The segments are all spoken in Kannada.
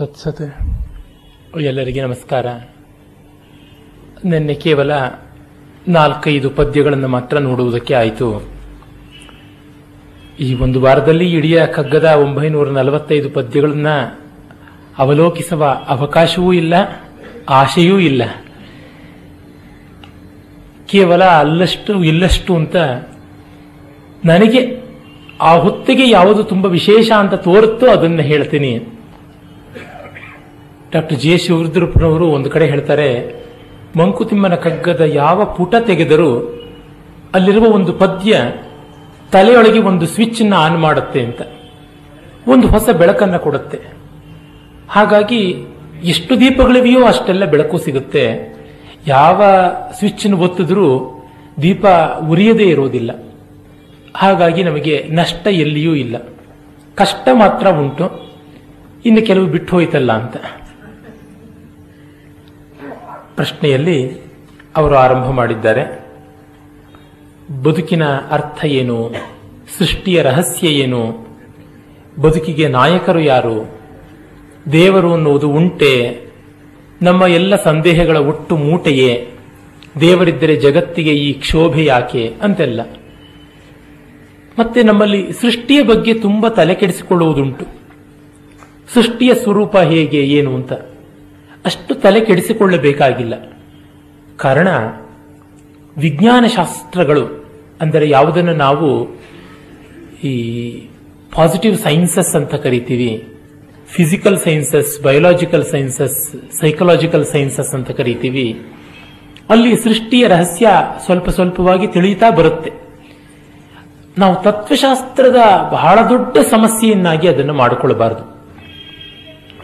ತತ್ಸತ್ ಎಲ್ಲರಿಗೆ ನಮಸ್ಕಾರ. ನಿನ್ನೆ ಕೇವಲ ನಾಲ್ಕೈದು ಪದ್ಯಗಳನ್ನು ಮಾತ್ರ ನೋಡುವುದಕ್ಕೆ ಆಯಿತು. ಈ ಒಂದು ವಾರದಲ್ಲಿ ಇಡೀ ಕಗ್ಗದ ಒಂಬೈನೂರ ನಲವತ್ತೈದು ಪದ್ಯಗಳನ್ನ ಅವಲೋಕಿಸುವ ಅವಕಾಶವೂ ಇಲ್ಲ, ಆಶೆಯೂ ಇಲ್ಲ. ಕೇವಲ ಅಲ್ಲಷ್ಟು, ಇಲ್ಲಷ್ಟು ಅಂತ ನನಗೆ ಆ ಹೊತ್ತಿಗೆ ಯಾವುದು ತುಂಬ ವಿಶೇಷ ಅಂತ ತೋರುತ್ತೋ ಅದನ್ನು ಹೇಳ್ತೀನಿ. ಡಾಕ್ಟರ್ ಜೆ ಶಿವರುದ್ರಪ್ಪನವರು ಒಂದು ಕಡೆ ಹೇಳ್ತಾರೆ, ಮಂಕುತಿಮ್ಮನ ಕಗ್ಗದ ಯಾವ ಪುಟ ತೆಗೆದರೂ ಅಲ್ಲಿರುವ ಒಂದು ಪದ್ಯ ತಲೆಯೊಳಗೆ ಒಂದು ಸ್ವಿಚ್ ಅನ್ನು ಆನ್ ಮಾಡುತ್ತೆ ಅಂತ. ಒಂದು ಹೊಸ ಬೆಳಕನ್ನು ಕೊಡುತ್ತೆ. ಹಾಗಾಗಿ ಎಷ್ಟು ದೀಪಗಳಿವೆಯೋ ಅಷ್ಟೆಲ್ಲ ಬೆಳಕು ಸಿಗುತ್ತೆ. ಯಾವ ಸ್ವಿಚ್ ಒತ್ತಿದ್ರೂ ದೀಪ ಉರಿಯದೇ ಇರೋದಿಲ್ಲ. ಹಾಗಾಗಿ ನಮಗೆ ನಷ್ಟ ಎಲ್ಲಿಯೂ ಇಲ್ಲ. ಕಷ್ಟ ಮಾತ್ರ ಉಂಟು. ಇನ್ನು ಕೆಲವು ಬಿಟ್ಟು ಹೋಯ್ತಲ್ಲ ಅಂತ. ಪ್ರಶ್ನೆಯಲ್ಲಿ ಅವರು ಆರಂಭ ಮಾಡಿದ್ದಾರೆ. ಬದುಕಿನ ಅರ್ಥ ಏನು? ಸೃಷ್ಟಿಯ ರಹಸ್ಯ ಏನು? ಬದುಕಿಗೆ ನಾಯಕರು ಯಾರು? ದೇವರು ಅನ್ನುವುದು ಉಂಟೆ? ನಮ್ಮ ಎಲ್ಲ ಸಂದೇಹಗಳ ಒಟ್ಟು ಮೂಟೆಯೇ? ದೇವರಿದ್ದರೆ ಜಗತ್ತಿಗೆ ಈ ಕ್ಷೋಭೆ ಯಾಕೆ? ಅಂತೆಲ್ಲ. ಮತ್ತೆ ನಮ್ಮಲ್ಲಿ ಸೃಷ್ಟಿಯ ಬಗ್ಗೆ ತುಂಬಾ ತಲೆ ಕೆಡಿಸಿಕೊಳ್ಳುವುದುಂಟು ಸೃಷ್ಟಿಯ ಸ್ವರೂಪ ಹೇಗೆ, ಏನು ಅಂತ. ಅಷ್ಟು ತಲೆ ಕೆಡಿಸಿಕೊಳ್ಳಬೇಕಾಗಿಲ್ಲ. ಕಾರಣ ವಿಜ್ಞಾನ ಶಾಸ್ತ್ರಗಳು ಅಂದರೆ ಯಾವುದನ್ನು ನಾವು ಈ ಪಾಸಿಟಿವ್ ಸೈನ್ಸಸ್ ಅಂತ ಕರಿತೀವಿ physical sciences biological sciences psychological sciences ಅಂತ ಕರಿತೀವಿ, ಅಲ್ಲಿ ಸೃಷ್ಟಿಯ ರಹಸ್ಯ ಸ್ವಲ್ಪ ಸ್ವಲ್ಪವಾಗಿ ತಿಳಿಯುತ್ತಾ ಬರುತ್ತೆ. ನಾವು ತತ್ವಶಾಸ್ತ್ರದ ಬಹಳ ದೊಡ್ಡ ಸಮಸ್ಯೆಯನ್ನಾಗಿ ಅದನ್ನು ಮಾಡಿಕೊಳ್ಳಬಾರದು.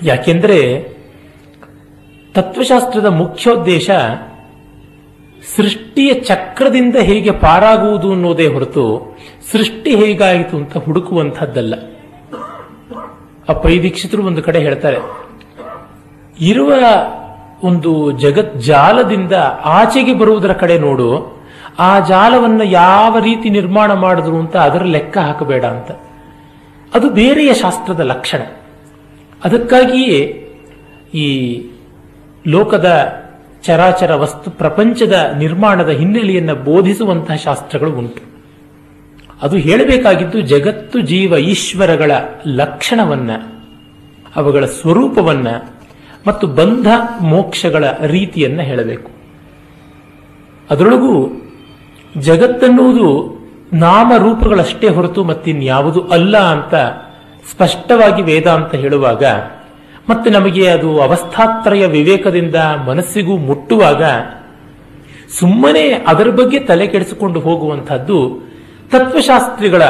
ಯಾಕೆಂದ್ರೆ ತತ್ವಶಾಸ್ತ್ರದ ಮುಖ್ಯೋದ್ದೇಶ ಸೃಷ್ಟಿಯ ಚಕ್ರದಿಂದ ಹೇಗೆ ಪಾರಾಗುವುದು ಅನ್ನೋದೇ ಹೊರತು ಸೃಷ್ಟಿ ಹೇಗಾಯಿತು ಅಂತ ಹುಡುಕುವಂಥದ್ದಲ್ಲ. ಅಪ್ಪೈ ದೀಕ್ಷಿತರು ಒಂದು ಕಡೆ ಹೇಳ್ತಾರೆ, ಇರುವ ಒಂದು ಜಗತ್ ಜಾಲದಿಂದ ಆಚೆಗೆ ಬರುವುದರ ಕಡೆ ನೋಡು, ಆ ಜಾಲವನ್ನು ಯಾವ ರೀತಿ ನಿರ್ಮಾಣ ಮಾಡಿದ್ರು ಅಂತ ಅದರ ಲೆಕ್ಕ ಹಾಕಬೇಡ ಅಂತ. ಅದು ಬೇರೆಯ ಶಾಸ್ತ್ರದ ಲಕ್ಷಣ. ಅದಕ್ಕಾಗಿಯೇ ಈ ಲೋಕದ ಚರಾಚರ ವಸ್ತು ಪ್ರಪಂಚದ ನಿರ್ಮಾಣದ ಹಿನ್ನೆಲೆಯನ್ನು ಬೋಧಿಸುವಂತಹ ಶಾಸ್ತ್ರಗಳು ಉಂಟು. ಅದು ಹೇಳಬೇಕಾಗಿದ್ದು ಜಗತ್ತು ಜೀವ ಈಶ್ವರಗಳ ಲಕ್ಷಣವನ್ನ, ಅವುಗಳ ಸ್ವರೂಪವನ್ನ ಮತ್ತು ಬಂಧ ಮೋಕ್ಷಗಳ ರೀತಿಯನ್ನ ಹೇಳಬೇಕು. ಅದರೊಳಗೂ ಜಗತ್ತನ್ನುವುದು ನಾಮರೂಪಗಳಷ್ಟೇ ಹೊರತು ಮತ್ತಿನ್ಯಾವುದು ಅಲ್ಲ ಅಂತ ಸ್ಪಷ್ಟವಾಗಿ ವೇದಾಂತ ಹೇಳುವಾಗ ಮತ್ತೆ ನಮಗೆ ಅದು ಅವಸ್ಥಾತ್ರಯ ವಿವೇಕದಿಂದ ಮನಸ್ಸಿಗೂ ಮುಟ್ಟುವಾಗ ಸುಮ್ಮನೆ ಅದರ ಬಗ್ಗೆ ತಲೆ ಕೆಡಿಸಿಕೊಂಡು ಹೋಗುವಂತಹದ್ದು ತತ್ವಶಾಸ್ತ್ರಿಗಳ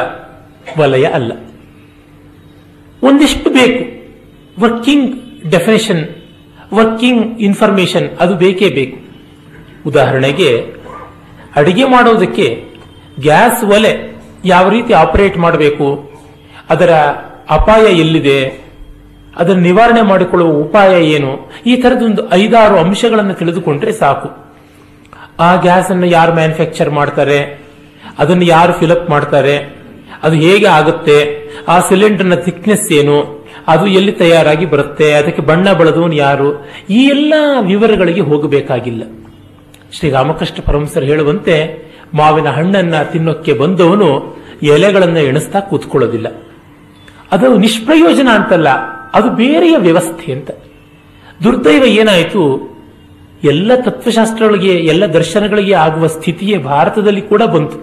ವಲಯ ಅಲ್ಲ. ಒಂದಿಷ್ಟು ಬೇಕು. ವರ್ಕಿಂಗ್ ಡೆಫಿನೇಷನ್, ವರ್ಕಿಂಗ್ ಇನ್ಫಾರ್ಮೇಶನ್ ಅದು ಬೇಕೇ ಬೇಕು. ಉದಾಹರಣೆಗೆ, ಅಡಿಗೆ ಮಾಡೋದಕ್ಕೆ ಗ್ಯಾಸ್ ಒಲೆ ಯಾವ ರೀತಿ ಆಪರೇಟ್ ಮಾಡಬೇಕು, ಅದರ ಅಪಾಯ ಎಲ್ಲಿದೆ ಅದನ್ನು ನಿವಾರಣೆ ಮಾಡಿಕೊಳ್ಳುವ ಉಪಾಯ ಏನು? ಈ ಥರದೊಂದು ಐದಾರು ಅಂಶಗಳನ್ನು ತಿಳಿದುಕೊಂಡ್ರೆ ಸಾಕು. ಆ ಗ್ಯಾಸನ್ನು ಯಾರು ಮ್ಯಾನುಫ್ಯಾಕ್ಚರ್ ಮಾಡ್ತಾರೆ? ಅದನ್ನು ಯಾರು ಫಿಲಪ್ ಮಾಡ್ತಾರೆ? ಅದು ಹೇಗೆ ಆಗುತ್ತೆ? ಆ ಸಿಲಿಂಡರ್ನ ಥಿಕ್ನೆಸ್ ಏನು? ಅದು ಎಲ್ಲಿ ತಯಾರಾಗಿ ಬರುತ್ತೆ? ಅದಕ್ಕೆ ಬಣ್ಣ ಬಳದವನು ಯಾರು? ಈ ಎಲ್ಲ ವಿವರಗಳಿಗೆ ಹೋಗಬೇಕಾಗಿಲ್ಲ. ಶ್ರೀ ರಾಮಕೃಷ್ಣ ಪರಮಸರ್ ಹೇಳುವಂತೆ ಮಾವಿನ ಹಣ್ಣನ್ನ ತಿನ್ನೋಕ್ಕೆ ಬಂದವನು ಎಲೆಗಳನ್ನು ಎಣಿಸ್ತಾ ಕೂತ್ಕೊಳ್ಳೋದಿಲ್ಲ. ಅದು ನಿಷ್ಪ್ರಯೋಜನ ಅಂತಲ್ಲ. ಅದು ಬೇರೆಯ ವ್ಯವಸ್ಥೆ ಅಂತ. ದುರ್ದೈವ ಏನಾಯಿತು? ಎಲ್ಲ ತತ್ವಶಾಸ್ತ್ರಗಳಿಗೆ, ಎಲ್ಲ ದರ್ಶನಗಳಿಗೆ ಆಗುವ ಸ್ಥಿತಿಯೇ ಭಾರತದಲ್ಲಿ ಕೂಡ ಬಂತು.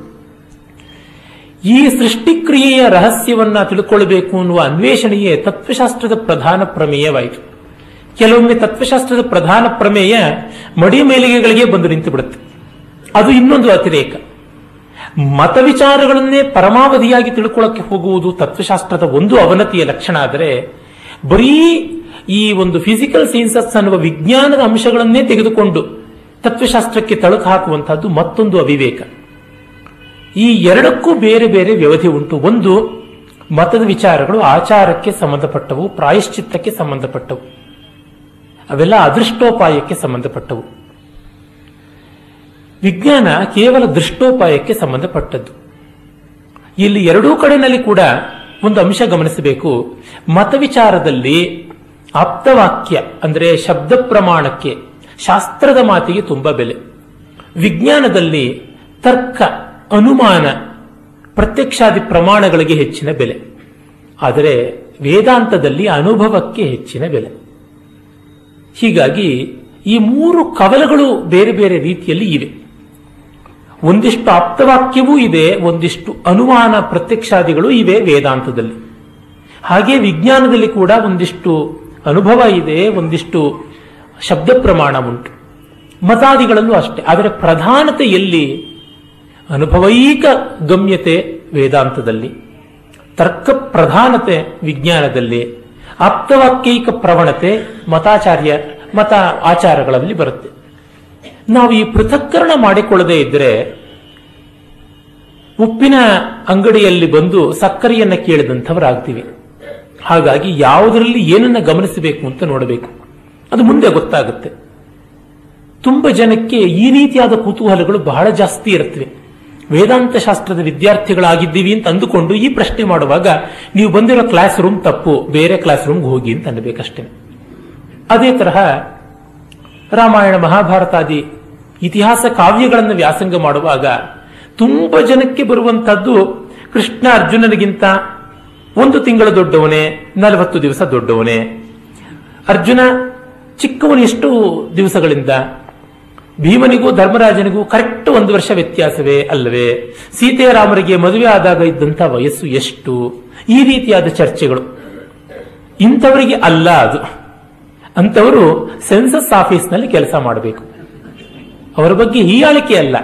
ಈ ಸೃಷ್ಟಿಕ್ರಿಯೆಯ ರಹಸ್ಯವನ್ನ ತಿಳ್ಕೊಳ್ಬೇಕು ಅನ್ನುವ ಅನ್ವೇಷಣೆಯೇ ತತ್ವಶಾಸ್ತ್ರದ ಪ್ರಧಾನ ಪ್ರಮೇಯವಾಯಿತು. ಕೆಲವೊಮ್ಮೆ ತತ್ವಶಾಸ್ತ್ರದ ಪ್ರಧಾನ ಪ್ರಮೇಯ ಮಡಿ ಮೇಲಿಗೆಗಳಿಗೆ ಬಂದು ನಿಂತು ಬಿಡುತ್ತೆ ಅದು ಇನ್ನೊಂದು ಅತಿರೇಕ. ಮತ ವಿಚಾರಗಳನ್ನೇ ಪರಮಾವಧಿಯಾಗಿ ತಿಳ್ಕೊಳ್ಳಕ್ಕೆ ಹೋಗುವುದು ತತ್ವಶಾಸ್ತ್ರದ ಒಂದು ಅವನತಿಯ ಲಕ್ಷಣ ಆದರೆ ಬರೀ ಈ ಒಂದು ಫಿಸಿಕಲ್ ಸೈನ್ಸಸ್ ಅನ್ನುವ ವಿಜ್ಞಾನದ ಅಂಶಗಳನ್ನೇ ತೆಗೆದುಕೊಂಡು ತತ್ವಶಾಸ್ತ್ರಕ್ಕೆ ತಳುಕು ಹಾಕುವಂತಹದ್ದು ಮತ್ತೊಂದು ಅವಿವೇಕ. ಈ ಎರಡಕ್ಕೂ ಬೇರೆ ಬೇರೆ ವ್ಯವಧಿ ಉಂಟು. ಒಂದು, ಮತದ ವಿಚಾರಗಳು ಆಚಾರಕ್ಕೆ ಸಂಬಂಧಪಟ್ಟವು, ಪ್ರಾಯಶ್ಚಿತ್ತಕ್ಕೆ ಸಂಬಂಧಪಟ್ಟವು. ಅವೆಲ್ಲ ಅದೃಷ್ಟೋಪಾಯಕ್ಕೆ ಸಂಬಂಧಪಟ್ಟವು. ವಿಜ್ಞಾನ ಕೇವಲ ದೃಷ್ಟೋಪಾಯಕ್ಕೆ ಸಂಬಂಧಪಟ್ಟದ್ದು. ಇಲ್ಲಿ ಎರಡೂ ಕಡೆನಲ್ಲಿ ಕೂಡ ಒಂದು ಅಂಶ ಗಮನಿಸಬೇಕು. ಮತ ವಿಚಾರದಲ್ಲಿ ಆಪ್ತವಾಕ್ಯ, ಅಂದರೆ ಶಬ್ದ ಪ್ರಮಾಣಕ್ಕೆ, ಶಾಸ್ತ್ರದ ಮಾತಿಗೆ ತುಂಬ ಬೆಲೆ. ವಿಜ್ಞಾನದಲ್ಲಿ ತರ್ಕ, ಅನುಮಾನ, ಪ್ರತ್ಯಕ್ಷಾದಿ ಪ್ರಮಾಣಗಳಿಗೆ ಹೆಚ್ಚಿನ ಬೆಲೆ. ಆದರೆ ವೇದಾಂತದಲ್ಲಿ ಅನುಭವಕ್ಕೆ ಹೆಚ್ಚಿನ ಬೆಲೆ. ಹೀಗಾಗಿ ಈ ಮೂರು ಕವಲಗಳು ಬೇರೆ ಬೇರೆ ರೀತಿಯಲ್ಲಿ ಇವೆ. ಒಂದಿಷ್ಟು ಆಪ್ತವಾಕ್ಯವೂ ಇದೆ, ಒಂದಿಷ್ಟು ಅನುಮಾನ ಪ್ರತ್ಯಕ್ಷಾದಿಗಳು ಇವೆ ವೇದಾಂತದಲ್ಲಿ. ಹಾಗೆ ವಿಜ್ಞಾನದಲ್ಲಿ ಕೂಡ ಒಂದಿಷ್ಟು ಅನುಭವ ಇದೆ, ಒಂದಿಷ್ಟು ಶಬ್ದ ಪ್ರಮಾಣ ಉಂಟು. ಮತಾದಿಗಳಲ್ಲೂ ಅಷ್ಟೇ. ಆದರೆ ಪ್ರಧಾನತೆ ಎಲ್ಲಿ? ಅನುಭವೈಕ ಗಮ್ಯತೆ ವೇದಾಂತದಲ್ಲಿ. ತರ್ಕ ಪ್ರಧಾನತೆ ವಿಜ್ಞಾನದಲ್ಲಿ. ಆಪ್ತವಾಕ್ಯೈಕ ಪ್ರವಣತೆ ಮತಾಚಾರ್ಯ, ಮತ ಆಚಾರಗಳಲ್ಲಿ ಬರುತ್ತೆ. ನಾವು ಈ ಪೃಥಕ್ಕರಣ ಮಾಡಿಕೊಳ್ಳದೆ ಇದ್ದರೆ ಉಪ್ಪಿನ ಅಂಗಡಿಯಲ್ಲಿ ಬಂದು ಸಕ್ಕರೆಯನ್ನು ಕೇಳಿದಂಥವರಾಗ್ತೀವಿ. ಹಾಗಾಗಿ ಯಾವುದರಲ್ಲಿ ಏನನ್ನ ಗಮನಿಸಬೇಕು ಅಂತ ನೋಡಬೇಕು. ಅದು ಮುಂದೆ ಗೊತ್ತಾಗುತ್ತೆ. ತುಂಬ ಜನಕ್ಕೆ ಈ ರೀತಿಯಾದ ಕುತೂಹಲಗಳು ಬಹಳ ಜಾಸ್ತಿ ಇರುತ್ತವೆ. ವೇದಾಂತ ಶಾಸ್ತ್ರದ ವಿದ್ಯಾರ್ಥಿಗಳಾಗಿದ್ದೀವಿ ಅಂತ ಅಂದುಕೊಂಡು ಈ ಪ್ರಶ್ನೆ ಮಾಡುವಾಗ, ನೀವು ಬಂದಿರೋ ಕ್ಲಾಸ್ ರೂಮ್ ತಪ್ಪು, ಬೇರೆ ಕ್ಲಾಸ್ ರೂಮ್ಗೆ ಹೋಗಿ ಅಂತ ಅನ್ಬೇಕಷ್ಟೇ ಅದೇ ತರಹ ರಾಮಾಯಣ ಮಹಾಭಾರತಾದಿ ಇತಿಹಾಸ ಕಾವ್ಯಗಳನ್ನು ವ್ಯಾಸಂಗ ಮಾಡುವಾಗ ತುಂಬ ಜನಕ್ಕೆ ಬರುವಂತಹದ್ದು ಕೃಷ್ಣ ಅರ್ಜುನನಿಗಿಂತ ಒಂದು ತಿಂಗಳ ದೊಡ್ಡವನೇ, ನಲವತ್ತು ದಿವಸ ದೊಡ್ಡವನೇ. ಅರ್ಜುನ ಚಿಕ್ಕವನು ಎಷ್ಟು ದಿವಸಗಳಿಂದ ಭೀಮನಿಗೂ ಧರ್ಮರಾಜನಿಗೂ ಕರೆಕ್ಟ್ ಒಂದು ವರ್ಷ ವ್ಯತ್ಯಾಸವೇ ಅಲ್ಲವೇ. ಸೀತೆಯರಾಮರಿಗೆ ಮದುವೆ ಆದಾಗ ಇದ್ದಂಥ ವಯಸ್ಸು ಎಷ್ಟು? ಈ ರೀತಿಯಾದ ಚರ್ಚೆಗಳು. ಇಂಥವರಿಗೆ ಅಲ್ಲ ಅದು. ಅಂತವರು ಸೆನ್ಸಸ್ ಆಫೀಸ್ನಲ್ಲಿ ಕೆಲಸ ಮಾಡಬೇಕು. ಅವರ ಬಗ್ಗೆ ಹೀಯಾಳಿಕೆ ಅಲ್ಲ.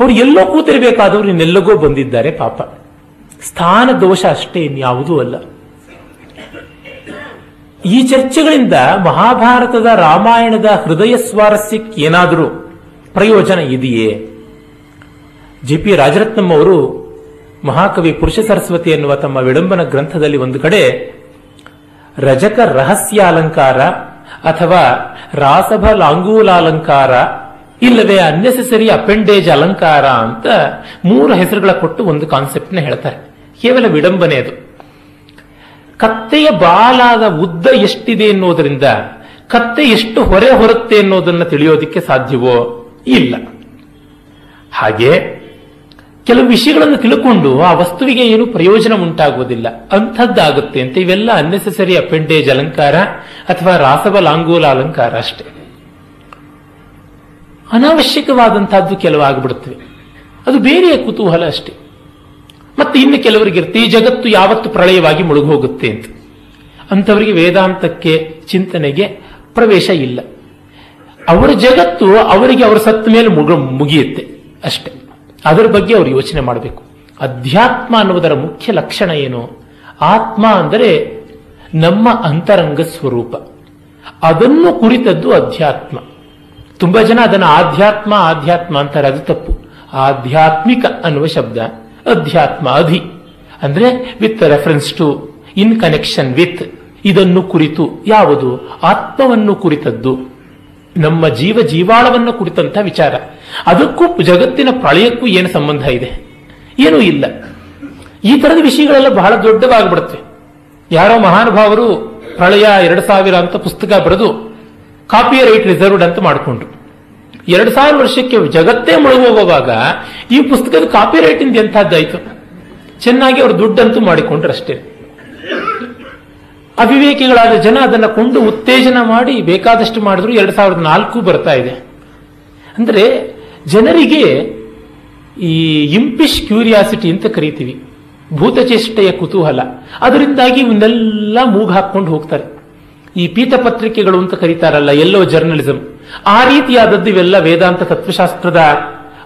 ಅವರು ಎಲ್ಲೋ ಕೂತಿರಬೇಕಾದವರು ಇನ್ನೆಲ್ಲಗೋ ಬಂದಿದ್ದಾರೆ ಪಾಪ. ಸ್ಥಾನ ದೋಷ ಅಷ್ಟೇ ಇನ್ಯಾವುದೂ ಅಲ್ಲ. ಈ ಚರ್ಚೆಗಳಿಂದ ಮಹಾಭಾರತದ ರಾಮಾಯಣದ ಹೃದಯ ಸ್ವಾರಸ್ಯಕ್ಕೆ ಏನಾದರೂ ಪ್ರಯೋಜನ ಇದೆಯೇ? ಜಿ ಪಿ ರಾಜರತ್ನಂ ಅವರು ಮಹಾಕವಿ ಪುರುಷ ಸರಸ್ವತಿ ಎನ್ನುವ ತಮ್ಮ ವಿಡಂಬನ ಗ್ರಂಥದಲ್ಲಿ ಒಂದು ಕಡೆ, ರಜಕ ರಹಸ್ಯ ಅಲಂಕಾರ ಅಥವಾ ರಾಸಭ ಲಾಂಗೂಲಾಲಂಕಾರ ಇಲ್ಲವೇ ಅನ್ನೆಸೆಸರಿ ಅಪೆಂಡೇಜ್ ಅಲಂಕಾರ ಅಂತ ಮೂರು ಹೆಸರುಗಳ ಕೊಟ್ಟು ಒಂದು ಕಾನ್ಸೆಪ್ಟ್ನ ಹೇಳ್ತಾರೆ. ಕೇವಲ ವಿಡಂಬನೆ ಅದು. ಕತ್ತೆಯ ಬಾಲಾದ ಉದ್ದ ಎಷ್ಟಿದೆ ಎನ್ನುವುದರಿಂದ ಕತ್ತೆ ಎಷ್ಟು ಹೊರೆ ಹೊರುತ್ತೆ ಅನ್ನೋದನ್ನ ತಿಳಿಯೋದಿಕ್ಕೆ ಸಾಧ್ಯವೋ ಇಲ್ಲ. ಹಾಗೆ ಕೆಲವು ವಿಷಯಗಳನ್ನು ತಿಳ್ಕೊಂಡು ಆ ವಸ್ತುವಿಗೆ ಏನು ಪ್ರಯೋಜನ ಉಂಟಾಗುವುದಿಲ್ಲ. ಅಂಥದ್ದಾಗುತ್ತೆ ಅಂತ ಇವೆಲ್ಲ ಅನ್ನೆಸೆಸರಿ ಅಪೆಂಡೇಜ್ ಅಲಂಕಾರ ಅಥವಾ ರಾಸವ ಲಾಂಗೂಲ ಅಲಂಕಾರ ಅಷ್ಟೇ. ಅನಾವಶ್ಯಕವಾದಂತಹದ್ದು ಕೆಲವು ಆಗ್ಬಿಡುತ್ತವೆ. ಅದು ಬೇರೆಯ ಕುತೂಹಲ ಅಷ್ಟೇ. ಮತ್ತೆ ಇನ್ನು ಕೆಲವರಿಗೆ ಈ ಜಗತ್ತು ಯಾವತ್ತು ಪ್ರಳಯವಾಗಿ ಮುಳುಗೋಗುತ್ತೆ ಅಂತ. ಅಂಥವರಿಗೆ ವೇದಾಂತಕ್ಕೆ ಚಿಂತನೆಗೆ ಪ್ರವೇಶ ಇಲ್ಲ. ಅವರ ಜಗತ್ತು ಅವರಿಗೆ ಅವರ ಸತ್ತ ಮೇಲೆ ಮುಗ, ಮುಗಿಯುತ್ತೆ ಅಷ್ಟೇ. ಅದರ ಬಗ್ಗೆ ಅವರು ಯೋಚನೆ ಮಾಡಬೇಕು. ಅಧ್ಯಾತ್ಮ ಅನ್ನುವುದರ ಮುಖ್ಯ ಲಕ್ಷಣ ಏನು? ಆತ್ಮ ಅಂದರೆ ನಮ್ಮ ಅಂತರಂಗ ಸ್ವರೂಪ. ಅದನ್ನು ಕುರಿತದ್ದು ಅಧ್ಯಾತ್ಮ. ತುಂಬಾ ಜನ ಅದನ್ನು ಆಧ್ಯಾತ್ಮ ಆಧ್ಯಾತ್ಮ ಅಂತಾರೆ, ಅದು ತಪ್ಪು. ಆಧ್ಯಾತ್ಮಿಕ ಅನ್ನುವ ಶಬ್ದ, ಅಧ್ಯಾತ್ಮ ಅಧಿ. ಅಂದ್ರೆ with reference to in connection with ಇದನ್ನು ಕುರಿತು, ಯಾವುದು? ಆತ್ಮವನ್ನು ಕುರಿತದ್ದು. ನಮ್ಮ ಜೀವ ಜೀವಾಳವನ್ನು ಕುರಿತಂತ ವಿಚಾರ. ಅದಕ್ಕೂ ಜಗತ್ತಿನ ಪ್ರಳಯಕ್ಕೂ ಏನು ಸಂಬಂಧ ಇದೆ? ಏನೂ ಇಲ್ಲ. ಈ ತರದ ವಿಷಯಗಳೆಲ್ಲ ಬಹಳ ದೊಡ್ಡವಾಗ್ಬಿಡುತ್ತೆ ಯಾರೋ ಮಹಾನುಭಾವರು ಪ್ರಳಯ ಎರಡ್ ಸಾವಿರ ಅಂತ ಪುಸ್ತಕ ಬರೆದು ಕಾಪಿ ರೈಟ್ ರಿಸರ್ವ್ಡ್ ಅಂತ ಮಾಡಿಕೊಂಡ್ರು. ಎರಡು ಸಾವಿರ ವರ್ಷಕ್ಕೆ ಜಗತ್ತೇ ಮುಳುಗೋಗುವಾಗ ಈ ಪುಸ್ತಕದ ಕಾಪಿ ರೈಟ್ ಇಂದ ಎಂಥದ್ದಾಯ್ತು? ಚೆನ್ನಾಗಿ ಅವರು ದುಡ್ಡಂತೂ ಮಾಡಿಕೊಂಡ್ರು ಅಷ್ಟೇ. ಅವಿವೇಕಿಗಳಾದ ಜನ ಅದನ್ನು ಕೊಂಡು ಉತ್ತೇಜನ ಮಾಡಿ ಬೇಕಾದಷ್ಟು ಮಾಡಿದ್ರು ಎರಡ್ ಸಾವಿರದ ನಾಲ್ಕು ಬರ್ತಾ ಇದೆ. ಅಂದ್ರೆ ಜನರಿಗೆ ಈ ಇಂಪಿಶ್ ಕ್ಯೂರಿಯಾಸಿಟಿ ಅಂತ ಕರಿತೀವಿ. ಭೂತಚೇಷ್ಟೆಯ ಕುತೂಹಲ. ಅದರಿಂದಾಗಿ ಇವನ್ನೆಲ್ಲ ಮೂಗು ಹಾಕೊಂಡು ಹೋಗ್ತಾರೆ. ಈ ಪೀತಪತ್ರಿಕೆಗಳು ಅಂತ ಕರೀತಾರಲ್ಲ ಎಲ್ಲೋ ಜರ್ನಲಿಸಂ ಆ ರೀತಿಯಾದದ್ದು ಇವೆಲ್ಲ ವೇದಾಂತ ತತ್ವಶಾಸ್ತ್ರದ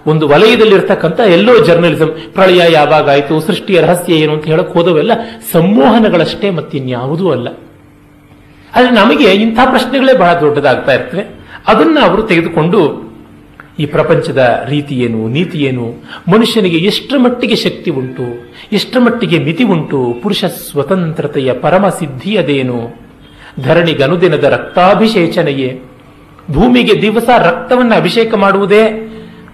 ಒಂದು ವಲಯದಲ್ಲಿರ್ತಕ್ಕಂಥ ಎಲ್ಲೋ ಜರ್ನಲಿಸಂ ಪ್ರಳಯ ಯಾವಾಗಾಯಿತು ಸೃಷ್ಟಿಯ ರಹಸ್ಯ ಏನು ಅಂತ ಹೇಳಕ್ ಹೋದವೆಲ್ಲ ಸಂಮೋಹನಗಳಷ್ಟೇ ಮತ್ತಿನ್ಯಾವುದೂ ಅಲ್ಲ. ಆದರೆ ನಮಗೆ ಇಂಥ ಪ್ರಶ್ನೆಗಳೇ ಬಹಳ ದೊಡ್ಡದಾಗ್ತಾ ಇರ್ತವೆ. ಅದನ್ನ ಅವರು ತೆಗೆದುಕೊಂಡು ಈ ಪ್ರಪಂಚದ ರೀತಿ ಏನು, ನೀತಿ ಏನು, ಮನುಷ್ಯನಿಗೆ ಎಷ್ಟರ ಮಟ್ಟಿಗೆ ಶಕ್ತಿ ಉಂಟು, ಎಷ್ಟರ ಮಟ್ಟಿಗೆ ಮಿತಿ ಉಂಟು, ಪುರುಷ ಸ್ವತಂತ್ರತೆಯ ಪರಮ ಸಿದ್ಧಿ ಅದೇನು, ಧರಣಿಗನುದಿನದ ರಕ್ತಾಭಿಷೇಚನೆಯೇ, ಭೂಮಿಗೆ ದಿವಸ ರಕ್ತವನ್ನು ಅಭಿಷೇಕ ಮಾಡುವುದೇ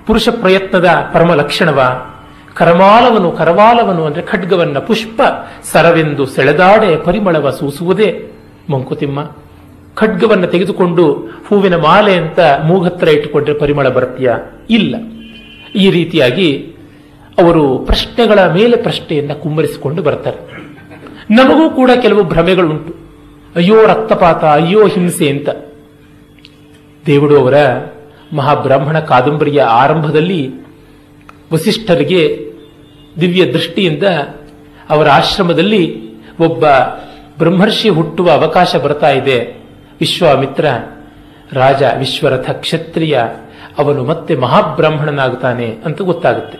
ಪುರುಷ ಪ್ರಯತ್ನದ ಪರಮ ಲಕ್ಷಣವ? ಕರಮಾಲವನು, ಕರವಾಲವನು ಅಂದ್ರೆ ಖಡ್ಗವನ್ನ ಪುಷ್ಪ, ಸರವೆಂದು ಸೆಳೆದಾಡೆ ಪರಿಮಳವ ಸೂಸುವುದೇ? ಮಂಕುತಿಮ್ಮ, ಖಡ್ಗವನ್ನು ತೆಗೆದುಕೊಂಡು ಹೂವಿನ ಮಾಲೆ ಅಂತ ಮೂಗತ್ರ ಇಟ್ಟುಕೊಂಡ್ರೆ ಪರಿಮಳ ಬರ್ತೀಯ? ಇಲ್ಲ. ಈ ರೀತಿಯಾಗಿ ಅವರು ಪ್ರಶ್ನೆಗಳ ಮೇಲೆ ಪ್ರಶ್ನೆಯನ್ನ ಕುಮ್ಮರಿಸಿಕೊಂಡು ಬರ್ತಾರೆ. ನಮಗೂ ಕೂಡ ಕೆಲವು ಭ್ರಮೆಗಳುಂಟು. ಅಯ್ಯೋ ರಕ್ತಪಾತ, ಅಯ್ಯೋ ಹಿಂಸೆ ಅಂತ. ದೇವುಡು ಅವರ ಮಹಾಬ್ರಾಹ್ಮಣ ಕಾದಂಬರಿಯ ಆರಂಭದಲ್ಲಿ ವಸಿಷ್ಠರಿಗೆ ದಿವ್ಯ ದೃಷ್ಟಿಯಿಂದ ಅವರ ಆಶ್ರಮದಲ್ಲಿ ಒಬ್ಬ ಬ್ರಹ್ಮರ್ಷಿ ಹುಟ್ಟುವ ಅವಕಾಶ ಬರ್ತಾ ಇದೆ. ವಿಶ್ವಾಮಿತ್ರ, ರಾಜ ವಿಶ್ವರಥ ಕ್ಷತ್ರಿಯ, ಅವನು ಮತ್ತೆ ಮಹಾಬ್ರಾಹ್ಮಣನಾಗುತ್ತಾನೆ ಅಂತ ಗೊತ್ತಾಗುತ್ತೆ.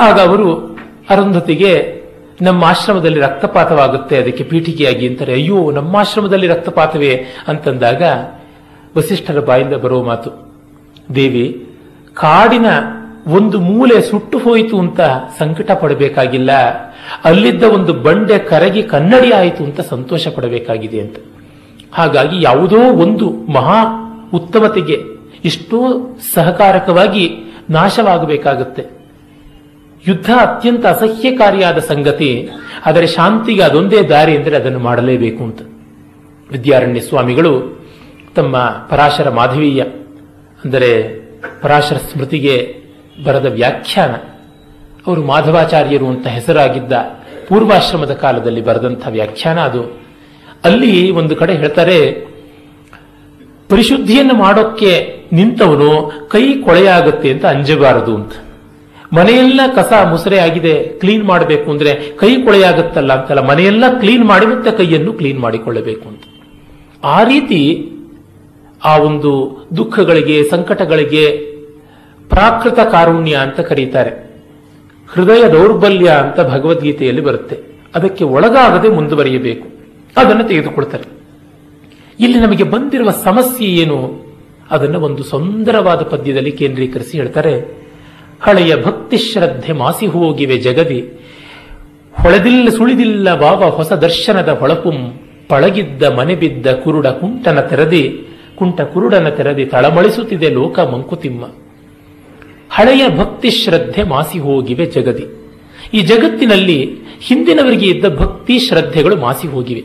ಆಗ ಅವರು ಅರುಂಧತಿಗೆ, ನಮ್ಮ ಆಶ್ರಮದಲ್ಲಿ ರಕ್ತಪಾತವಾಗುತ್ತೆ, ಅದಕ್ಕೆ ಪೀಠಿಕೆಯಾಗಿ ಅಂತಾರೆ. ಅಯ್ಯೋ, ನಮ್ಮ ಆಶ್ರಮದಲ್ಲಿ ರಕ್ತಪಾತವೇ? ಅಂತಂದಾಗ ವಸಿಷ್ಠರ ಬಾಯಿಂದ ಬರುವ ಮಾತು ದೇವಿ, ಕಾಡಿನ ಒಂದು ಮೂಲೆ ಸುಟ್ಟು ಹೋಯಿತು ಅಂತ ಸಂಕಟ ಪಡಬೇಕಾಗಿಲ್ಲ. ಅಲ್ಲಿದ್ದ ಒಂದು ಬಂಡೆ ಕರಗಿ ಕನ್ನಡಿ ಆಯಿತು ಅಂತ ಸಂತೋಷ ಪಡಬೇಕಾಗಿದೆ ಅಂತ. ಹಾಗಾಗಿ ಯಾವುದೋ ಒಂದು ಮಹಾ ಉತ್ತಮತೆಗೆ ಎಷ್ಟೋ ಸಹಕಾರಕವಾಗಿ ನಾಶವಾಗಬೇಕಾಗುತ್ತೆ. ಯುದ್ಧ ಅತ್ಯಂತ ಅಸಹ್ಯಕಾರಿಯಾದ ಸಂಗತಿ, ಆದರೆ ಶಾಂತಿಗೆ ಅದೊಂದೇ ದಾರಿ ಅಂದರೆ ಅದನ್ನು ಮಾಡಲೇಬೇಕು ಅಂತ. ವಿದ್ಯಾರಣ್ಯ ಸ್ವಾಮಿಗಳು, ತಮ್ಮ ಪರಾಶರ ಮಾಧವೀಯ ಅಂದರೆ ಪರಾಶರ ಸ್ಮೃತಿಗೆ ಬರೆದ ವ್ಯಾಖ್ಯಾನ. ಅವರು ಮಾಧವಾಚಾರ್ಯರು ಅಂತ ಹೆಸರಾಗಿದ್ದ ಪೂರ್ವಾಶ್ರಮದ ಕಾಲದಲ್ಲಿ ಬರೆದಂಥ ವ್ಯಾಖ್ಯಾನ ಅದು. ಅಲ್ಲಿ ಒಂದು ಕಡೆ ಹೇಳ್ತಾರೆ, ಪರಿಶುದ್ಧಿಯನ್ನು ಮಾಡೋಕ್ಕೆ ನಿಂತವನು ಕೈ ಕೊಳೆಯಾಗುತ್ತೆ ಅಂತ ಅಂಜಬಾರದು ಅಂತ. ಮನೆಯೆಲ್ಲ ಕಸ ಮುಸರೆ ಆಗಿದೆ, ಕ್ಲೀನ್ ಮಾಡಬೇಕು ಅಂದ್ರೆ ಕೈ ಕೊಳೆಯಾಗುತ್ತಲ್ಲ ಅಂತಲ್ಲ, ಮನೆಯೆಲ್ಲ ಕ್ಲೀನ್ ಮಾಡಿ ಮತ್ತೆ ಕೈಯನ್ನು ಕ್ಲೀನ್ ಮಾಡಿಕೊಳ್ಳಬೇಕು ಅಂತ. ಆ ರೀತಿ ಆ ಒಂದು ದುಃಖಗಳಿಗೆ, ಸಂಕಟಗಳಿಗೆ ಪ್ರಾಕೃತ ಕಾರುಣ್ಯ ಅಂತ ಕರೀತಾರೆ. ಹೃದಯ ದೌರ್ಬಲ್ಯ ಅಂತ ಭಗವದ್ಗೀತೆಯಲ್ಲಿ ಬರುತ್ತೆ. ಅದಕ್ಕೆ ಒಳಗಾಗದೆ ಮುಂದುವರಿಯಬೇಕು. ಅದನ್ನು ತೆಗೆದುಕೊಳ್ತಾರೆ. ಇಲ್ಲಿ ನಮಗೆ ಬಂದಿರುವ ಸಮಸ್ಯೆ ಏನು? ಅದನ್ನು ಒಂದು ಸುಂದರವಾದ ಪದ್ಯದಲ್ಲಿ ಕೇಂದ್ರೀಕರಿಸಿ ಹೇಳ್ತಾರೆ. ಹಳೆಯ ಭಕ್ತಿ ಶ್ರದ್ಧೆ ಮಾಸಿ ಹೋಗಿವೆ ಜಗದಿ. ಹೊಳೆದಿಲ್ಲ ಸುಳಿದಿಲ್ಲ ಬಾವ ಹೊಸ ದರ್ಶನದ ಹೊಳಪುಂ. ಪಳಗಿದ್ದ ಮನೆ ಬಿದ್ದ ಕುರುಡ ಕುಂಟನ ತೆರದಿ. ಕುಂಟ ಕುರುಡನ ತೆರದಿ ತಳಮಳಿಸುತ್ತಿದೆ ಲೋಕ ಮಂಕುತಿಮ್ಮ. ಹಳೆಯ ಭಕ್ತಿ ಶ್ರದ್ಧೆ ಮಾಸಿ ಹೋಗಿವೆ ಜಗದಿ. ಈ ಜಗತ್ತಿನಲ್ಲಿ ಹಿಂದಿನವರಿಗೆ ಇದ್ದ ಭಕ್ತಿ ಶ್ರದ್ಧೆಗಳು ಮಾಸಿ ಹೋಗಿವೆ.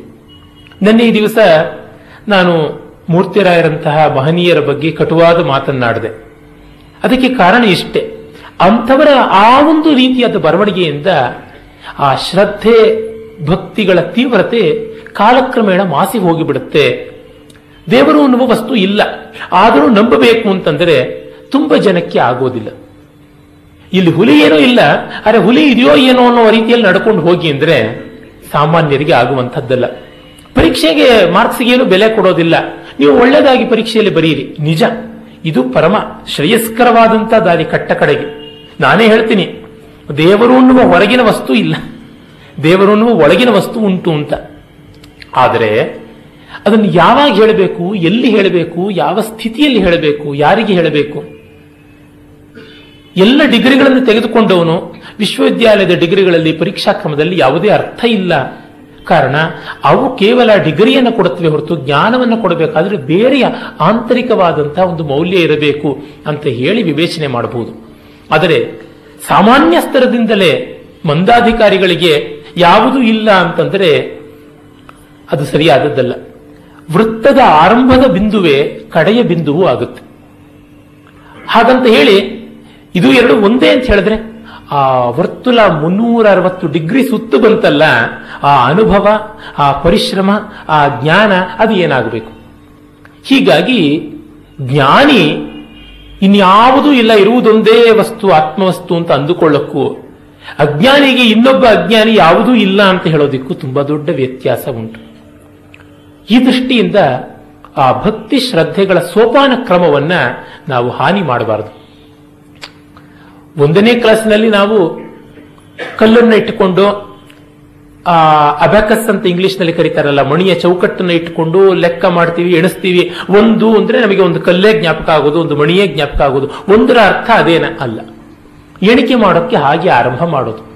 ನನ್ನ ಈ ದಿವಸ ನಾನು ಮೂರ್ತಿರಾಯರಂತಹ ಮಹನೀಯರ ಬಗ್ಗೆ ಕಟುವಾದ ಮಾತನ್ನಾಡಿದೆ. ಅದಕ್ಕೆ ಕಾರಣ ಇಷ್ಟೇ. ಅಂಥವರ ಆ ಒಂದು ರೀತಿಯಾದ ಬರವಣಿಗೆಯಿಂದ ಆ ಶ್ರದ್ಧೆ, ಭಕ್ತಿಗಳ ತೀವ್ರತೆ ಕಾಲಕ್ರಮೇಣ ಮಾಸಿ ಹೋಗಿಬಿಡುತ್ತೆ. ದೇವರು ಅನ್ನುವ ವಸ್ತು ಇಲ್ಲ. ಆದರೂ ನಂಬಬೇಕು ಅಂತಂದರೆ ತುಂಬ ಜನಕ್ಕೆ ಆಗೋದಿಲ್ಲ. ಇಲ್ಲಿ ಹುಲಿ ಏನೋ ಇಲ್ಲ. ಅರೆ ಹುಲಿ ಇದೆಯೋ ಏನೋ ಅನ್ನೋ ರೀತಿಯಲ್ಲಿ ನಡ್ಕೊಂಡು ಹೋಗಿ ಅಂದರೆ ಸಾಮಾನ್ಯರಿಗೆ ಆಗುವಂಥದ್ದಲ್ಲ. ಪರೀಕ್ಷೆಗೆ ಮಾರ್ಕ್ಸ್ಗೇನು ಬೆಲೆ ಕೊಡೋದಿಲ್ಲ. ನೀವು ಒಳ್ಳೆಯದಾಗಿ ಪರೀಕ್ಷೆಯಲ್ಲಿ ಬರೀರಿ. ನಿಜ. ಇದು ಪರಮ ಶ್ರೇಯಸ್ಕರವಾದಂಥ ದಾರಿ ಕಟ್ಟ ಕಡೆಗೆ. ನಾನೇ ಹೇಳ್ತೀನಿ. ದೇವರು ಅನ್ನುವ ಹೊರಗಿನ ವಸ್ತು ಇಲ್ಲ. ದೇವರು ಅನ್ನುವ ಒಳಗಿನ ವಸ್ತು ಉಂಟು ಅಂತ. ಆದರೆ ಅದನ್ನು ಯಾವಾಗ ಹೇಳಬೇಕು, ಎಲ್ಲಿ ಹೇಳಬೇಕು, ಯಾವ ಸ್ಥಿತಿಯಲ್ಲಿ ಹೇಳಬೇಕು, ಯಾರಿಗೆ ಹೇಳಬೇಕು? ಎಲ್ಲ ಡಿಗ್ರಿಗಳನ್ನು ತೆಗೆದುಕೊಂಡವನು ವಿಶ್ವವಿದ್ಯಾಲಯದ ಡಿಗ್ರಿಗಳಲ್ಲಿ ಪರೀಕ್ಷಾ ಕ್ರಮದಲ್ಲಿ ಯಾವುದೇ ಅರ್ಥ ಇಲ್ಲ. ಕಾರಣ, ಅವು ಕೇವಲ ಡಿಗ್ರಿಯನ್ನು ಕೊಡುತ್ತವೆ ಹೊರತು ಜ್ಞಾನವನ್ನು ಕೊಡಬೇಕಾದ್ರೆ ಬೇರೆಯ ಆಂತರಿಕವಾದಂತಹ ಒಂದು ಮೌಲ್ಯ ಇರಬೇಕು ಅಂತ ಹೇಳಿ ವಿವೇಚನೆ ಮಾಡಬಹುದು. ಆದರೆ, ಸಾಮಾನ್ಯ ಸ್ತರದಿಂದಲೇ ಮಂದಾಧಿಕಾರಿಗಳಿಗೆ ಯಾವುದು ಇಲ್ಲ ಅಂತಂದ್ರೆ ಅದು ಸರಿಯಾದದ್ದಲ್ಲ. ವೃತ್ತದ ಆರಂಭದ ಬಿಂದುವೇ ಕಡೆಯ ಬಿಂದುವು ಆಗುತ್ತೆ. ಹಾಗಂತ ಹೇಳಿ, ಇದು ಎರಡು ಒಂದೇ ಅಂತ ಹೇಳಿದ್ರೆ, ಆ ವರ್ತುಲ ಮುನ್ನೂರ ಅರವತ್ತು ಡಿಗ್ರಿ ಸುತ್ತು ಬಂತಲ್ಲ, ಆ ಅನುಭವ, ಆ ಪರಿಶ್ರಮ, ಆ ಜ್ಞಾನ, ಅದು ಏನಾಗಬೇಕು? ಹೀಗಾಗಿ, ಜ್ಞಾನಿ ಇನ್ಯಾವುದೂ ಇಲ್ಲ, ಇರುವುದೊಂದೇ ವಸ್ತು, ಆತ್ಮವಸ್ತು ಅಂತ ಅಂದುಕೊಳ್ಳಕ್ಕೂ, ಅಜ್ಞಾನಿಗೆ ಇನ್ನೊಬ್ಬ ಅಜ್ಞಾನಿ ಯಾವುದೂ ಇಲ್ಲ ಅಂತ ಹೇಳೋದಿಕ್ಕೂ ತುಂಬಾ ದೊಡ್ಡ ವ್ಯತ್ಯಾಸ ಉಂಟು. ಈ ದೃಷ್ಟಿಯಿಂದ ಆ ಭಕ್ತಿ ಶ್ರದ್ಧೆಗಳ ಸೋಪಾನ ಕ್ರಮವನ್ನ ನಾವು ಹಾನಿ ಮಾಡಬಾರದು. ಒಂದನೇ ಕ್ಲಾಸ್ನಲ್ಲಿ ನಾವು ಕಲ್ಲನ್ನು ಇಟ್ಟುಕೊಂಡು, ಆ ಅಬಕಸ್ ಅಂತ ಇಂಗ್ಲಿಷ್ನಲ್ಲಿ ಕರೀತಾರಲ್ಲ, ಮಣಿಯ ಚೌಕಟ್ಟನ್ನು ಇಟ್ಟುಕೊಂಡು ಲೆಕ್ಕ ಮಾಡ್ತೀವಿ, ಎಣಿಸ್ತೀವಿ. ಒಂದು ಅಂದ್ರೆ ನಮಗೆ ಒಂದು ಕಲ್ಲೇ ಜ್ಞಾಪಕ ಆಗೋದು, ಒಂದು ಮಣಿಯೇ ಜ್ಞಾಪಕ ಆಗೋದು. ಒಂದರ ಅರ್ಥ ಅದೇನ ಅಲ್ಲ. ಎಣಿಕೆ ಮಾಡೋಕ್ಕೆ ಹಾಗೆ ಆರಂಭ ಮಾಡೋದು.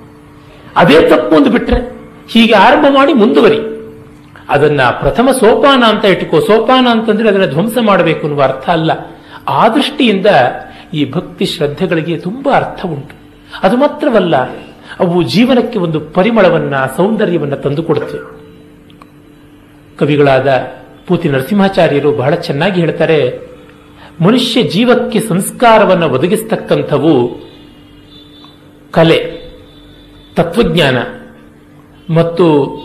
ಅದೇ ತಪ್ಪು ಒಂದು ಬಿಟ್ರೆ, ಹೀಗೆ ಆರಂಭ ಮಾಡಿ ಮುಂದುವರಿ. ಅದನ್ನ ಪ್ರಥಮ ಸೋಪಾನ ಅಂತ ಇಟ್ಟುಕೋ. ಸೋಪಾನ ಅಂತಂದ್ರೆ ಅದನ್ನ ಧ್ವಂಸ ಮಾಡಬೇಕು ಅನ್ನುವ ಅರ್ಥ ಅಲ್ಲ. ಆ ದೃಷ್ಟಿಯಿಂದ ಈ ಭಕ್ತಿ ಶ್ರದ್ಧೆಗಳಿಗೆ ತುಂಬಾ ಅರ್ಥ ಉಂಟು. ಅದು ಮಾತ್ರವಲ್ಲ, ಅವು ಜೀವನಕ್ಕೆ ಒಂದು ಪರಿಮಳವನ್ನ, ಸೌಂದರ್ಯವನ್ನ ತಂದುಕೊಡುತ್ತೆ. ಕವಿಗಳಾದ ಪೂತಿ ನರಸಿಂಹಾಚಾರ್ಯರು ಬಹಳ ಚೆನ್ನಾಗಿ ಹೇಳ್ತಾರೆ, ಮನುಷ್ಯ ಜೀವಕ್ಕೆ ಸಂಸ್ಕಾರವನ್ನು ಒದಗಿಸ್ತಕ್ಕಂಥವು ಕಲೆ, ತತ್ವಜ್ಞಾನ ಮತ್ತು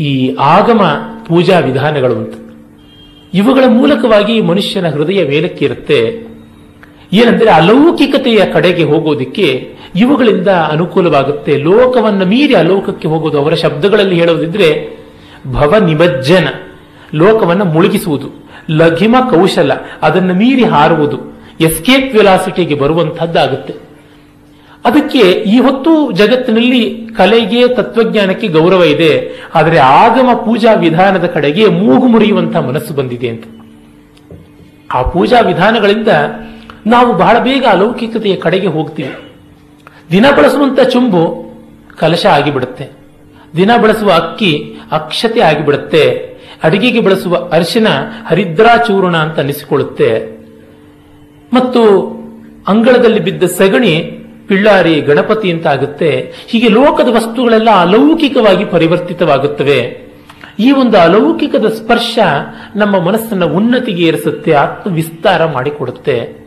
ಈ ಆಗಮ ಪೂಜಾ ವಿಧಾನಗಳು ಅಂತ ಇವುಗಳ ಮೂಲಕವಾಗಿ ಮನುಷ್ಯನ ಹೃದಯ ಮೇಲಕ್ಕಿರುತ್ತೆ. ಏನಂದ್ರೆ ಅಲೌಕಿಕತೆಯ ಕಡೆಗೆ ಹೋಗೋದಿಕ್ಕೆ ಇವುಗಳಿಂದ ಅನುಕೂಲವಾಗುತ್ತೆ. ಲೋಕವನ್ನು ಮೀರಿ ಅಲೋಕಕ್ಕೆ ಹೋಗೋದು ಅವರ ಶಬ್ದಗಳಲ್ಲಿ ಹೇಳೋದಿದ್ರೆ ಭವ ನಿಮಜ್ಜನ ಲೋಕವನ್ನು ಮುಳುಗಿಸುವುದು. ಲಘಿಮ ಕೌಶಲ, ಅದನ್ನು ಮೀರಿ ಹಾರುವುದು. ಎಸ್ಕೇಪ್ ವೆಲಾಸಿಟಿಗೆ ಬರುವಂತಹದ್ದಾಗುತ್ತೆ ಅದಕ್ಕೆ ಈ ಹೊತ್ತು ಜಗತ್ತಿನಲ್ಲಿ ಕಲೆಗೆ, ತತ್ವಜ್ಞಾನಕ್ಕೆ ಗೌರವ ಇದೆ. ಆದರೆ ಆಗಮ ಪೂಜಾ ವಿಧಾನದ ಕಡೆಗೆ ಮೂಗು ಮುರಿಯುವಂತಹ ಮನಸ್ಸು ಬಂದಿದೆ ಅಂತ. ಆ ಪೂಜಾ ವಿಧಾನಗಳಿಂದ ನಾವು ಬಹಳ ಬೇಗ ಅಲೌಕಿಕತೆಯ ಕಡೆಗೆ ಹೋಗ್ತೀವಿ. ದಿನ ಬಳಸುವಂತ ಚುಂಬು ಕಲಶ ಆಗಿಬಿಡುತ್ತೆ. ದಿನ ಬಳಸುವ ಅಕ್ಕಿ ಅಕ್ಷತೆ ಆಗಿಬಿಡುತ್ತೆ. ಅಡಿಗೆಗೆ ಬಳಸುವ ಅರಿಶಿನ ಹರಿದ್ರಾಚೂರ್ಣ ಅಂತ ಅನಿಸಿಕೊಳ್ಳುತ್ತೆ. ಮತ್ತು ಅಂಗಳದಲ್ಲಿ ಬಿದ್ದ ಸಗಣಿ ಪಿಳ್ಳಾರಿ, ಗಣಪತಿ ಅಂತ ಆಗುತ್ತೆ ಹೀಗೆ ಲೋಕದ ವಸ್ತುಗಳೆಲ್ಲ ಅಲೌಕಿಕವಾಗಿ ಪರಿವರ್ತಿತವಾಗುತ್ತವೆ. ಈ ಒಂದು ಅಲೌಕಿಕದ ಸ್ಪರ್ಶ ನಮ್ಮ ಮನಸ್ಸನ್ನ ಉನ್ನತಿಗೆ ಏರಿಸುತ್ತೆ ಆತ್ಮ ವಿಸ್ತಾರ ಮಾಡಿಕೊಡುತ್ತೆ.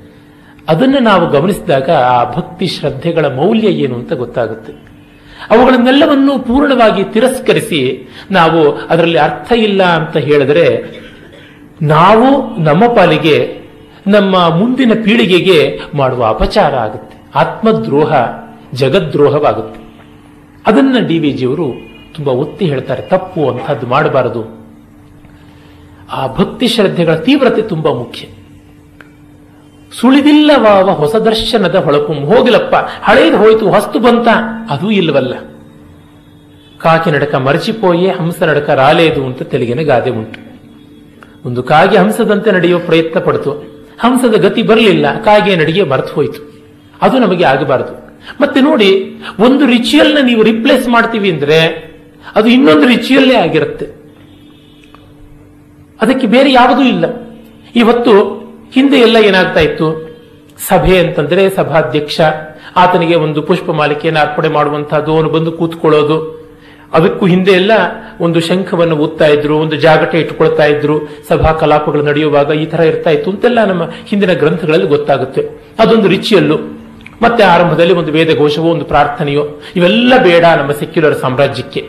ಅದನ್ನು ನಾವು ಗಮನಿಸಿದಾಗ ಆ ಭಕ್ತಿ ಶ್ರದ್ಧೆಗಳ ಮೌಲ್ಯ ಏನು ಅಂತ ಗೊತ್ತಾಗುತ್ತೆ. ಅವುಗಳನ್ನೆಲ್ಲವನ್ನು ಪೂರ್ಣವಾಗಿ ತಿರಸ್ಕರಿಸಿ ನಾವು ಅದರಲ್ಲಿ ಅರ್ಥ ಇಲ್ಲ ಅಂತ ಹೇಳಿದ್ರೆ, ನಾವು ನಮ್ಮ ಪಾಲಿಗೆ, ನಮ್ಮ ಮುಂದಿನ ಪೀಳಿಗೆಗೆ ಮಾಡುವ ಅಪಚಾರ ಆಗುತ್ತೆ. ಆತ್ಮದ್ರೋಹ ಜಗದ್ರೋಹವಾಗುತ್ತೆ. ಅದನ್ನ ಡಿ ವಿ ಜಿಯವರು ತುಂಬಾ ಒತ್ತಿ ಹೇಳ್ತಾರೆ, ತಪ್ಪು ಅಂತಹದ್ದು ಮಾಡಬಾರದು. ಆ ಭಕ್ತಿ ಶ್ರದ್ಧೆಗಳ ತೀವ್ರತೆ ತುಂಬಾ ಮುಖ್ಯ. ಸುಳಿದಿಲ್ಲವಾವ ಹೊಸ ದರ್ಶನದ ಹೊಳಪು ಹೋಗಿಲಪ್ಪ ಹಳೇದು ಹೋಯ್ತು, ಹೊಸ್ತು ಬಂತ, ಅದೂ ಇಲ್ಲವಲ್ಲ. ಕಾಕಿ ನಡಕ ಮರಚಿಪೋಯೆ, ಹಂಸ ನಡಕ ರಾಲೇದು ಅಂತ ತೆಲುಗಿನ ಗಾದೆ ಉಂಟು. ಒಂದು ಕಾಗೆ ಹಂಸದಂತೆ ನಡೆಯುವ ಪ್ರಯತ್ನ ಪಡ್ತು ಹಂಸದ ಗತಿ ಬರಲಿಲ್ಲ, ಕಾಗೆ ನಡಿಗೆ ಮರೆತು ಹೋಯ್ತು. ಅದು ನಮಗೆ ಆಗಬಾರದು. ಮತ್ತೆ ನೋಡಿ, ಒಂದು ರಿಚುವಲ್ನ ನೀವು ರಿಪ್ಲೇಸ್ ಮಾಡ್ತೀವಿ ಅಂದ್ರೆ, ಅದು ಇನ್ನೊಂದು ರಿಚುವಲ್ಲೇ ಆಗಿರುತ್ತೆ. ಅದಕ್ಕೆ ಬೇರೆ ಯಾವುದೂ ಇಲ್ಲ. ಇವತ್ತು ಹಿಂದೆ ಎಲ್ಲ ಏನಾಗ್ತಾ ಇತ್ತು? ಸಭೆ ಅಂತಂದ್ರೆ ಸಭಾಧ್ಯಕ್ಷ, ಆತನಿಗೆ ಒಂದು ಪುಷ್ಪ ಮಾಲಿಕೆಯನ್ನು ಅರ್ಪಣೆ ಮಾಡುವಂತಹದ್ದು, ಅವನು ಬಂದು ಕೂತ್ಕೊಳ್ಳೋದು. ಅದಕ್ಕೂ ಹಿಂದೆ ಎಲ್ಲ ಒಂದು ಶಂಖವನ್ನು ಓದ್ತಾ ಇದ್ರು, ಒಂದು ಜಾಗಟೆ ಇಟ್ಕೊಳ್ತಾ ಇದ್ರು. ಸಭಾ ಕಲಾಪಗಳು ನಡೆಯುವಾಗ ಈ ತರ ಇರ್ತಾ ಇತ್ತು ಅಂತೆಲ್ಲ ನಮ್ಮ ಹಿಂದಿನ ಗ್ರಂಥಗಳಲ್ಲಿ ಗೊತ್ತಾಗುತ್ತೆ. ಅದೊಂದು ರಿಚಿಯಲ್ಲು ಮತ್ತೆ ಆರಂಭದಲ್ಲಿ ಒಂದು ವೇದ ಘೋಷವೋ ಒಂದು ಪ್ರಾರ್ಥನೆಯೋ, ಇವೆಲ್ಲ ಬೇಡ ನಮ್ಮ ಸೆಕ್ಯುಲರ್ ಸಾಮ್ರಾಜ್ಯಕ್ಕೆ.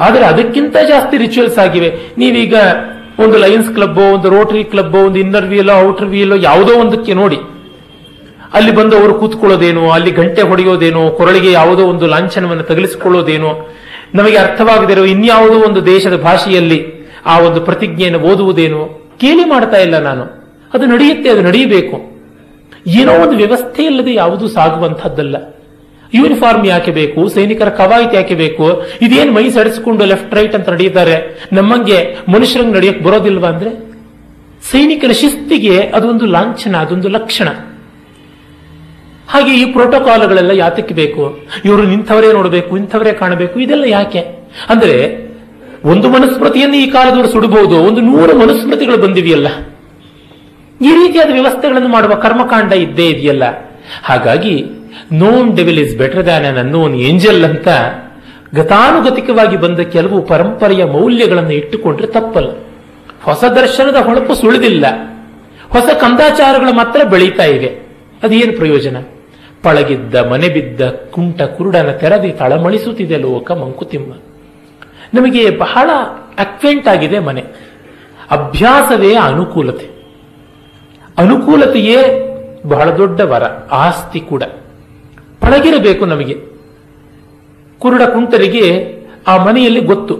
ಆದರೆ ಅದಕ್ಕಿಂತ ಜಾಸ್ತಿ ರಿಚುವಲ್ಸ್ ಆಗಿವೆ. ನೀವೀಗ ಒಂದು ಲಯನ್ಸ್ ಕ್ಲಬ್ ಒಂದು ರೋಟರಿ ಕ್ಲಬ್ ಒಂದು ಇನ್ನರ್ ವೀಲೋ ಔಟರ್ ವೀಲೋ ಯಾವುದೋ ಒಂದಕ್ಕೆ ನೋಡಿ. ಅಲ್ಲಿ ಬಂದು ಅವರು ಕೂತ್ಕೊಳ್ಳೋದೇನೋ, ಅಲ್ಲಿ ಗಂಟೆ ಹೊಡೆಯೋದೇನು, ಕೊರಳಿಗೆ ಯಾವುದೋ ಒಂದು ಲಾಂಛನವನ್ನು ತಗಲಿಸಿಕೊಳ್ಳೋದೇನೋ, ನಮಗೆ ಅರ್ಥವಾಗದಿರೋ ಇನ್ಯಾವುದೋ ಒಂದು ದೇಶದ ಭಾಷೆಯಲ್ಲಿ ಆ ಒಂದು ಪ್ರತಿಜ್ಞೆಯನ್ನು ಓದುವುದೇನೋ ಕೇಳಿ ಮಾಡ್ತಾ ಇಲ್ಲ ನಾನು. ಅದು ನಡೆಯುತ್ತೆ, ಅದು ನಡೆಯಬೇಕು. ಏನೋ ಒಂದು ವ್ಯವಸ್ಥೆ ಇಲ್ಲದೆ ಯಾವುದೂ ಸಾಗುವಂಥದ್ದಲ್ಲ. ಯೂನಿಫಾರ್ಮ್ ಯಾಕೆ ಬೇಕು? ಸೈನಿಕರ ಕವಾಯಿತಿ ಯಾಕೆ ಬೇಕು? ಇದೇನು ಮೈ ಸಡಿಸಿಕೊಂಡು ಲೆಫ್ಟ್ ರೈಟ್ ಅಂತ ನಡೆಯುತ್ತಾರೆ? ನಮ್ಮಂಗೆ ಮನುಷ್ಯರಂಗೆ ನಡೆಯಕ್ಕೆ ಬರೋದಿಲ್ವಾ ಅಂದ್ರೆ? ಸೈನಿಕರ ಶಿಸ್ತಿಗೆ ಅದೊಂದು ಲಾಂಛನ, ಅದೊಂದು ಲಕ್ಷಣ. ಹಾಗೆ ಈ ಪ್ರೋಟೋಕಾಲ್ಗಳೆಲ್ಲ ಯಾತಕ್ಕೆ ಬೇಕು? ಇವರು ನಿಂಥವರೇ ನೋಡಬೇಕು, ಇಂಥವರೇ ಕಾಣಬೇಕು, ಇದೆಲ್ಲ ಯಾಕೆ? ಅಂದ್ರೆ ಒಂದು ಮನುಸ್ಮೃತಿಯನ್ನು ಈ ಕಾಲದವರು ಸುಡಬಹುದು, ಒಂದು ನೂರು ಮನುಸ್ಮೃತಿಗಳು ಬಂದಿವೆಯಲ್ಲ. ಈ ರೀತಿಯಾದ ವ್ಯವಸ್ಥೆಗಳನ್ನು ಮಾಡುವ ಕರ್ಮಕಾಂಡ ಇದ್ದೇ ಇದೆಯಲ್ಲ? ಹಾಗಾಗಿ known devil is better than an unknown angel ಅಂತ ಗತಾನುಗತಿಕವಾಗಿ ಬಂದ ಕೆಲವು ಪರಂಪರೆಯ ಮೌಲ್ಯಗಳನ್ನು ಇಟ್ಟುಕೊಂಡ್ರೆ ತಪ್ಪಲ್ಲ. ಹೊಸ ದರ್ಶನದ ಹೊಳಪು ಸುಳಿದಿಲ್ಲ. ಹೊಸ ಕಂದಾಚಾರಗಳು ಮಾತ್ರ ಬೆಳೀತಾ ಇವೆ. ಅದೇನು ಪ್ರಯೋಜನ? ಪಳಗಿದ್ದ, ಮನೆ ಬಿದ್ದ, ಕುಂಟ ಕುರುಡನ ತೆರದಿ ತಳಮಳಿಸುತ್ತಿದೆ ಲೋಕ ಮಂಕುತಿಮ್ಮ. ನಮಗೆ ಬಹಳ ಅಕ್ವೆಂಟ್ ಆಗಿದೆ ಮನೆ. ಅಭ್ಯಾಸವೇ ಅನುಕೂಲತೆ. ಅನುಕೂಲತೆಯೇ ಬಹಳ ದೊಡ್ಡ ವರ, ಆಸ್ತಿ ಕೂಡ. ಪಳಗಿರಬೇಕು ನಮಗೆ. ಕುರುಡ ಕುಂಟರಿಗೆ ಆ ಮನೆಯಲ್ಲಿ ಗೊತ್ತು.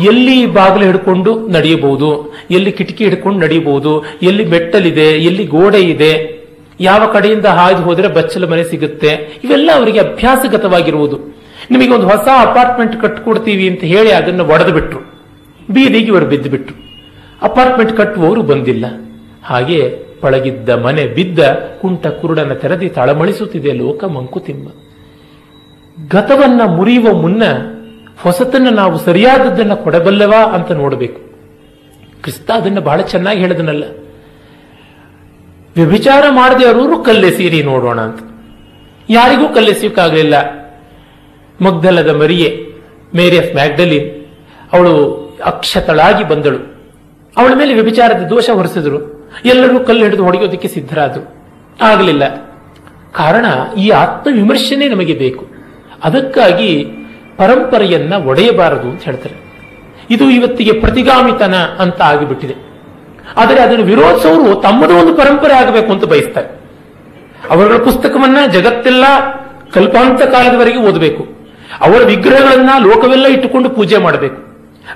ಎಲ್ಲಿ ಬಾಗಿಲು ಹಿಡ್ಕೊಂಡು ನಡೆಯಬಹುದು, ಎಲ್ಲಿ ಕಿಟಕಿ ಹಿಡ್ಕೊಂಡು ನಡೆಯಬಹುದು, ಎಲ್ಲಿ ಮೆಟ್ಟಲಿದೆ, ಎಲ್ಲಿ ಗೋಡೆ ಇದೆ, ಯಾವ ಕಡೆಯಿಂದ ಹಾಯ್ದು ಹೋದರೆ ಬಚ್ಚಲ ಮನೆ ಸಿಗುತ್ತೆ, ಇವೆಲ್ಲ ಅವರಿಗೆ ಅಭ್ಯಾಸಗತವಾಗಿರುವುದು. ನಿಮಗೆ ಒಂದು ಹೊಸ ಅಪಾರ್ಟ್ಮೆಂಟ್ ಕಟ್ಕೊಡ್ತೀವಿ ಅಂತ ಹೇಳಿ ಅದನ್ನು ಒಡೆದು ಬಿಟ್ರು. ಬೀದಿಗೆ ಇವರು ಬಿದ್ದು ಬಿಟ್ರು ಅಪಾರ್ಟ್ಮೆಂಟ್ ಕಟ್ಟುವವರು ಬಂದಿಲ್ಲ. ಹಾಗೆ ಪಳಗಿದ್ದ ಮನೆ ಬಿದ್ದ ಕುಂಟ ಕುರುಡನ ತೆರದಿ ತಳಮಳಿಸುತ್ತಿದೆ ಲೋಕ ಮಂಕುತಿಮ್ಮ. ಗತವನ್ನ ಮುರಿಯುವ ಮುನ್ನ ಹೊಸತನ್ನ ನಾವು ಸರಿಯಾದದ್ದನ್ನ ಕೊಡಬಲ್ಲವಾ ಅಂತ ನೋಡಬೇಕು. ಕ್ರಿಸ್ತ ಅದನ್ನ ಬಹಳ ಚೆನ್ನಾಗಿ ಹೇಳಿದನಲ್ಲ. ವ್ಯಭಿಚಾರ ಮಾಡದೆ ಅವರು ಕಲ್ಲೆಸೀರಿ ನೋಡೋಣ ಅಂತ. ಯಾರಿಗೂ ಕಲ್ಲೆಸಿಯಕ್ಕಾಗಲಿಲ್ಲ. ಮಗ್ದಲದ ಮರಿಯೆ, ಮೇರಿ ಆಫ್ ಮ್ಯಾಗ್ಡಲಿನ್, ಅವಳು ಅಕ್ಷತಳಾಗಿ ಬಂದಳು. ಅವಳ ಮೇಲೆ ವ್ಯಭಿಚಾರದ ದೋಷ ಹೊರಿಸಿದ್ರು. ಎಲ್ಲರೂ ಕಲ್ಲು ಹಿಡಿದು ಹೊಡೆಯೋದಕ್ಕೆ ಸಿದ್ಧರಾದರು. ಆಗಲಿಲ್ಲ. ಕಾರಣ, ಈ ಆತ್ಮವಿಮರ್ಶನೆ ನಮಗೆ ಬೇಕು. ಅದಕ್ಕಾಗಿ ಪರಂಪರೆಯನ್ನ ಒಡೆಯಬಾರದು ಅಂತ ಹೇಳ್ತಾರೆ. ಇದು ಇವತ್ತಿಗೆ ಪ್ರತಿಗಾಮಿತನ ಅಂತ ಆಗಿಬಿಟ್ಟಿದೆ. ಆದರೆ ಅದನ್ನು ವಿರೋಧಿಸೋರು ತಮ್ಮದು ಒಂದು ಪರಂಪರೆ ಆಗಬೇಕು ಅಂತ ಬಯಸ್ತಾರೆ. ಅವರ ಪುಸ್ತಕವನ್ನ ಜಗತ್ತೆಲ್ಲ ಕಲ್ಪಾಂತ ಕಾಲದವರೆಗೆ ಓದಬೇಕು. ಅವರ ವಿಗ್ರಹಗಳನ್ನ ಲೋಕವೆಲ್ಲ ಇಟ್ಟುಕೊಂಡು ಪೂಜೆ ಮಾಡಬೇಕು.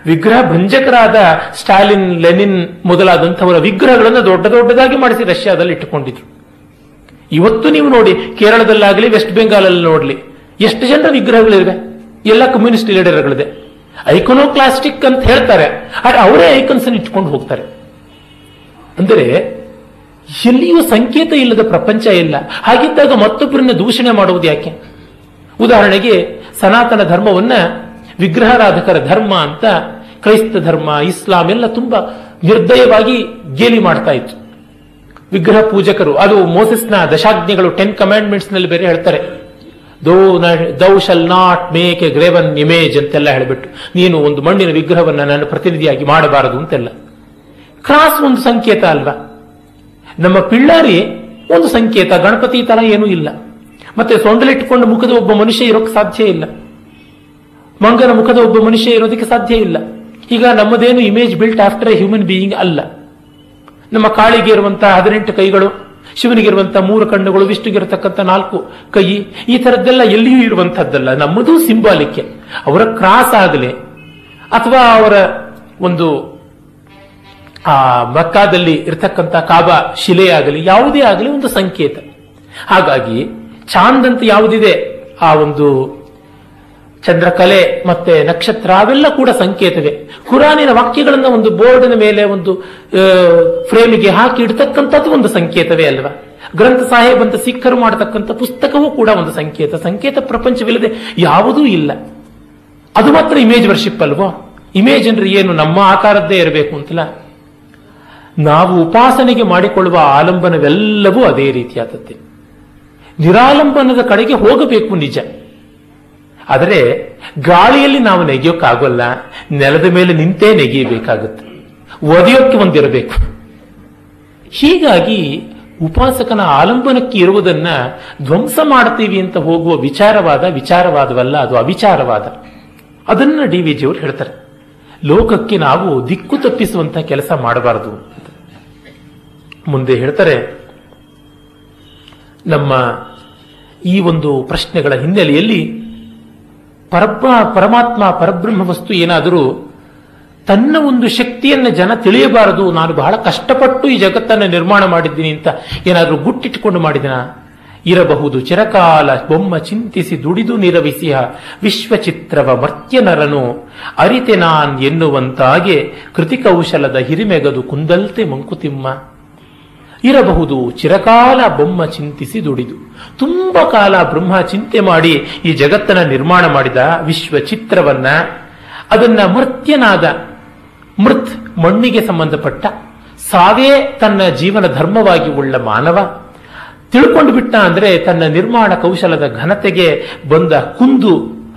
ವಿಗ್ರಹ ಭಂಜಕರಾದ ಸ್ಟಾಲಿನ್, ಲೆನಿನ್ ಮೊದಲಾದಂಥವರ ವಿಗ್ರಹಗಳನ್ನು ದೊಡ್ಡ ದೊಡ್ಡದಾಗಿ ಮಾಡಿಸಿ ರಷ್ಯಾದಲ್ಲಿ ಇಟ್ಟುಕೊಂಡಿದ್ರು. ಇವತ್ತು ನೀವು ನೋಡಿ, ಕೇರಳದಲ್ಲಾಗಲಿ, ವೆಸ್ಟ್ ಬೆಂಗಾಲಲ್ಲಿ ನೋಡಲಿ, ಎಷ್ಟು ಜನರ ವಿಗ್ರಹಗಳಿವೆ? ಎಲ್ಲ ಕಮ್ಯುನಿಸ್ಟ್ ಲೀಡರ್ಗಳಿದೆ. ಐಕೊನೋಕ್ಲಾಸ್ಟಿಕ್ ಅಂತ ಹೇಳ್ತಾರೆ. ಆದ್ರೆ ಅವರೇ ಐಕನ್ಸ್ ಅನ್ನು ಇಟ್ಕೊಂಡು ಹೋಗ್ತಾರೆ. ಅಂದರೆ, ಎಲ್ಲಿಯೂ ಸಂಕೇತ ಇಲ್ಲದ ಪ್ರಪಂಚ ಇಲ್ಲ. ಹಾಗಿದ್ದಾಗ ಮತ್ತೊಬ್ಬರನ್ನ ದೂಷಣೆ ಮಾಡುವುದು ಯಾಕೆ? ಉದಾಹರಣೆಗೆ, ಸನಾತನ ಧರ್ಮವನ್ನ ವಿಗ್ರಹಾರಾಧಕರ ಧರ್ಮ ಅಂತ ಕ್ರೈಸ್ತ ಧರ್ಮ, ಇಸ್ಲಾಂ ಎಲ್ಲ ತುಂಬಾ ನಿರ್ದಯವಾಗಿ ಗೇಲಿ ಮಾಡ್ತಾ ಇತ್ತು. ವಿಗ್ರಹ ಪೂಜಕರು, ಅದು ಮೋಸಸ್ನ ದಶಾಜ್ಞೆಗಳು ಟೆನ್ ಕಮ್ಯಾಂಡ್ಮೆಂಟ್ಸ್ನಲ್ಲಿ ಬೇರೆ ಹೇಳ್ತಾರೆ. Though thou shalt not make a graven image ಅಂತೆಲ್ಲ ಹೇಳಿಬಿಟ್ಟು, ನೀನು ಒಂದು ಮಣ್ಣಿನ ವಿಗ್ರಹವನ್ನು ನನ್ನ ಪ್ರತಿನಿಧಿಯಾಗಿ ಮಾಡಬಾರದು ಅಂತೆಲ್ಲ. ಕ್ರಾಸ್ ಒಂದು ಸಂಕೇತ ಅಲ್ವಾ? ನಮ್ಮ ಪಿಳ್ಳಾರಿ ಒಂದು ಸಂಕೇತ, ಗಣಪತಿ ತರ ಏನೂ ಇಲ್ಲ. ಮತ್ತೆ ಸೊಂಡಲಿಟ್ಟುಕೊಂಡು ಮುಖದ ಒಬ್ಬ ಮನುಷ್ಯ ಇರೋಕೆ ಸಾಧ್ಯ ಇಲ್ಲ. ಮಂಗನ ಮುಖದ ಒಬ್ಬ ಮನುಷ್ಯ ಇರೋದಕ್ಕೆ ಸಾಧ್ಯ ಇಲ್ಲ. ಈಗ ನಮ್ಮದೇನು image built after a human being ಅಲ್ಲ. ನಮ್ಮ ಕಾಳಿಗೆ ಇರುವಂತಹ ಹದಿನೆಂಟು ಕೈಗಳು ಶಿವನಿಗಿರುವಂತಹ ಮೂರು ಕಣ್ಣುಗಳು ವಿಷ್ಣುಗಿರತಕ್ಕಂಥ ನಾಲ್ಕು ಕೈ, ಈ ತರದ್ದೆಲ್ಲ ಎಲ್ಲಿಯೂ ಇರುವಂತಹದ್ದಲ್ಲ ನಮ್ಮದು ಸಿಂಬಾಲಿಕೆ ಅವರ ಕ್ರಾಸ್ ಆಗಲಿ, ಅಥವಾ ಅವರ ಒಂದು, ಆ, ಮಕ್ಕಾದಲ್ಲಿ ಇರತಕ್ಕಂಥ ಕಾಬಾ ಶಿಲೆ ಆಗಲಿ, ಯಾವುದೇ ಆಗಲಿ ಒಂದು ಸಂಕೇತ. ಹಾಗಾಗಿ ಚಾಂದ್ ಅಂತ ಯಾವುದಿದೆ? ಆ ಒಂದು ಚಂದ್ರಕಲೆ ಮತ್ತೆ ನಕ್ಷತ್ರ ಅವೆಲ್ಲ ಕೂಡ ಸಂಕೇತವೇ. ಕುರಾನಿನ ವಾಕ್ಯಗಳನ್ನ ಒಂದು ಬೋರ್ಡಿನ ಮೇಲೆ ಒಂದು ಫ್ರೇಮಿಗೆ ಹಾಕಿ ಇಡ್ತಕ್ಕಂಥದ್ದು ಒಂದು ಸಂಕೇತವೇ ಅಲ್ವಾ? ಗ್ರಂಥ ಸಾಹೇಬ್ ಅಂತ ಸಿಖ್ಖರು ಮಾಡತಕ್ಕಂಥ ಪುಸ್ತಕವೂ ಕೂಡ ಒಂದು ಸಂಕೇತ. ಸಂಕೇತ ಪ್ರಪಂಚವಿಲ್ಲದೆ ಯಾವುದೂ ಇಲ್ಲ. ಅದು ಮಾತ್ರ ಇಮೇಜ್ ವರ್ಷಿಪ್ ಅಲ್ವೋ? ಇಮೇಜ್ ಅಂದ್ರೆ ಏನು? ನಮ್ಮ ಆಕಾರದ್ದೇ ಇರಬೇಕು ಅಂತಲ್ಲ? ನಾವು ಉಪಾಸನೆಗೆ ಮಾಡಿಕೊಳ್ಳುವ ಆಲಂಬನವೆಲ್ಲವೂ ಅದೇ ರೀತಿಯಾದದ್ದೇ. ನಿರಾಲಂಬನದ ಕಡೆಗೆ ಹೋಗಬೇಕು ನಿಜ. ಆದರೆ ಗಾಳಿಯಲ್ಲಿ ನಾವು ನೆಗೆಯೋಕ್ಕಾಗೋಲ್ಲ, ನೆಲದ ಮೇಲೆ ನಿಂತೇ ನೆಗೆಯಬೇಕಾಗುತ್ತೆ. ಒದೆಯೋಕ್ಕೆ ಒಂದಿರಬೇಕು. ಹೀಗಾಗಿ ಉಪಾಸಕನ ಆಲಂಬನಕ್ಕೆ ಇರುವುದನ್ನ ಧ್ವಂಸ ಮಾಡ್ತೀವಿ ಅಂತ ಹೋಗುವ ವಿಚಾರವಾದ ವಿಚಾರವಾದವಲ್ಲ, ಅದು ಅವಿಚಾರವಾದ. ಅದನ್ನ ಡಿ ವಿ ಜಿಯವರು ಹೇಳ್ತಾರೆ. ಲೋಕಕ್ಕೆ ನಾವು ದಿಕ್ಕು ತಪ್ಪಿಸುವಂತಹ ಕೆಲಸ ಮಾಡಬಾರದು ಮುಂದೆ ಹೇಳ್ತಾರೆ, ನಮ್ಮ ಈ ಒಂದು ಪ್ರಶ್ನೆಗಳ ಹಿನ್ನೆಲೆಯಲ್ಲಿ ಪರಬ್ರ ಪರಮಾತ್ಮ, ಪರಬ್ರಹ್ಮ ವಸ್ತು ಏನಾದರೂ ತನ್ನ ಒಂದು ಶಕ್ತಿಯನ್ನು ಜನ ತಿಳಿಯಬಾರದು. ನಾನು ಬಹಳ ಕಷ್ಟಪಟ್ಟು ಈ ಜಗತ್ತನ್ನು ನಿರ್ಮಾಣ ಮಾಡಿದ್ದೀನಿ ಅಂತ ಏನಾದರೂ ಗುಟ್ಟಿಟ್ಟುಕೊಂಡು ಮಾಡಿದನ? ಇರಬಹುದು. ಚಿರಕಾಲ ಬೊಮ್ಮ ಚಿಂತಿಸಿ ದುಡಿದು ನಿರವಿಸಿಹ ವಿಶ್ವಚಿತ್ರವ ಮರ್ತ್ಯನರನು ಅರಿತೆ ನಾನ್ ಎನ್ನುವಂತಾಗೆ ಕೃತಿಕೌಶಲದ ಹಿರಿಮೆಗದು ಕುಂದಲ್ತೆ ಮಂಕುತಿಮ್ಮ. ಇರಬಹುದು. ಚಿರಕಾಲ ಬೊಮ್ಮ ಚಿಂತಿಸಿ ದುಡಿದು. ತುಂಬ ಕಾಲ ಬ್ರಹ್ಮ ಚಿಂತೆ ಮಾಡಿ ಈ ಜಗತ್ತನ್ನ ನಿರ್ಮಾಣ ಮಾಡಿದ ವಿಶ್ವ ಚಿತ್ರವನ್ನ ಅದನ್ನ ಮರ್ತ್ಯನಾದ ಮೃತ್ ಮಣ್ಣಿಗೆ ಸಂಬಂಧಪಟ್ಟ ಸಾವೇ ತನ್ನ ಜೀವನ ಧರ್ಮವಾಗಿ ಉಳ್ಳ ಮಾನವ ತಿಳ್ಕೊಂಡು ಬಿಟ್ಟ ಅಂದ್ರೆ ತನ್ನ ನಿರ್ಮಾಣ ಕೌಶಲದ ಘನತೆಗೆ ಬಂದ ಕುಂದು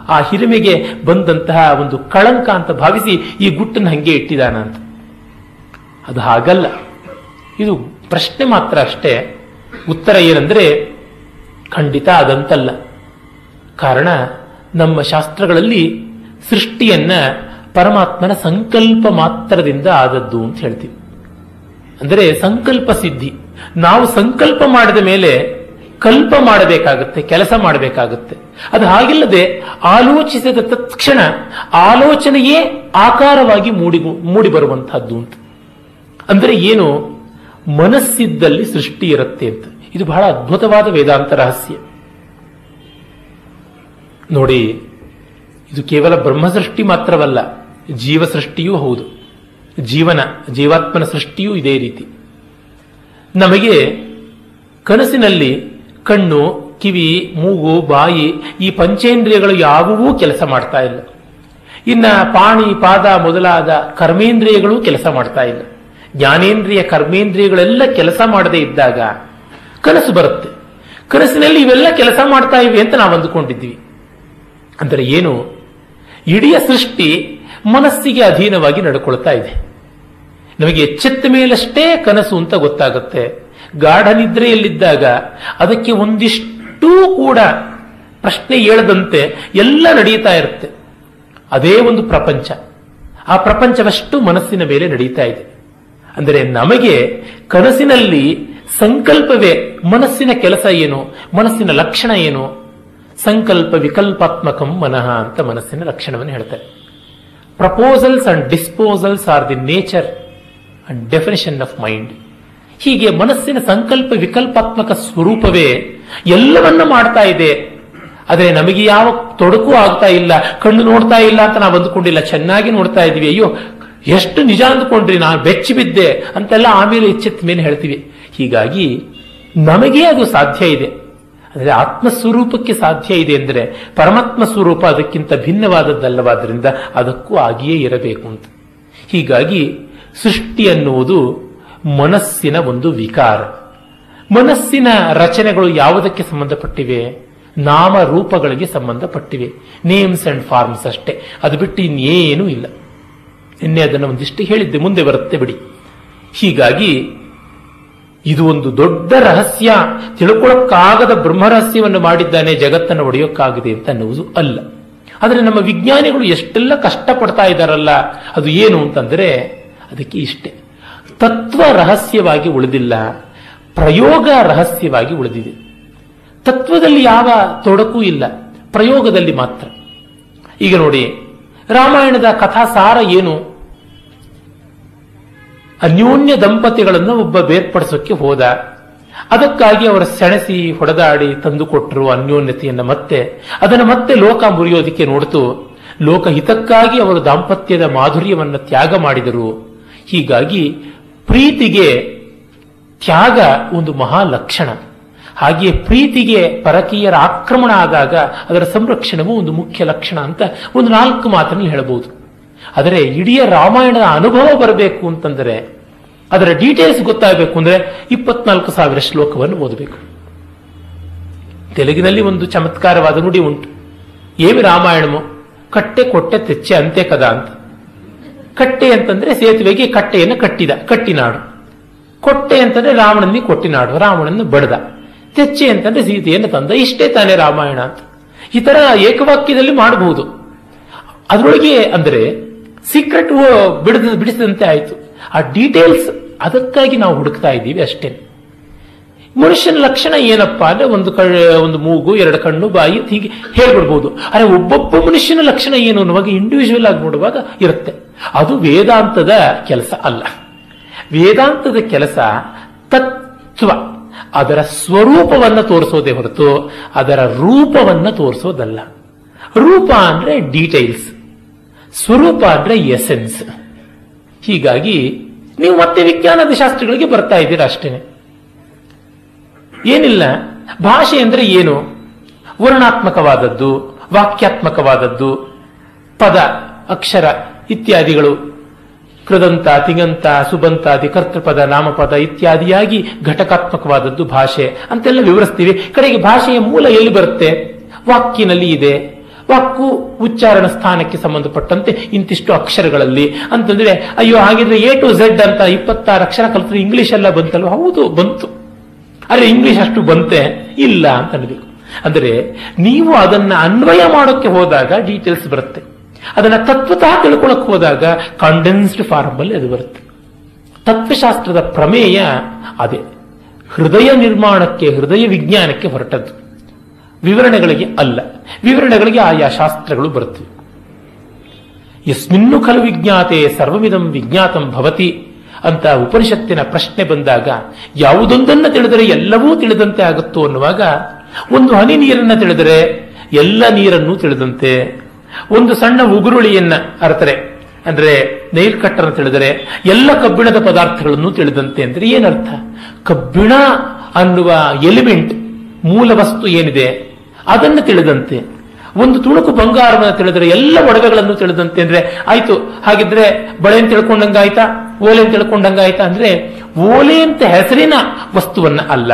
ಆ ಹಿರಿಮೆಗೆ ಬಂದಂತಹ ಒಂದು ಕಳಂಕ ಅಂತ ಭಾವಿಸಿ ಈ ಗುಟ್ಟನ್ನ ಹಂಗೆ ಇಟ್ಟಿದಾನಂತ ಅದು ಹಾಗಲ್ಲ. ಇದು ಪ್ರಶ್ನೆ ಮಾತ್ರ ಅಷ್ಟೇ. ಉತ್ತರ ಏನಂದ್ರೆ ಖಂಡಿತ ಅದಂತಲ್ಲ. ಕಾರಣ, ನಮ್ಮ ಶಾಸ್ತ್ರಗಳಲ್ಲಿ ಸೃಷ್ಟಿಯನ್ನ ಪರಮಾತ್ಮನ ಸಂಕಲ್ಪ ಮಾತ್ರದಿಂದ ಆದದ್ದು ಅಂತ ಹೇಳ್ತೀವಿ. ಅಂದರೆ ಸಂಕಲ್ಪ ಸಿದ್ಧಿ. ನಾವು ಸಂಕಲ್ಪ ಮಾಡಿದ ಮೇಲೆ ಕಲ್ಪ ಮಾಡಬೇಕಾಗುತ್ತೆ, ಕೆಲಸ ಮಾಡಬೇಕಾಗುತ್ತೆ. ಅದು ಹಾಗಿಲ್ಲದೆ ಆಲೋಚಿಸಿದ ತತ್ಕ್ಷಣ ಆಲೋಚನೆಯೇ ಆಕಾರವಾಗಿ ಮೂಡಿ ಮೂಡಿ ಬರುವಂತಹದ್ದು ಅಂತ. ಅಂದರೆ ಏನು? ಮನಸ್ಸಿದ್ದಲ್ಲಿ ಸೃಷ್ಟಿ ಇರುತ್ತೆ ಅಂತ. ಇದು ಬಹಳ ಅದ್ಭುತವಾದ ವೇದಾಂತ ರಹಸ್ಯ. ನೋಡಿ, ಇದು ಕೇವಲ ಬ್ರಹ್ಮಸೃಷ್ಟಿ ಮಾತ್ರವಲ್ಲ ಜೀವ ಸೃಷ್ಟಿಯೂ ಹೌದು. ಜೀವನ, ಜೀವಾತ್ಮನ ಸೃಷ್ಟಿಯೂ ಇದೇ ರೀತಿ. ನಮಗೆ ಕನಸಿನಲ್ಲಿ ಕಣ್ಣು, ಕಿವಿ, ಮೂಗು, ಬಾಯಿ ಈ ಪಂಚೇಂದ್ರಿಯಗಳು ಯಾವುವೂ ಕೆಲಸ ಮಾಡ್ತಾ ಇಲ್ಲ. ಇನ್ನ ಪಾಣಿ, ಪಾದ ಮೊದಲಾದ ಕರ್ಮೇಂದ್ರಿಯಗಳು ಕೆಲಸ ಮಾಡ್ತಾ ಇಲ್ಲ. ಜ್ಞಾನೇಂದ್ರಿಯ ಕರ್ಮೇಂದ್ರಿಯಗಳೆಲ್ಲ ಕೆಲಸ ಮಾಡದೇ ಇದ್ದಾಗ ಕನಸು ಬರುತ್ತೆ. ಕನಸಿನಲ್ಲಿ ಇವೆಲ್ಲ ಕೆಲಸ ಮಾಡ್ತಾ ಇವೆ ಅಂತ ನಾವು ಅಂದುಕೊಂಡಿದ್ವಿ ಅಂದರೆ ಏನು? ಇಡೀ ಸೃಷ್ಟಿ ಮನಸ್ಸಿಗೆ ಅಧೀನವಾಗಿ ನಡ್ಕೊಳ್ತಾ ಇದೆ. ನಮಗೆ ಎಚ್ಚೆತ್ತ ಮೇಲಷ್ಟೇ ಕನಸು ಅಂತ ಗೊತ್ತಾಗುತ್ತೆ. ಗಾಢ ನಿದ್ರೆಯಲ್ಲಿದ್ದಾಗ ಅದಕ್ಕೆ ಒಂದಿಷ್ಟೂ ಕೂಡ ಪ್ರಶ್ನೆ ಏಳದಂತೆ ಎಲ್ಲ ನಡೀತಾ ಇರುತ್ತೆ. ಅದೇ ಒಂದು ಪ್ರಪಂಚ. ಆ ಪ್ರಪಂಚವಷ್ಟು ಮನಸ್ಸಿನ ಮೇಲೆ ನಡೀತಾ ಇದೆ. ಅಂದರೆ ನಮಗೆ ಕನಸಿನಲ್ಲಿ ಸಂಕಲ್ಪವೇ ಮನಸ್ಸಿನ ಕೆಲಸ ಏನು? ಮನಸ್ಸಿನ ಲಕ್ಷಣ ಏನು? ಸಂಕಲ್ಪ ವಿಕಲ್ಪಾತ್ಮಕಂ ಮನಃ ಅಂತ ಮನಸ್ಸಿನ ಲಕ್ಷಣವನ್ನು ಹೇಳ್ತಾರೆ proposals and disposals are the nature and definition of mind ಹೀಗೆ ಮನಸ್ಸಿನ ಸಂಕಲ್ಪ ವಿಕಲ್ಪಾತ್ಮಕ ಸ್ವರೂಪವೇ ಎಲ್ಲವನ್ನ ಮಾಡ್ತಾ ಇದೆ. ಆದರೆ ನಮಗೆ ಯಾವ ತೊಡಕು ಆಗ್ತಾ ಇಲ್ಲ, ಕಣ್ಣು ನೋಡ್ತಾ ಇಲ್ಲ ಅಂತ ನಾವು ಅಂದುಕೊಂಡಿಲ್ಲ, ಚೆನ್ನಾಗಿ ನೋಡ್ತಾ ಇದೀವಿ. ಅಯ್ಯೋ, ಎಷ್ಟು ನಿಜ ಅಂದ್ಕೊಂಡ್ರಿ, ನಾನು ಬೆಚ್ಚಿ ಬಿದ್ದೆ ಅಂತೆಲ್ಲ ಆಮೇಲೆ ಎಚ್ಚೆತ್ತ ಮೇಲೆ ಹೇಳ್ತೀವಿ. ಹೀಗಾಗಿ ನಮಗೆ ಅದು ಸಾಧ್ಯ ಇದೆ. ಅಂದರೆ ಆತ್ಮಸ್ವರೂಪಕ್ಕೆ ಸಾಧ್ಯ ಇದೆ ಅಂದರೆ ಪರಮಾತ್ಮ ಸ್ವರೂಪ ಅದಕ್ಕಿಂತ ಭಿನ್ನವಾದದ್ದಲ್ಲವಾದ್ದರಿಂದ ಅದಕ್ಕೂ ಆಗಿಯೇ ಇರಬೇಕು ಅಂತ. ಹೀಗಾಗಿ ಸೃಷ್ಟಿ ಅನ್ನುವುದು ಮನಸ್ಸಿನ ಒಂದು ವಿಕಾರ. ಮನಸ್ಸಿನ ರಚನೆಗಳು ಯಾವುದಕ್ಕೆ ಸಂಬಂಧಪಟ್ಟಿವೆ? ನಾಮ ರೂಪಗಳಿಗೆ ಸಂಬಂಧಪಟ್ಟಿವೆ. ನೇಮ್ಸ್ ಅಂಡ್ ಫಾರ್ಮ್ಸ್ ಅಷ್ಟೇ. ಅದು ಬಿಟ್ಟು ಇನ್ನೇನೂ ಇಲ್ಲ. ನಿನ್ನೆ ಅದನ್ನು ಒಂದಿಷ್ಟು ಹೇಳಿದ್ದೆ, ಮುಂದೆ ಬರುತ್ತೆ ಬಿಡಿ. ಹೀಗಾಗಿ ಇದು ಒಂದು ದೊಡ್ಡ ರಹಸ್ಯ. ತಿಳ್ಕೊಳಕ್ಕಾಗದ ಬ್ರಹ್ಮರಹಸ್ಯವನ್ನು ಮಾಡಿದ್ದಾನೆ ಜಗತ್ತನ್ನು ಒಡೆಯೋಕ್ಕಾಗಿದೆ ಅಂತ ಅನ್ನುವುದು ಅಲ್ಲ. ಆದರೆ ನಮ್ಮ ವಿಜ್ಞಾನಿಗಳು ಎಷ್ಟೆಲ್ಲ ಕಷ್ಟಪಡ್ತಾ ಇದ್ದಾರಲ್ಲ, ಅದು ಏನು ಅಂತಂದ್ರೆ ಅದಕ್ಕೆ ಇಷ್ಟೆ. ತತ್ವ ರಹಸ್ಯವಾಗಿ ಉಳಿದಿಲ್ಲ, ಪ್ರಯೋಗ ರಹಸ್ಯವಾಗಿ ಉಳಿದಿದೆ. ತತ್ವದಲ್ಲಿ ಯಾವ ತೊಡಕೂ ಇಲ್ಲ, ಪ್ರಯೋಗದಲ್ಲಿ ಮಾತ್ರ. ಈಗ ನೋಡಿ, ರಾಮಾಯಣದ ಕಥಾಸಾರ ಏನು? ಅನ್ಯೋನ್ಯ ದಂಪತಿಗಳನ್ನು ಒಬ್ಬ ಬೇರ್ಪಡಿಸೋಕ್ಕೆ ಹೋದ. ಅದಕ್ಕಾಗಿ ಅವರ ಸೆಣಸಿ ಹೊಡೆದಾಡಿ ತಂದುಕೊಟ್ಟರು ಅನ್ಯೋನ್ಯತೆಯನ್ನು ಮತ್ತೆ, ಅದನ್ನು ಮತ್ತೆ ಲೋಕ ಮುರಿಯೋದಕ್ಕೆ ನೋಡಿತು. ಲೋಕಹಿತಕ್ಕಾಗಿ ಅವರು ದಾಂಪತ್ಯದ ಮಾಧುರ್ಯವನ್ನು ತ್ಯಾಗ ಮಾಡಿದರು. ಹೀಗಾಗಿ ಪ್ರೀತಿಗೆ ತ್ಯಾಗ ಒಂದು ಮಹಾ ಲಕ್ಷಣ. ಹಾಗೆಯೇ ಪ್ರೀತಿಗೆ ಪರಕೀಯರ ಆಕ್ರಮಣ ಆದಾಗ ಅದರ ಸಂರಕ್ಷಣವು ಒಂದು ಮುಖ್ಯ ಲಕ್ಷಣ ಅಂತ ಒಂದು ನಾಲ್ಕು ಮಾತನ್ನು ಹೇಳಬಹುದು ಆದರೆ ಇಡೀ ರಾಮಾಯಣದ ಅನುಭವ ಬರಬೇಕು ಅಂತಂದರೆ, ಅದರ ಡೀಟೇಲ್ಸ್ ಗೊತ್ತಾಗಬೇಕು ಅಂದ್ರೆ ಇಪ್ಪತ್ನಾಲ್ಕು ಸಾವಿರ ಶ್ಲೋಕವನ್ನು ಓದಬೇಕು. ತೆಲುಗಿನಲ್ಲಿ ಒಂದು ಚಮತ್ಕಾರವಾದ ನುಡಿ ಉಂಟು. ಏವಿ ರಾಮಾಯಣಮು? ಕಟ್ಟೆ ಕೊಟ್ಟೆ ತೆಚ್ಚೆ ಅಂತೆ ಕದ ಅಂತ. ಕಟ್ಟೆ ಅಂತಂದ್ರೆ ಸೇತುವೆಗೆ ಕಟ್ಟೆಯನ್ನು ಕಟ್ಟಿದ, ಕಟ್ಟಿನಾಡು. ಕೊಟ್ಟೆ ಅಂತಂದ್ರೆ ರಾವಣನಿಗೆ ಕೊಟ್ಟಿನಾಡು ರಾವಣನ್ನು ಬಡದ. ತೆಚ್ಚೆ ಅಂತಂದ್ರೆ ಸೀತೆಯನ್ನು ತಂದ, ಇಷ್ಟೇ ತಾನೇ ರಾಮಾಯಣ ಅಂತ. ಈ ತರ ಏಕವಾಕ್ಯದಲ್ಲಿ ಮಾಡಬಹುದು. ಅದರೊಳಗೆ ಅಂದ್ರೆ ಸೀಕ್ರೆಟ್ ಬಿಡದ ಬಿಡಿಸಿದಂತೆ ಆಯಿತು. ಆ ಡೀಟೇಲ್ಸ್ ಅದಕ್ಕಾಗಿ ನಾವು ಹುಡುಕ್ತಾ ಇದ್ದೀವಿ ಅಷ್ಟೇ. ಮನುಷ್ಯನ ಲಕ್ಷಣ ಏನಪ್ಪಾ ಅಂದ್ರೆ ಒಂದು ಒಂದು ಮೂಗು, ಎರಡು ಕಣ್ಣು, ಬಾಯಿ, ಹೀಗೆ ಹೇಳ್ಬಿಡ್ಬೋದು. ಆದರೆ ಒಬ್ಬೊಬ್ಬ ಮನುಷ್ಯನ ಲಕ್ಷಣ ಏನು ಅನ್ನುವಾಗ ಇಂಡಿವಿಜುವಲ್ ಆಗಿ ನೋಡುವಾಗ ಇರುತ್ತೆ. ಅದು ವೇದಾಂತದ ಕೆಲಸ ಅಲ್ಲ. ವೇದಾಂತದ ಕೆಲಸ ತತ್ವ. ಅದರ ಸ್ವರೂಪವನ್ನು ತೋರಿಸೋದೇ ಹೊರತು ಅದರ ರೂಪವನ್ನು ತೋರಿಸೋದಲ್ಲ. ರೂಪ ಅಂದ್ರೆ ಡೀಟೈಲ್ಸ್ ಸ್ವರೂಪ ಅಂದ್ರೆ ಎಸೆನ್ಸ್ ಹೀಗಾಗಿ, ನೀವು ಮತ್ತೆ ವಿಜ್ಞಾನದ ಶಾಸ್ತ್ರಗಳಿಗೆ ಬರ್ತಾ ಇದ್ದೀರಾ ಅಷ್ಟೇನೆ. ಏನಿಲ್ಲ. ಭಾಷೆ ಅಂದ್ರೆ ಏನು? ವರ್ಣಾತ್ಮಕವಾದದ್ದು, ವಾಕ್ಯಾತ್ಮಕವಾದದ್ದು, ಪದ, ಅಕ್ಷರ ಇತ್ಯಾದಿಗಳು. ಕೃದಂತ, ತಿಂಗಂತ, ಸುಬಂತಾದಿ, ಕರ್ತೃಪದ, ನಾಮಪದ ಇತ್ಯಾದಿಯಾಗಿ ಘಟಕಾತ್ಮಕವಾದದ್ದು ಭಾಷೆ. ಅಂತೆಲ್ಲ ವಿವರಿಸ್ತೀವಿ. ಕಡೆಗೆ ಭಾಷೆಯ ಮೂಲ ಎಲ್ಲಿ ಬರುತ್ತೆ? ವಾಕ್ಯನಲ್ಲಿ ಇದೆ. ವಾಕು ಉಚ್ಚಾರಣ ಸ್ಥಾನಕ್ಕೆ ಸಂಬಂಧಪಟ್ಟಂತೆ ಇಂತಿಷ್ಟು ಅಕ್ಷರಗಳಲ್ಲಿ ಅಂತಂದ್ರೆ, ಅಯ್ಯೋ ಹಾಗಿದ್ರೆ ಎ ಟು ಝೆಡ್ ಅಂತ ಇಪ್ಪತ್ತಾರು ಅಕ್ಷರ ಕಲಿತರೆ ಇಂಗ್ಲಿಷ್ ಎಲ್ಲ ಬಂತಲ್ವ? ಹೌದು, ಬಂತು. ಅರೆ ಇಂಗ್ಲಿಷ್ ಅಷ್ಟು ಬಂತೆ? ಇಲ್ಲ ಅಂತ ಅನ್ಬೇಕು ಅಂದರೆ, ನೀವು ಅದನ್ನ ಅನ್ವಯ ಮಾಡೋಕ್ಕೆ ಹೋದಾಗ ಡೀಟೇಲ್ಸ್ ಬರುತ್ತೆ. ಅದನ್ನ ತತ್ವತಃ ತಿಳ್ಕೊಳಕ್ ಹೋದಾಗ ಕಂಡೆನ್ಸ್ಡ್ ಫಾರ್ಮ್ ಅಲ್ಲಿ ಅದು ಬರುತ್ತೆ. ತತ್ವಶಾಸ್ತ್ರದ ಪ್ರಮೇಯ ಅದೇ. ಹೃದಯ ನಿರ್ಮಾಣಕ್ಕೆ, ಹೃದಯ ವಿಜ್ಞಾನಕ್ಕೆ ಹೊರಟದ್ದು. ವಿವರಣೆಗಳಿಗೆ ಅಲ್ಲ. ವಿವರಣೆಗಳಿಗೆ ಆಯಾ ಶಾಸ್ತ್ರಗಳು ಬರುತ್ತವೆ ಯಸ್ಮಿನ್ನು ಖಲು ವಿಜ್ಞಾತೆ ಸರ್ವವಿಧಂ ವಿಜ್ಞಾತಂ ಭವತಿ ಅಂತ ಉಪನಿಷತ್ತಿನ ಪ್ರಶ್ನೆ ಬಂದಾಗ ಯಾವುದೊಂದನ್ನ ತಿಳಿದರೆ ಎಲ್ಲವೂ ತಿಳಿದಂತೆ ಆಗುತ್ತೋ ಅನ್ನುವಾಗ ಒಂದು ಹನಿ ನೀರನ್ನು ತಿಳಿದರೆ ಎಲ್ಲ ನೀರನ್ನು ತಿಳಿದಂತೆ, ಒಂದು ಸಣ್ಣ ಉಗುರುಳಿಯನ್ನ ಅರ್ಥರೆ ಅಂದ್ರೆ ನೈಲ್ ಕಟ್ಟನ್ನು ತಿಳಿದರೆ ಎಲ್ಲ ಕಬ್ಬಿಣದ ಪದಾರ್ಥಗಳನ್ನು ತಿಳಿದಂತೆ ಅಂದ್ರೆ ಏನರ್ಥ? ಕಬ್ಬಿಣ ಅನ್ನುವ ಎಲಿಮೆಂಟ್ ಮೂಲ ವಸ್ತು ಏನಿದೆ? ಅದನ್ನು ತಿಳಿದಂತೆ, ಒಂದು ತುಣುಕು ಬಂಗಾರವನ್ನು ತಿಳಿದರೆ, ಎಲ್ಲ ಒಡವೆಗಳನ್ನು ತಿಳಿದಂತೆ ಅಂದ್ರೆ, ಆಯ್ತು, ಹಾಗಿದ್ರೆ ಬಳೆ ತಿಳ್ಕೊಂಡಂಗಾಯ್ತಾ, ಓಲೆ ಅಂತ ತಿಳ್ಕೊಂಡಂಗಾಯ್ತಾ ಅಂದ್ರೆ, ಓಲೆ ಅಂತ ಹೆಸರಿನ ವಸ್ತುವನ್ನ ಅಲ್ಲ,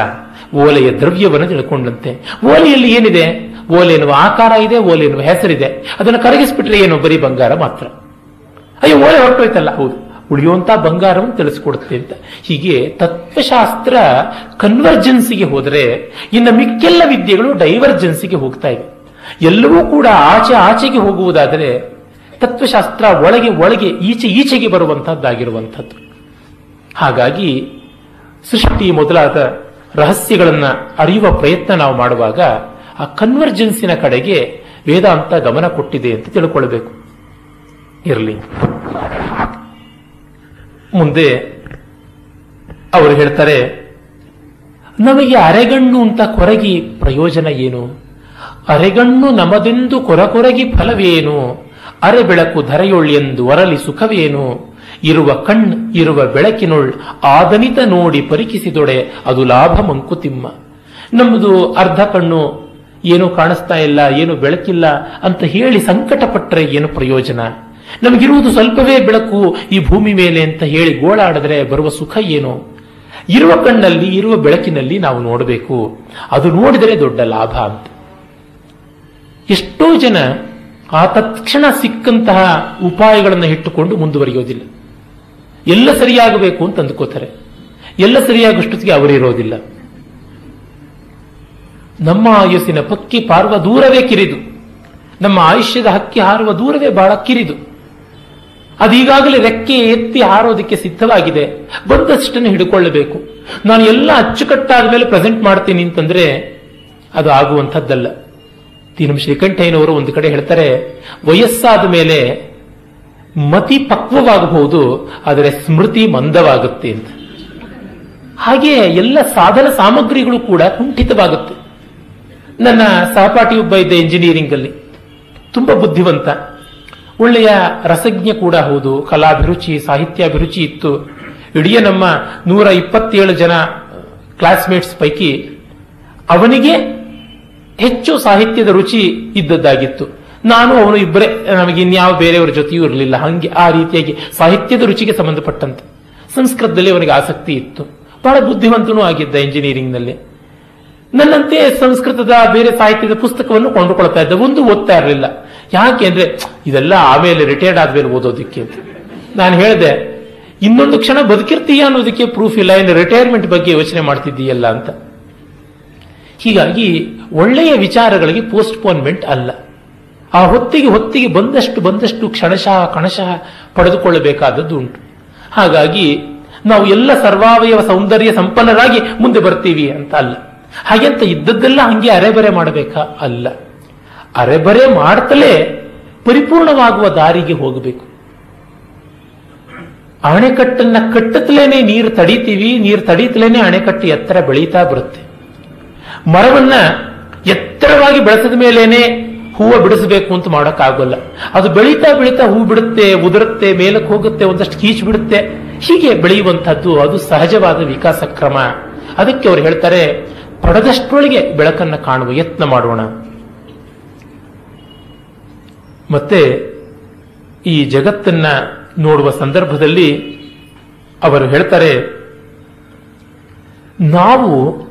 ಓಲೆಯ ದ್ರವ್ಯವನ್ನು ತಿಳ್ಕೊಂಡಂತೆ. ಓಲೆಯಲ್ಲಿ ಏನಿದೆ? ಓಲೆ ಎನ್ನುವ ಆಕಾರ ಇದೆ, ಓಲೆ ಎನ್ನುವ ಹೆಸರಿದೆ. ಅದನ್ನು ಕರಗಿಸ್ಬಿಟ್ರೆ ಏನು? ಬರೀ ಬಂಗಾರ ಮಾತ್ರ. ಅಯ್ಯೋ, ಓಲೆ ಹೊರಟೋಯ್ತಲ್ಲ, ಹೌದು. ಉಳಿಯುವಂತ ಬಂಗಾರವನ್ನು ತಿಳಿಸ್ಕೊಡುತ್ತೆ ಅಂತ. ಹೀಗೆ ತತ್ವಶಾಸ್ತ್ರ ಕನ್ವರ್ಜೆನ್ಸಿಗೆ ಹೋದರೆ ಇನ್ನು ಮಿಕ್ಕೆಲ್ಲ ವಿದ್ಯೆಗಳು ಡೈವರ್ಜೆನ್ಸಿಗೆ ಹೋಗ್ತಾ ಇವೆ ಎಲ್ಲವೂ ಕೂಡ ಆಚೆ ಆಚೆಗೆ ಹೋಗುವುದಾದರೆ ತತ್ವಶಾಸ್ತ್ರ ಒಳಗೆ ಒಳಗೆ ಈಚೆ ಈಚೆಗೆ ಬರುವಂತಹದ್ದಾಗಿರುವಂಥದ್ದು. ಹಾಗಾಗಿ ಸೃಷ್ಟಿ ಮೊದಲಾದ ರಹಸ್ಯಗಳನ್ನು ಅರಿಯುವ ಪ್ರಯತ್ನ ನಾವು ಮಾಡುವಾಗ ಆ ಕನ್ವರ್ಜೆನ್ಸಿನ ಕಡೆಗೆ ವೇದಾಂತ ಗಮನ ಕೊಟ್ಟಿದೆ ಅಂತ ತಿಳ್ಕೊಳ್ಬೇಕು. ಇರಲಿ. ಮುಂದೆ ಅವರು ಹೇಳ್ತಾರೆ, ನಮಗೆ ಅರೆಗಣ್ಣು ಅಂತ ಕೊರಗಿ ಪ್ರಯೋಜನ ಏನು? ಅರೆಗಣ್ಣು ನಮದೆಂದು ಕೊರಕೊರಗಿ ಫಲವೇನು? ಅರೆ ಬೆಳಕು ಧರೆಯೊಳ್ಳೆಂದು ಒರಲಿ ಸುಖವೇನು? ಇರುವ ಕಣ್, ಇರುವ ಬೆಳಕಿನೊಳ್ ಆದನಿತ ನೋಡಿ ಪರಿಕಿಸಿದೊಡೆ ಅದು ಲಾಭ ಮಂಕುತಿಮ್ಮ. ನಮ್ಮದು ಅರ್ಧ ಕಣ್ಣು ಏನು ಕಾಣಿಸ್ತಾ ಇಲ್ಲ, ಏನು ಬೆಳಕಿಲ್ಲ ಅಂತ ಹೇಳಿ ಸಂಕಟ ಪಟ್ಟರೆ ಏನು ಪ್ರಯೋಜನ? ನಮಗಿರುವುದು ಸ್ವಲ್ಪವೇ ಬೆಳಕು ಈ ಭೂಮಿ ಮೇಲೆ ಅಂತ ಹೇಳಿ ಗೋಳಾಡಿದ್ರೆ ಬರುವ ಸುಖ ಏನು? ಇರುವ ಕಣ್ಣಲ್ಲಿ, ಇರುವ ಬೆಳಕಿನಲ್ಲಿ ನಾವು ನೋಡಬೇಕು. ಅದು ನೋಡಿದರೆ ದೊಡ್ಡ ಲಾಭ ಅಂತ. ಎಷ್ಟೋ ಜನ ಆ ತತ್ಕ್ಷಣ ಸಿಕ್ಕಂತಹ ಉಪಾಯಗಳನ್ನು ಇಟ್ಟುಕೊಂಡು ಮುಂದುವರಿಯೋದಿಲ್ಲ. ಎಲ್ಲ ಸರಿಯಾಗಬೇಕು ಅಂತ ಅಂದ್ಕೋತಾರೆ. ಎಲ್ಲ ಸರಿಯಾಗಷ್ಟೊತ್ತಿಗೆ ಅವರಿರೋದಿಲ್ಲ ನಮ್ಮ ಆಯಸ್ಸಿನ ಪಕ್ಕಿ ಪಾರ್ವ ದೂರವೇ ಕಿರಿದು. ನಮ್ಮ ಆಯುಷ್ಯದ ಹಕ್ಕಿ ಹಾರುವ ದೂರವೇ ಬಹಳ ಕಿರಿದು. ಅದೀಗಾಗಲೇ ರೆಕ್ಕೆ ಎತ್ತಿ ಹಾರೋದಕ್ಕೆ ಸಿದ್ಧವಾಗಿದೆ. ಬಂದಷ್ಟನ್ನು ಹಿಡ್ಕೊಳ್ಳಬೇಕು. ನಾನು ಎಲ್ಲ ಅಚ್ಚುಕಟ್ಟಾದ ಮೇಲೆ ಪ್ರೆಸೆಂಟ್ ಮಾಡ್ತೀನಿ ಅಂತಂದ್ರೆ ಅದು ಆಗುವಂಥದ್ದಲ್ಲ. ತೀನಂ ಶ್ರೀಕಂಠಯ್ಯನವರು ಒಂದು ಕಡೆ ಹೇಳ್ತಾರೆ, ವಯಸ್ಸಾದ ಮೇಲೆ ಮತಿ ಪಕ್ವವಾಗಬಹುದು, ಆದರೆ ಸ್ಮೃತಿ ಮಂದವಾಗುತ್ತೆ ಅಂತ. ಹಾಗೆ ಎಲ್ಲ ಸಾಧನ ಸಾಮಗ್ರಿಗಳು ಕೂಡ ಕುಂಠಿತವಾಗುತ್ತೆ. ನನ್ನ ಸಹಪಾಠಿ ಒಬ್ಬ ಇದ್ದ ಇಂಜಿನಿಯರಿಂಗ್ ಅಲ್ಲಿ. ತುಂಬಾ ಬುದ್ಧಿವಂತ. ಒಳ್ಳೆಯ ರಸಜ್ಞ ಕೂಡ ಹೌದು. ಕಲಾಭಿರುಚಿ, ಸಾಹಿತ್ಯಾಭಿರುಚಿ ಇತ್ತು. ಇಡೀ ನಮ್ಮ ನೂರ ಇಪ್ಪತ್ತೇಳು ಜನ ಕ್ಲಾಸ್ಮೇಟ್ಸ್ ಪೈಕಿ ಅವನಿಗೆ ಹೆಚ್ಚು ಸಾಹಿತ್ಯದ ರುಚಿ ಇದ್ದದ್ದಾಗಿತ್ತು. ನಾನು, ಅವನು ಇಬ್ಬರೇ, ನಮಗೆ ಇನ್ಯಾವ ಬೇರೆಯವರ ಜೊತೆಯೂ ಇರಲಿಲ್ಲ. ಹಂಗೆ ಆ ರೀತಿಯಾಗಿ ಸಾಹಿತ್ಯದ ರುಚಿಗೆ ಸಂಬಂಧಪಟ್ಟಂತೆ ಸಂಸ್ಕೃತದಲ್ಲಿ ಅವನಿಗೆ ಆಸಕ್ತಿ ಇತ್ತು. ಬಹಳ ಬುದ್ಧಿವಂತನೂ ಆಗಿದ್ದ ಇಂಜಿನಿಯರಿಂಗ್ನಲ್ಲಿ. ನನ್ನಂತೆ ಸಂಸ್ಕೃತದ ಬೇರೆ ಸಾಹಿತ್ಯದ ಪುಸ್ತಕವನ್ನು ಕೊಂಡುಕೊಳ್ತಾ ಇದ್ದ. ಒಂದು ಓದ್ತಾ ಇರಲಿಲ್ಲ. ಯಾಕೆ ಅಂದ್ರೆ, ಇದೆಲ್ಲ ಆಮೇಲೆ ರಿಟೈರ್ಡ್ ಆದ್ಮೇಲೆ ಓದೋದಕ್ಕೆ. ಅಂತ ನಾನು ಹೇಳಿದೆ, ಇನ್ನೊಂದು ಕ್ಷಣ ಬದುಕಿರ್ತೀಯ ಅನ್ನೋದಕ್ಕೆ ಪ್ರೂಫ್ ಇಲ್ಲ, ಇನ್ನು ರಿಟೈರ್ಮೆಂಟ್ ಬಗ್ಗೆ ಯೋಚನೆ ಮಾಡ್ತಿದ್ದೀಯಲ್ಲ ಅಂತ. ಹೀಗಾಗಿ ಒಳ್ಳೆಯ ವಿಚಾರಗಳಿಗೆ ಪೋಸ್ಟ್ಪೋನ್ಮೆಂಟ್ ಅಲ್ಲ. ಆ ಹೊತ್ತಿಗೆ ಹೊತ್ತಿಗೆ ಬಂದಷ್ಟು ಬಂದಷ್ಟು ಕ್ಷಣಶಃ ಕಣಶಃ ಪಡೆದುಕೊಳ್ಳಬೇಕಾದದ್ದು ಉಂಟು. ಹಾಗಾಗಿ ನಾವು ಎಲ್ಲ ಸರ್ವಾವಯವ ಸೌಂದರ್ಯ ಸಂಪನ್ನರಾಗಿ ಮುಂದೆ ಬರ್ತೀವಿ ಅಂತ ಅಲ್ಲ. ಹಾಗೆಂತ ಇದ್ದದ್ದೆಲ್ಲ ಹಂಗೆ ಅರೆಬರೆ ಮಾಡಬೇಕಾ? ಅಲ್ಲ. ಅರೆಬರೆ ಮಾಡ್ತಲೇ ಪರಿಪೂರ್ಣವಾಗುವ ದಾರಿಗೆ ಹೋಗಬೇಕು. ಅಣೆಕಟ್ಟನ್ನ ಕಟ್ಟತ್ಲೇನೆ ನೀರು ತಡೀತೀವಿ, ನೀರು ತಡೀತಲೇನೆ ಅಣೆಕಟ್ಟು ಎತ್ತರ ಬೆಳೀತಾ ಬರುತ್ತೆ. ಮರವನ್ನ ಎತ್ತರವಾಗಿ ಬೆಳೆಸಿದ ಮೇಲೇನೆ ಹೂವು ಬಿಡಿಸಬೇಕು ಅಂತ ಮಾಡೋಕ್ಕಾಗಲ್ಲ. ಅದು ಬೆಳೀತಾ ಬೆಳೀತಾ ಹೂ ಬಿಡುತ್ತೆ, ಉದುರುತ್ತೆ, ಮೇಲಕ್ಕೆ ಹೋಗುತ್ತೆ, ಒಂದಷ್ಟು ಕೀಚು ಬಿಡುತ್ತೆ. ಹೀಗೆ ಬೆಳೆಯುವಂಥದ್ದು ಅದು ಸಹಜವಾದ ವಿಕಾಸ ಕ್ರಮ ಅದಕ್ಕೆ ಅವರು ಹೇಳ್ತಾರೆ, ಪಡೆದಷ್ಟರೊಳಗೆ ಬೆಳಕನ್ನು ಕಾಣುವ ಯತ್ನ ಮಾಡೋಣ. ಮತ್ತೆ ಈ ಜಗತ್ತನ್ನ ನೋಡುವ ಸಂದರ್ಭದಲ್ಲಿ ಅವರು ಹೇಳ್ತಾರೆ, ನಾವು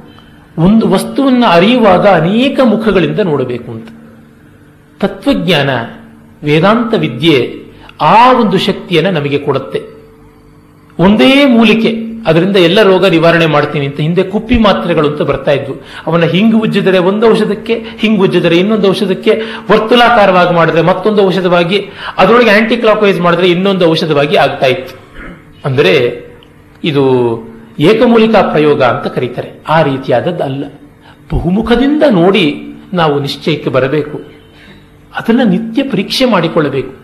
ಒಂದು ವಸ್ತುವನ್ನು ಅರಿಯುವಾಗ ಅನೇಕ ಮುಖಗಳಿಂದ ನೋಡಬೇಕು ಅಂತ. ತತ್ವಜ್ಞಾನ, ವೇದಾಂತ ವಿದ್ಯೆ ಆ ಒಂದು ಶಕ್ತಿಯನ್ನು ನಮಗೆ ಕೊಡುತ್ತೆ. ಒಂದೇ ಮೂಲಿಕೆ. ಅದರಿಂದ ಎಲ್ಲ ರೋಗ ನಿವಾರಣೆ ಮಾಡ್ತೀನಿ ಅಂತ ಹಿಂದೆ ಕುಪ್ಪಿ ಮಾತ್ರೆಗಳು ಅಂತ ಬರ್ತಾ ಇದ್ವು. ಅವನ್ನ ಹಿಂಗ್ ಉಜ್ಜಿದರೆ ಒಂದು ಔಷಧಕ್ಕೆ, ಹಿಂಗ್ ಉಜ್ಜಿದರೆ ಇನ್ನೊಂದು ಔಷಧಕ್ಕೆ ವರ್ತುಲಾಕಾರವಾಗಿ ಮಾಡಿದ್ರೆ ಮತ್ತೊಂದು ಔಷಧವಾಗಿ, ಅದರೊಳಗೆ ಆಂಟಿ ಕ್ಲಾಕ್ವೈಸ್ ಮಾಡಿದ್ರೆ ಇನ್ನೊಂದು ಔಷಧವಾಗಿ ಆಗ್ತಾ ಇತ್ತು. ಅಂದರೆ ಇದು ಏಕಮೂಲಿಕಾ ಪ್ರಯೋಗ ಅಂತ ಕರೀತಾರೆ. ಆ ರೀತಿಯಾದದ್ದು ಅಲ್ಲ. ಬಹುಮುಖದಿಂದ ನೋಡಿ ನಾವು ನಿಶ್ಚಯಕ್ಕೆ ಬರಬೇಕು. ಅದನ್ನ ನಿತ್ಯ ಪರೀಕ್ಷೆ ಮಾಡಿಕೊಳ್ಳಬೇಕು.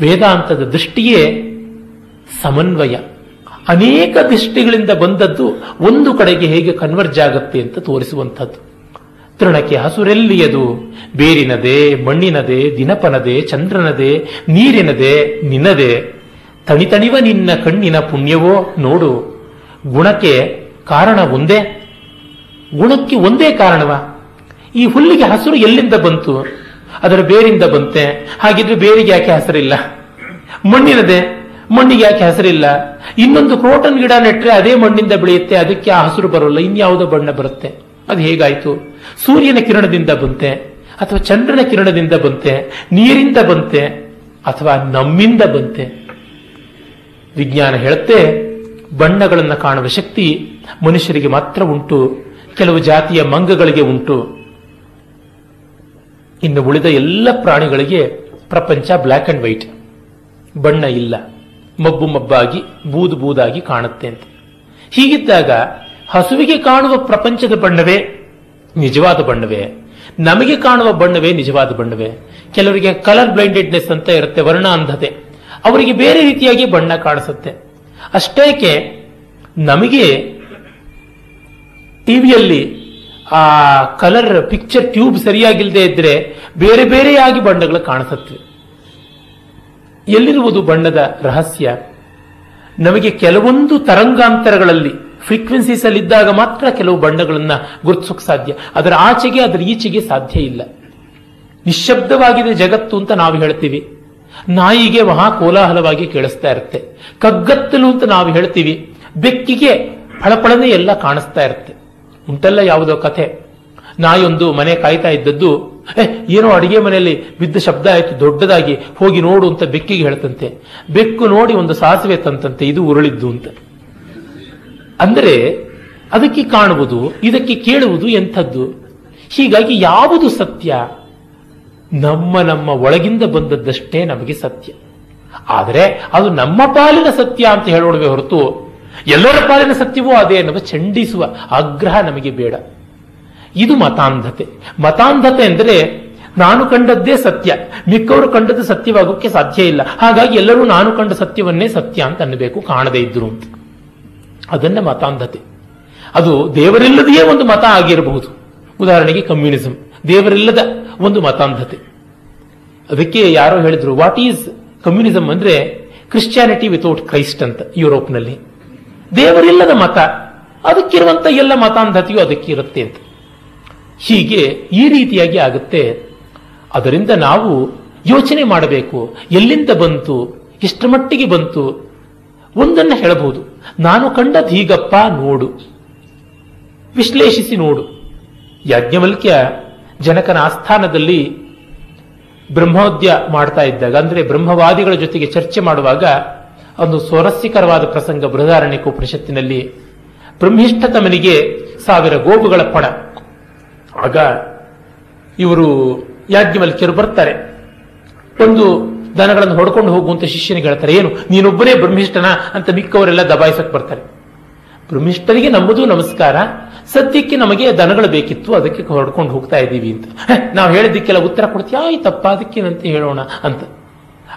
ವೇದಾಂತದ ದೃಷ್ಟಿಯೇ ಸಮನ್ವಯ. ಅನೇಕ ದೃಷ್ಟಿಗಳಿಂದ ಬಂದದ್ದು ಒಂದು ಕಡೆಗೆ ಹೇಗೆ ಕನ್ವರ್ಜ್ ಆಗುತ್ತೆ ಅಂತ ತೋರಿಸುವಂಥದ್ದು. ತೃಣಕ್ಕೆ ಹಸುರೆಲ್ಲಿಯದು? ಬೇರಿನದೆ, ಮಣ್ಣಿನದೆ, ದಿನಪನದೆ, ಚಂದ್ರನದೆ, ನೀರಿನದೆ ನಿನ್ನದೆ ತಣಿತಣಿವ ನಿನ್ನ ಕಣ್ಣಿನ ಪುಣ್ಯವೋ ನೋಡು. ಗುಣಕ್ಕೆ ಕಾರಣ ಒಂದೇ. ಗುಣಕ್ಕೆ ಒಂದೇ ಕಾರಣವ? ಈ ಹುಲ್ಲಿಗೆ ಹಸಿರು ಎಲ್ಲಿಂದ ಬಂತು? ಅದರ ಬೇರಿಂದ ಬಂತೆ. ಹಾಗಿದ್ರೆ ಬೇರಿಗೆ ಯಾಕೆ ಹಸಿರಿಲ್ಲ? ಮಣ್ಣಿನದೆ. ಮಣ್ಣಿಗೆ ಯಾಕೆ ಹೆಸರಿಲ್ಲ? ಇನ್ನೊಂದು ಕ್ರೋಟನ್ ಗಿಡ ನೆಟ್ಟರೆ ಅದೇ ಮಣ್ಣಿಂದ ಬೆಳೆಯುತ್ತೆ, ಅದಕ್ಕೆ ಆ ಹಸಿರು ಬರೋಲ್ಲ, ಇನ್ಯಾವುದೋ ಬಣ್ಣ ಬರುತ್ತೆ. ಅದು ಹೇಗಾಯ್ತು? ಸೂರ್ಯನ ಕಿರಣದಿಂದ ಬಂತೆ, ಅಥವಾ ಚಂದ್ರನ ಕಿರಣದಿಂದ ಬಂತೆ, ನೀರಿಂದ ಬಂತೆ, ಅಥವಾ ನಮ್ಮಿಂದ ಬಂತೆ? ವಿಜ್ಞಾನ ಹೇಳುತ್ತೆ, ಬಣ್ಣಗಳನ್ನು ಕಾಣುವ ಶಕ್ತಿ ಮನುಷ್ಯರಿಗೆ ಮಾತ್ರ ಉಂಟು, ಕೆಲವು ಜಾತಿಯ ಮಂಗಗಳಿಗೆ ಉಂಟು. ಇನ್ನು ಉಳಿದ ಎಲ್ಲ ಪ್ರಾಣಿಗಳಿಗೆ ಪ್ರಪಂಚ ಬ್ಲ್ಯಾಕ್ ಅಂಡ್ ವೈಟ್ ಬಣ್ಣ ಇಲ್ಲ. ಮಬ್ಬು ಮಬ್ಬಾಗಿ, ಬೂದು ಬೂದಾಗಿ ಕಾಣುತ್ತೆ ಅಂತ. ಹೀಗಿದ್ದಾಗ ಹಸುವಿಗೆ ಕಾಣುವ ಪ್ರಪಂಚದ ಬಣ್ಣವೇ ನಿಜವಾದ ಬಣ್ಣವೇ? ನಮಗೆ ಕಾಣುವ ಬಣ್ಣವೇ ನಿಜವಾದ ಬಣ್ಣವೇ? ಕೆಲವರಿಗೆ ಕಲರ್ ಬ್ಲೈಂಡೆಡ್ನೆಸ್ ಅಂತ ಇರುತ್ತೆ ವರ್ಣ ಅಂಧತೆ ಅವರಿಗೆ ಬೇರೆ ರೀತಿಯಾಗಿ ಬಣ್ಣ ಕಾಣಿಸುತ್ತೆ. ಅಷ್ಟೇಕೆ, ನಮಗೆ ಟಿವಿಯಲ್ಲಿ ಆ ಕಲರ್ ಪಿಕ್ಚರ್ ಟ್ಯೂಬ್ ಸರಿಯಾಗಿಲ್ಲದೆ ಇದ್ರೆ ಬೇರೆ ಬೇರೆಯಾಗಿ ಬಣ್ಣಗಳು ಕಾಣಿಸುತ್ತವೆ. ಎಲ್ಲಿರುವುದು ಬಣ್ಣದ ರಹಸ್ಯ? ನಮಗೆ ಕೆಲವೊಂದು ತರಂಗಾಂತರಗಳಲ್ಲಿ ಫ್ರೀಕ್ವೆನ್ಸೀಸ್ ಅಲ್ಲಿ ಇದ್ದಾಗ ಮಾತ್ರ ಕೆಲವು ಬಣ್ಣಗಳನ್ನು ಗುರುತಿಸೋಕೆ ಸಾಧ್ಯ. ಅದರ ಆಚೆಗೆ, ಅದರ ಈಚೆಗೆ ಸಾಧ್ಯ ಇಲ್ಲ. ನಿಶಬ್ದವಾಗಿದೆ ಜಗತ್ತು ಅಂತ ನಾವು ಹೇಳ್ತೀವಿ. ನಾಯಿಗೆ ಮಹಾ ಕೋಲಾಹಲವಾಗಿ ಕೇಳಿಸ್ತಾ ಇರುತ್ತೆ. ಕಗ್ಗತ್ತಲು ಅಂತ ನಾವು ಹೇಳ್ತೀವಿ. ಬೆಕ್ಕಿಗೆ ಫಳಫಳನೆ ಎಲ್ಲ ಕಾಣಿಸ್ತಾ ಇರುತ್ತೆ. ಉಂಟಲ್ಲ ಯಾವುದೋ ಕಥೆ? ನಾಯೊಂದು ಮನೆ ಕಾಯ್ತಾ ಇದ್ದದ್ದು ಏನೋ ಅಡಿಗೆ ಮನೆಯಲ್ಲಿ ಬಿದ್ದ ಶಬ್ದ ಆಯ್ತು, ದೊಡ್ಡದಾಗಿ ಹೋಗಿ ನೋಡು ಅಂತ ಬೆಕ್ಕಿಗೆ ಹೇಳ್ತಂತೆ. ಬೆಕ್ಕು ನೋಡಿ ಒಂದು ಸಾಸಿವೆ ತಂತಂತೆ, ಇದು ಉರುಳಿದ್ದು ಅಂತ. ಅಂದರೆ, ಅದಕ್ಕೆ ಕಾಣುವುದು, ಇದಕ್ಕೆ ಕೇಳುವುದು ಎಂಥದ್ದು? ಹೀಗಾಗಿ ಯಾವುದು ಸತ್ಯ? ನಮ್ಮ ನಮ್ಮ ಒಳಗಿಂದ ಬಂದದ್ದಷ್ಟೇ ನಮಗೆ ಸತ್ಯ. ಆದರೆ, ಅದು ನಮ್ಮ ಪಾಲಿನ ಸತ್ಯ ಅಂತ ಹೇಳೋಣವೇ ಹೊರತು, ಎಲ್ಲರ ಪಾಲಿನ ಸತ್ಯವೂ ಅದೇ ಎನ್ನುವ ಚಂಡಿಸುವ ಆಗ್ರಹ ನಮಗೆ ಬೇಡ. ಇದು ಮತಾಂಧತೆ. ಮತಾಂಧತೆ ಅಂದರೆ ನಾನು ಕಂಡದ್ದೇ ಸತ್ಯ, ಮಿಕ್ಕವರು ಕಂಡದ್ದು ಸತ್ಯವಾಗೋಕ್ಕೆ ಸಾಧ್ಯ ಇಲ್ಲ. ಹಾಗಾಗಿ ಎಲ್ಲರೂ ನಾನು ಕಂಡ ಸತ್ಯವನ್ನೇ ಸತ್ಯ ಅಂತ ಅನ್ನಬೇಕು, ಕಾಣದೇ ಇದ್ರು ಅಂತ ಅದನ್ನ ಮತಾಂಧತೆ. ಅದು ದೇವರಿಲ್ಲದೆಯೇ ಒಂದು ಮತ ಆಗಿರಬಹುದು. ಉದಾಹರಣೆಗೆ ಕಮ್ಯುನಿಸಂ. ದೇವರಿಲ್ಲದ ಒಂದು ಮತಾಂಧತೆ. ಅದಕ್ಕೆ ಯಾರೋ ಹೇಳಿದ್ರು ವಾಟ್ ಈಸ್ ಕಮ್ಯುನಿಸಂ ಅಂದ್ರೆ ಕ್ರಿಶ್ಚಿಯಾನಿಟಿ ವಿತೌಟ್ ಕ್ರೈಸ್ಟ್ ಅಂತ ಯುರೋಪ್ನಲ್ಲಿ. ದೇವರಿಲ್ಲದ ಮತ. ಅದಕ್ಕಿರುವಂತ ಎಲ್ಲ ಮತಾಂಧತೆಯು ಅದಕ್ಕಿರುತ್ತೆ ಅಂತ. ಹೀಗೆ ಈ ರೀತಿಯಾಗಿ ಆಗುತ್ತೆ. ಅದರಿಂದ ನಾವು ಯೋಚನೆ ಮಾಡಬೇಕು. ಎಲ್ಲಿಂದ ಬಂತು? ಎಷ್ಟು ಮಟ್ಟಿಗೆ ಬಂತು? ಒಂದನ್ನ ಹೇಳಬಹುದು. ನಾನು ಕಂಡದ್ದು ಹೀಗಪ್ಪ ನೋಡು. ವಿಶ್ಲೇಷಿಸಿ ನೋಡು. ಯಾಜ್ಞವಲ್ಕ್ಯ ಜನಕನ ಆಸ್ಥಾನದಲ್ಲಿ ಬ್ರಹ್ಮೋದ್ಯ ಮಾಡ್ತಾ ಇದ್ದಾಗ, ಅಂದ್ರೆ ಬ್ರಹ್ಮವಾದಿಗಳ ಜೊತೆಗೆ ಚರ್ಚೆ ಮಾಡುವಾಗ ಒಂದು ಸ್ವರಸ್ಯಕರವಾದ ಪ್ರಸಂಗ ಬೃಹದಾರಣ್ಯಕ ಉಪನಿಷತ್ತಿನಲ್ಲಿ ಬ್ರಹ್ಮಿಷ್ಠತಮನಿಗೆ ಸಾವಿರ ಗೋವುಗಳ ಪಣ. ಆಗ ಇವರು ಯಾಜ್ಞವಲ್ಕ್ಯರು ಬರ್ತಾರೆ. ಒಂದು ದನಗಳನ್ನು ಹೊಡ್ಕೊಂಡು ಹೋಗುವಂತ ಶಿಷ್ಯನಿಗೆ ಹೇಳ್ತಾರೆ, ಏನು, ನೀನೊಬ್ಬನೇ ಬ್ರಹ್ಮಿಷ್ಠನ? ಅಂತ ಮಿಕ್ಕವರೆಲ್ಲ ದಬಾಯಿಸಕ್ ಬರ್ತಾರೆ. ಬ್ರಹ್ಮಿಷ್ಠನಿಗೆ ನಮ್ಮದು ನಮಸ್ಕಾರ, ಸದ್ಯಕ್ಕೆ ನಮಗೆ ದನಗಳು ಬೇಕಿತ್ತು, ಅದಕ್ಕೆ ಹೊಡ್ಕೊಂಡು ಹೋಗ್ತಾ ಇದ್ದೀವಿ ಅಂತ. ನಾವು ಹೇಳಿದ್ದಕ್ಕೆಲ್ಲ ಉತ್ತರ ಕೊಡ್ತೀಯ? ಆಯ್ತಪ್ಪ ಅದಕ್ಕೇನಂತ ಹೇಳೋಣ? ಅಂತ.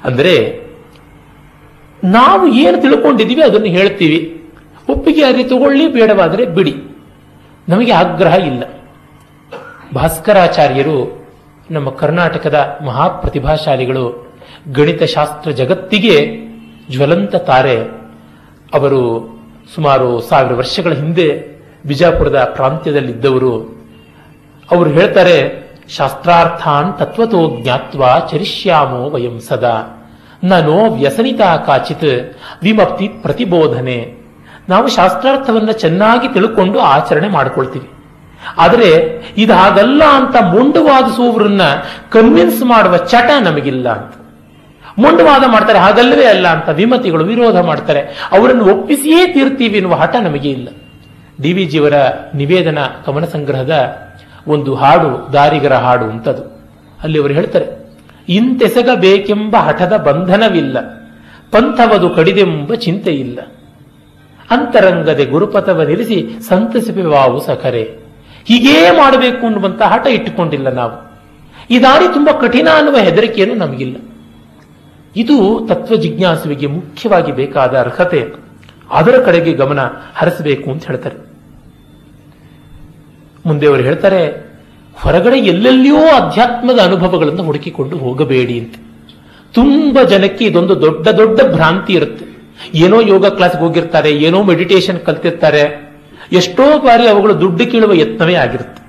ಅಂದ್ರೆ, ನಾವು ಏನು ತಿಳ್ಕೊಂಡಿದ್ದೀವಿ ಅದನ್ನು ಹೇಳ್ತೀವಿ. ಒಪ್ಪಿಗೆ ಅರಿ ತಗೊಳ್ಳಿ ಬೇಡವಾದರೆ ಬಿಡಿ. ನಮಗೆ ಆಗ್ರಹ ಇಲ್ಲ. ಭಾಸ್ಕರಾಚಾರ್ಯರು ನಮ್ಮ ಕರ್ನಾಟಕದ ಮಹಾಪ್ರತಿಭಾಶಾಲಿಗಳು ಗಣಿತಶಾಸ್ತ್ರ ಜಗತ್ತಿಗೆ ಜ್ವಲಂತ ತಾರೆ. ಅವರು ಸುಮಾರು ಸಾವಿರ ವರ್ಷಗಳ ಹಿಂದೆ ಬಿಜಾಪುರದ ಪ್ರಾಂತ್ಯದಲ್ಲಿದ್ದವರು. ಅವರು ಹೇಳ್ತಾರೆ, ಶಾಸ್ತ್ರಾರ್ಥಾನ್ ತತ್ವತೋ ಜ್ಞಾತ್ವ ಚರಿಷ್ಯಾಮೋ ವಯಂ ಸದಾ. ನನೋ ವ್ಯಸನಿತ ಕಾಚಿತ್ ವಿಮಪ್ತಿ ಪ್ರತಿಬೋಧನೆ. ನಾವು ಶಾಸ್ತ್ರಾರ್ಥವನ್ನು ಚೆನ್ನಾಗಿ ತಿಳ್ಕೊಂಡು ಆಚರಣೆ ಮಾಡ್ಕೊಳ್ತೀವಿ. ಆದರೆ ಇದು ಹಾಗಲ್ಲ ಅಂತ ಮೊಂಡುವಾದಿಸುವವರನ್ನ ಕನ್ವಿನ್ಸ್ ಮಾಡುವ ಚಟ ನಮಗಿಲ್ಲ ಅಂತ. ಮುಂಡುವಾದ ಮಾಡ್ತಾರೆ, ಹಾಗಲ್ಲವೇ ಅಲ್ಲ ಅಂತ ವಿಮತಿಗಳು, ವಿರೋಧ ಮಾಡ್ತಾರೆ. ಅವರನ್ನು ಒಪ್ಪಿಸಿಯೇ ತೀರ್ತೀವಿ ಎನ್ನುವ ಹಠ ನಮಗೆ ಇಲ್ಲ. ಡಿ ವಿ ಜಿಯವರ ನಿವೇದನ ಕವನ ಸಂಗ್ರಹದ ಒಂದು ಹಾಡು, ದಾರಿಗರ ಹಾಡು ಅಂತದು. ಅಲ್ಲಿ ಅವರು ಹೇಳ್ತಾರೆ, ಇಂತೆಸಗಬೇಕೆಂಬ ಹಠದ ಬಂಧನವಿಲ್ಲ, ಪಂಥವದು ಕಡಿದೆಂಬ ಚಿಂತೆ ಇಲ್ಲ ಅಂತರಂಗದೆ ಗುರುಪಥವನಿರಿಸಿ ಸಂತಸಿಪೆವಾವು ಸಖರೆ. ಹೀಗೇ ಮಾಡಬೇಕು ಅನ್ನುವಂತ ಹಠ ಇಟ್ಟುಕೊಂಡಿಲ್ಲ ನಾವು. ಈ ದಾರಿ ತುಂಬಾ ಕಠಿಣ ಅನ್ನುವ ಹೆದರಿಕೆಯನ್ನು ನಮಗಿಲ್ಲ. ಇದು ತತ್ವ ಜಿಜ್ಞಾಸುವಿಗೆ ಮುಖ್ಯವಾಗಿ ಬೇಕಾದ ಅರ್ಹತೆ. ಅದರ ಕಡೆಗೆ ಗಮನ ಹರಿಸಬೇಕು ಅಂತ ಹೇಳ್ತಾರೆ. ಮುಂದೆ ಅವರು ಹೇಳ್ತಾರೆ, ಹೊರಗಡೆ ಎಲ್ಲೆಲ್ಲಿಯೂ ಅಧ್ಯಾತ್ಮದ ಅನುಭವಗಳನ್ನು ಹುಡುಕಿಕೊಂಡು ಹೋಗಬೇಡಿ ಅಂತ. ತುಂಬಾ ಜನಕ್ಕೆ ಇದೊಂದು ದೊಡ್ಡ ದೊಡ್ಡ ಭ್ರಾಂತಿ ಇರುತ್ತೆ. ಏನೋ ಯೋಗ ಕ್ಲಾಸ್ಗೆ ಹೋಗಿರ್ತಾರೆ, ಏನೋ ಮೆಡಿಟೇಷನ್ ಕಲ್ತಿರ್ತಾರೆ ಎಷ್ಟೋ ಬಾರಿ ಅವುಗಳು ದುಡ್ಡು ಕೀಳುವ ಯತ್ನವೇ ಆಗಿರುತ್ತೆ.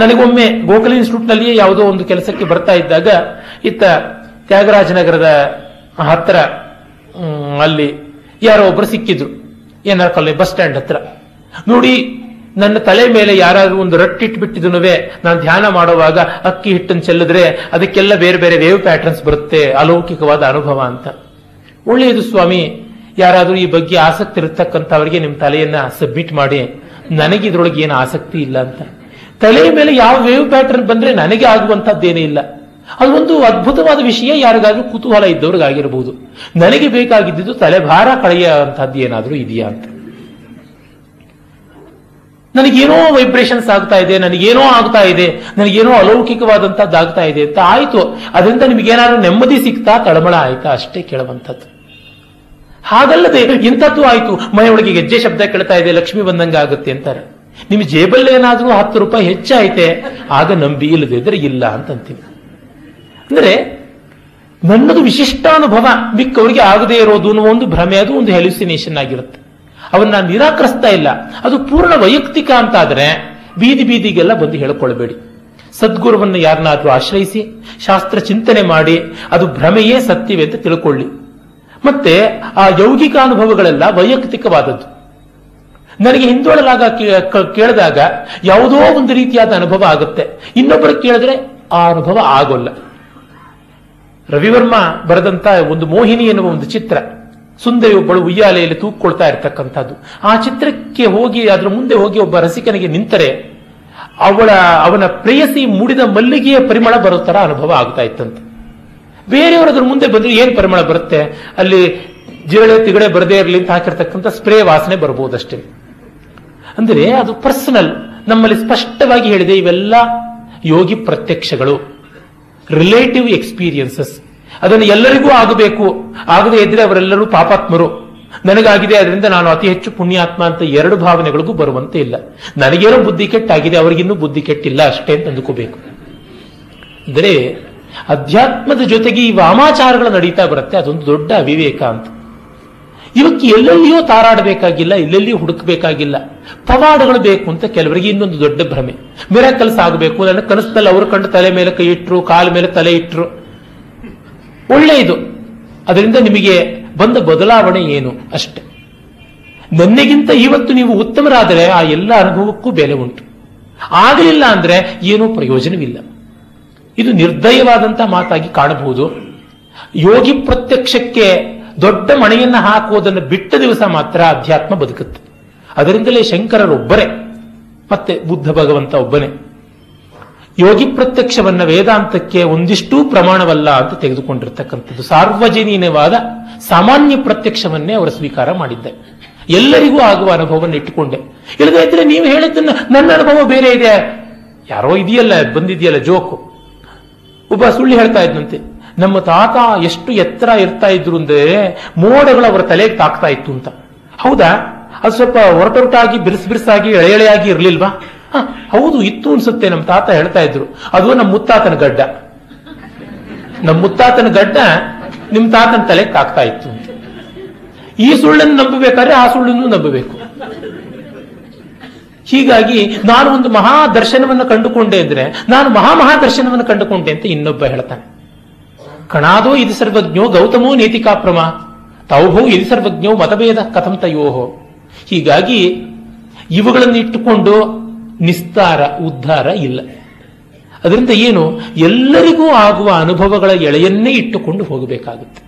ನನಗೊಮ್ಮೆ ಗೋಕಲ್ ಇನ್ಸ್ಟಿಟ್ಯೂಟ್ನಲ್ಲಿಯೇ ಯಾವುದೋ ಒಂದು ಕೆಲಸಕ್ಕೆ ಬರ್ತಾ ಇದ್ದಾಗ, ಇತ್ತ ತ್ಯಾಗರಾಜನಗರದ ಹತ್ತಿರ ಅಲ್ಲಿ ಯಾರೋ ಒಬ್ಬರು ಸಿಕ್ಕಿದ್ರು. ಏನಾರ ಕಾಲೇಜ್ ಬಸ್ ಸ್ಟ್ಯಾಂಡ್ ಹತ್ರ. ನೋಡಿ, ನನ್ನ ತಲೆ ಮೇಲೆ ಯಾರಾದ್ರೂ ಒಂದು ರಟ್ಟಿಟ್ಬಿಟ್ಟಿದನುವೆ ನಾನು ಧ್ಯಾನ ಮಾಡುವಾಗ ಅಕ್ಕಿ ಹಿಟ್ಟನ್ನು ಚೆಲ್ಲಿದ್ರೆ ಅದಕ್ಕೆಲ್ಲ ಬೇರೆ ಬೇರೆ ವೇವ್ ಪ್ಯಾಟರ್ನ್ಸ್ ಬರುತ್ತೆ, ಅಲೌಕಿಕವಾದ ಅನುಭವ ಅಂತ. ಒಳ್ಳೆಯದು ಸ್ವಾಮಿ ಯಾರಾದರೂ ಈ ಬಗ್ಗೆ ಆಸಕ್ತಿ ಇರತಕ್ಕಂಥವರಿಗೆ ನಿಮ್ಮ ತಲೆಯನ್ನು ಸಬ್ಮಿಟ್ ಮಾಡಿ. ನನಗೆ ಇದ್ರೊಳಗೆ ಏನು ಆಸಕ್ತಿ ಇಲ್ಲ ಅಂತ. ತಲೆಯ ಮೇಲೆ ಯಾವ ವೇವ್ ಪ್ಯಾಟರ್ನ್ ಬಂದ್ರೆ ನನಗೆ ಆಗುವಂತದ್ದೇನೇ ಇಲ್ಲ. ಅದೊಂದು ಅದ್ಭುತವಾದ ವಿಷಯ, ಯಾರಿಗಾದ್ರೂ ಕುತೂಹಲ ಇದ್ದವ್ರಿಗಾಗಿರಬಹುದು ನನಗೆ ಬೇಕಾಗಿದ್ದು ತಲೆಭಾರ ಕಳೆಯುವಂತಹದ್ದು ಏನಾದರೂ ಇದೆಯಾ ಅಂತ. ನನಗೇನೋ ವೈಬ್ರೇಷನ್ಸ್ ಆಗ್ತಾ ಇದೆ, ನನಗೇನೋ ಆಗ್ತಾ ಇದೆ, ನನಗೇನೋ ಅಲೌಕಿಕವಾದಂತದ್ದು ಆಗ್ತಾ ಇದೆ ಅಂತ ಆಯಿತು. ಅದರಿಂದ ನಿಮಗೇನಾದ್ರೂ ನೆಮ್ಮದಿ ಸಿಗ್ತಾ, ತಳಮಳ ಆಯ್ತಾ? ಅಷ್ಟೇ ಕೇಳುವಂಥದ್ದು. ಹಾಗಲ್ಲದೆ ಇಂಥದ್ದು ಆಯಿತು. ಮನೆಯೊಳಗೆ ಗೆಜ್ಜೆ ಶಬ್ದ ಕೇಳ್ತಾ ಇದೆ, ಲಕ್ಷ್ಮಿ ಬಂದಂಗೆ ಆಗುತ್ತೆ ಅಂತಾರೆ. ನಿಮ್ ಜೇಬಲ್ಲಿ ಏನಾದ್ರೂ ಹತ್ತು ರೂಪಾಯಿ ಹೆಚ್ಚಾಯ್ತೆ, ಆಗ ನಂಬಿ ಇಲ್ಲದಿದ್ರೆ ಇಲ್ಲ ಅಂತಂತೀವಿ. ಅಂದ್ರೆ ನನ್ನದು ವಿಶಿಷ್ಟ ಅನುಭವ ಮಿಕ್ಕವರಿಗೆ ಆಗದೇ ಇರೋದು ಅನ್ನೋ ಒಂದು ಭ್ರಮೆ, ಅದು ಒಂದು ಹೆಲ್ಯುಸಿನೇಷನ್ ಆಗಿರುತ್ತೆ. ಅವನ್ನ ನಾನು ನಿರಾಕರಿಸ್ತಾ ಇಲ್ಲ. ಅದು ಪೂರ್ಣ ವೈಯಕ್ತಿಕ ಅಂತಾದರೆ ಬೀದಿ ಬೀದಿಗೆಲ್ಲ ಬಂದು ಹೇಳ್ಕೊಳ್ಬೇಡಿ. ಸದ್ಗುರುವನ್ನು ಯಾರನ್ನಾದ್ರೂ ಆಶ್ರಯಿಸಿ, ಶಾಸ್ತ್ರ ಚಿಂತನೆ ಮಾಡಿ, ಅದು ಭ್ರಮೆಯೇ ಸತ್ಯವೇ ಅಂತ ತಿಳ್ಕೊಳ್ಳಿ. ಮತ್ತೆ ಆ ಯೌಗಿಕ ಅನುಭವಗಳೆಲ್ಲ ವೈಯಕ್ತಿಕವಾದದ್ದು. ನನಗೆ ಹಿಂದೊಳಲಾಗ ಕೇಳಿದಾಗ ಯಾವುದೋ ಒಂದು ರೀತಿಯಾದ ಅನುಭವ ಆಗುತ್ತೆ. ಇನ್ನೊಬ್ಬರು ಕೇಳಿದ್ರೆ ಆ ಅನುಭವ ಆಗೋಲ್ಲ. ರವಿವರ್ಮ ಬರೆದಂತ ಒಂದು ಮೋಹಿನಿ ಎನ್ನುವ ಒಂದು ಚಿತ್ರ, ಸುಂದರಿಯೊಬ್ಬಳು ಉಯ್ಯಾಲೆಯಲ್ಲಿ ತೂಕೊಳ್ತಾ ಇರತಕ್ಕಂಥದ್ದು. ಆ ಚಿತ್ರಕ್ಕೆ ಹೋಗಿ, ಅದರ ಮುಂದೆ ಹೋಗಿ ಒಬ್ಬ ರಸಿಕನಿಗೆ ನಿಂತರೆ ಅವಳ, ಅವನ ಪ್ರೇಯಸಿ ಮೂಡಿದ ಮಲ್ಲಿಗೆಯ ಪರಿಮಳ ಬರೋ ತರ ಅನುಭವ ಆಗ್ತಾ ಇತ್ತಂತೆ. ಬೇರೆಯವರು ಅದ್ರ ಮುಂದೆ ಬಂದ್ರೆ ಏನ್ ಪರಿಮಳ ಬರುತ್ತೆ? ಅಲ್ಲಿ ಜಿರಳೆ ತಿಗಡೆ ಬರದೇ ಇರಲಿ ಅಂತ ಹಾಕಿರ್ತಕ್ಕಂಥ ಸ್ಪ್ರೇ ವಾಸನೆ ಬರ್ಬೋದಷ್ಟೇ. ಅಂದರೆ ಅದು ಪರ್ಸನಲ್, ನಮ್ಮಲ್ಲಿ ಸ್ಪಷ್ಟವಾಗಿ ಹೇಳಿದೆ, ಇವೆಲ್ಲ ಯೋಗಿ ಪ್ರತ್ಯಕ್ಷಗಳು, ರಿಲೇಟಿವ್ ಎಕ್ಸ್ಪೀರಿಯನ್ಸಸ್. ಅದನ್ನು ಎಲ್ಲರಿಗೂ ಆಗಬೇಕು. ಆಗದೆ ಇದ್ರೆ ಅವರೆಲ್ಲರೂ ಪಾಪಾತ್ಮರು. ನನಗಾಗಿದೆ, ಅದರಿಂದ ನಾನು ಅತಿ ಹೆಚ್ಚು ಪುಣ್ಯಾತ್ಮ ಅಂತ ಎರಡು ಭಾವನೆಗಳಿಗೂ ಬರುವಂತೆ ಇಲ್ಲ. ನನಗೇನೋ ಬುದ್ಧಿ ಕೆಟ್ಟಾಗಿದೆ, ಅವರಿಗಿನ್ನೂ ಬುದ್ಧಿ ಕೆಟ್ಟಿಲ್ಲ ಅಷ್ಟೇ ಅಂತ ಅಂದುಕೋಬೇಕು. ಅಂದರೆ ಅಧ್ಯಾತ್ಮದ ಜೊತೆಗೆ ಈ ವಾಮಾಚಾರಗಳು ನಡೀತಾ ಬರುತ್ತೆ, ಅದೊಂದು ದೊಡ್ಡ ಅವಿವೇಕ ಅಂತ. ಇವಕ್ಕೆ ಎಲ್ಲೆಲ್ಲಿಯೋ ತಾರಾಡಬೇಕಾಗಿಲ್ಲ, ಎಲ್ಲೆಲ್ಲಿಯೂ ಹುಡುಕಬೇಕಾಗಿಲ್ಲ. ಪವಾಡಗಳು ಬೇಕು ಅಂತ ಕೆಲವರಿಗೆ ಇನ್ನೊಂದು ದೊಡ್ಡ ಭ್ರಮೆ. ಮಿರಾಕಲ್ಸ್ ಆಗಬೇಕು, ನನ್ನ ಕನಸದಲ್ಲಿ ಅವರು ಕಂಡು ತಲೆ ಮೇಲೆ ಕೈ ಇಟ್ಟರು ಕಾಲ ಮೇಲೆ ತಲೆ ಇಟ್ರು. ಒಳ್ಳೆಯದು ಅದರಿಂದ ನಿಮಗೆ ಬಂದ ಬದಲಾವಣೆ ಏನು? ಅಷ್ಟೆ. ನನ್ನಗಿಂತ ಇವತ್ತು ನೀವು ಉತ್ತಮರಾದರೆ ಆ ಎಲ್ಲ ಅನುಭವಕ್ಕೂ ಬೆಲೆ ಉಂಟು. ಆಗಲಿಲ್ಲ ಅಂದ್ರೆ ಏನೂ ಪ್ರಯೋಜನವಿಲ್ಲ. ಇದು ನಿರ್ದಯವಾದಂತಹ ಮಾತಾಗಿ ಕಾಣಬಹುದು. ಯೋಗಿ ಪ್ರತ್ಯಕ್ಷಕ್ಕೆ ದೊಡ್ಡ ಮಣೆಯನ್ನು ಹಾಕುವುದನ್ನು ಬಿಟ್ಟ ದಿವಸ ಮಾತ್ರ ಅಧ್ಯಾತ್ಮ ಬದುಕುತ್ತೆ. ಅದರಿಂದಲೇ ಶಂಕರರೊಬ್ಬರೇ ಮತ್ತೆ ಬುದ್ಧ ಭಗವಂತ ಒಬ್ಬನೇ. ಯೋಗಿ ಪ್ರತ್ಯಕ್ಷವನ್ನ ವೇದಾಂತಕ್ಕೆ ಒಂದಿಷ್ಟೂ ಪ್ರಮಾಣವಲ್ಲ ಅಂತ ತೆಗೆದುಕೊಂಡಿರ್ತಕ್ಕಂಥದ್ದು. ಸಾರ್ವಜನೀಯವಾದ ಸಾಮಾನ್ಯ ಪ್ರತ್ಯಕ್ಷವನ್ನೇ ಅವರು ಸ್ವೀಕಾರ ಮಾಡಿದ್ದೆ. ಎಲ್ಲರಿಗೂ ಆಗುವ ಅನುಭವವನ್ನು ಇಟ್ಟುಕೊಂಡೆ. ಇಲ್ಲದೇ ಇದ್ರೆ ನೀವು ಹೇಳಿದ್ದನ್ನು, ನನ್ನ ಅನುಭವ ಬೇರೆ ಇದೆ. ಯಾರೋ ಇದೆಯಲ್ಲ, ಬಂದಿದೆಯಲ್ಲ, ಜೋಕು. ಒಬ್ಬ ಸುಳ್ಳಿ ಹೇಳ್ತಾ ಇದ್ನಂತೆ. ನಮ್ಮ ತಾತ ಎಷ್ಟು ಎತ್ತರ ಇರ್ತಾ ಇದ್ರು ಅಂದ್ರೆ ಮೋಡಗಳು ಅವರ ತಲೆಗೆ ತಾಕ್ತಾ ಇತ್ತು ಅಂತ. ಹೌದಾ? ಅದು ಸ್ವಲ್ಪ ಹೊರಟೊರಟಾಗಿ ಬಿರುಸು ಬಿರ್ಸಾಗಿ, ಎಳೆ ಎಳೆಯಾಗಿ ಇರ್ಲಿಲ್ವಾ? ಹೌದು, ಇತ್ತು ಅನ್ಸುತ್ತೆ ನಮ್ಮ ತಾತ ಹೇಳ್ತಾ ಇದ್ರು. ಅದು ನಮ್ಮ ಮುತ್ತಾತನ ಗಡ್ಡ. ನಮ್ಮ ಮುತ್ತಾತನ ಗಡ್ಡ ನಿಮ್ಮ ತಾತನ ತಲೆಗೆ ತಾಕ್ತಾ ಇತ್ತು ಈ ಸುಳ್ಳನ್ನು ನಂಬಬೇಕಾದ್ರೆ ಆ ಸುಳ್ಳನ್ನು ನಂಬಬೇಕು. ಹೀಗಾಗಿ ನಾನು ಒಂದು ಮಹಾ ದರ್ಶನವನ್ನು ಕಂಡುಕೊಂಡೆ ಅಂದ್ರೆ ನಾನು ಮಹಾ ಮಹಾ ದರ್ಶನವನ್ನು ಕಂಡುಕೊಂಡೆ ಅಂತ ಇನ್ನೊಬ್ಬ ಹೇಳ್ತಾನೆ. ಕಣಾದೋ ಇದು ಸರ್ವಜ್ಞೋ ಗೌತಮೋ ನೇತಿಕಾಪ್ರಮ ತೌಭೋ ಇದು ಸರ್ವಜ್ಞೋ ಮತಭೇದ ಕಥಂ ತಯೋಹೋ. ಹೀಗಾಗಿ ಇವುಗಳನ್ನು ಇಟ್ಟುಕೊಂಡು ನಿಸ್ತಾರ, ಉದ್ಧಾರ ಇಲ್ಲ. ಅದರಿಂದ ಏನು? ಎಲ್ಲರಿಗೂ ಆಗುವ ಅನುಭವಗಳ ಎಳೆಯನ್ನೇ ಇಟ್ಟುಕೊಂಡು ಹೋಗಬೇಕಾಗುತ್ತೆ.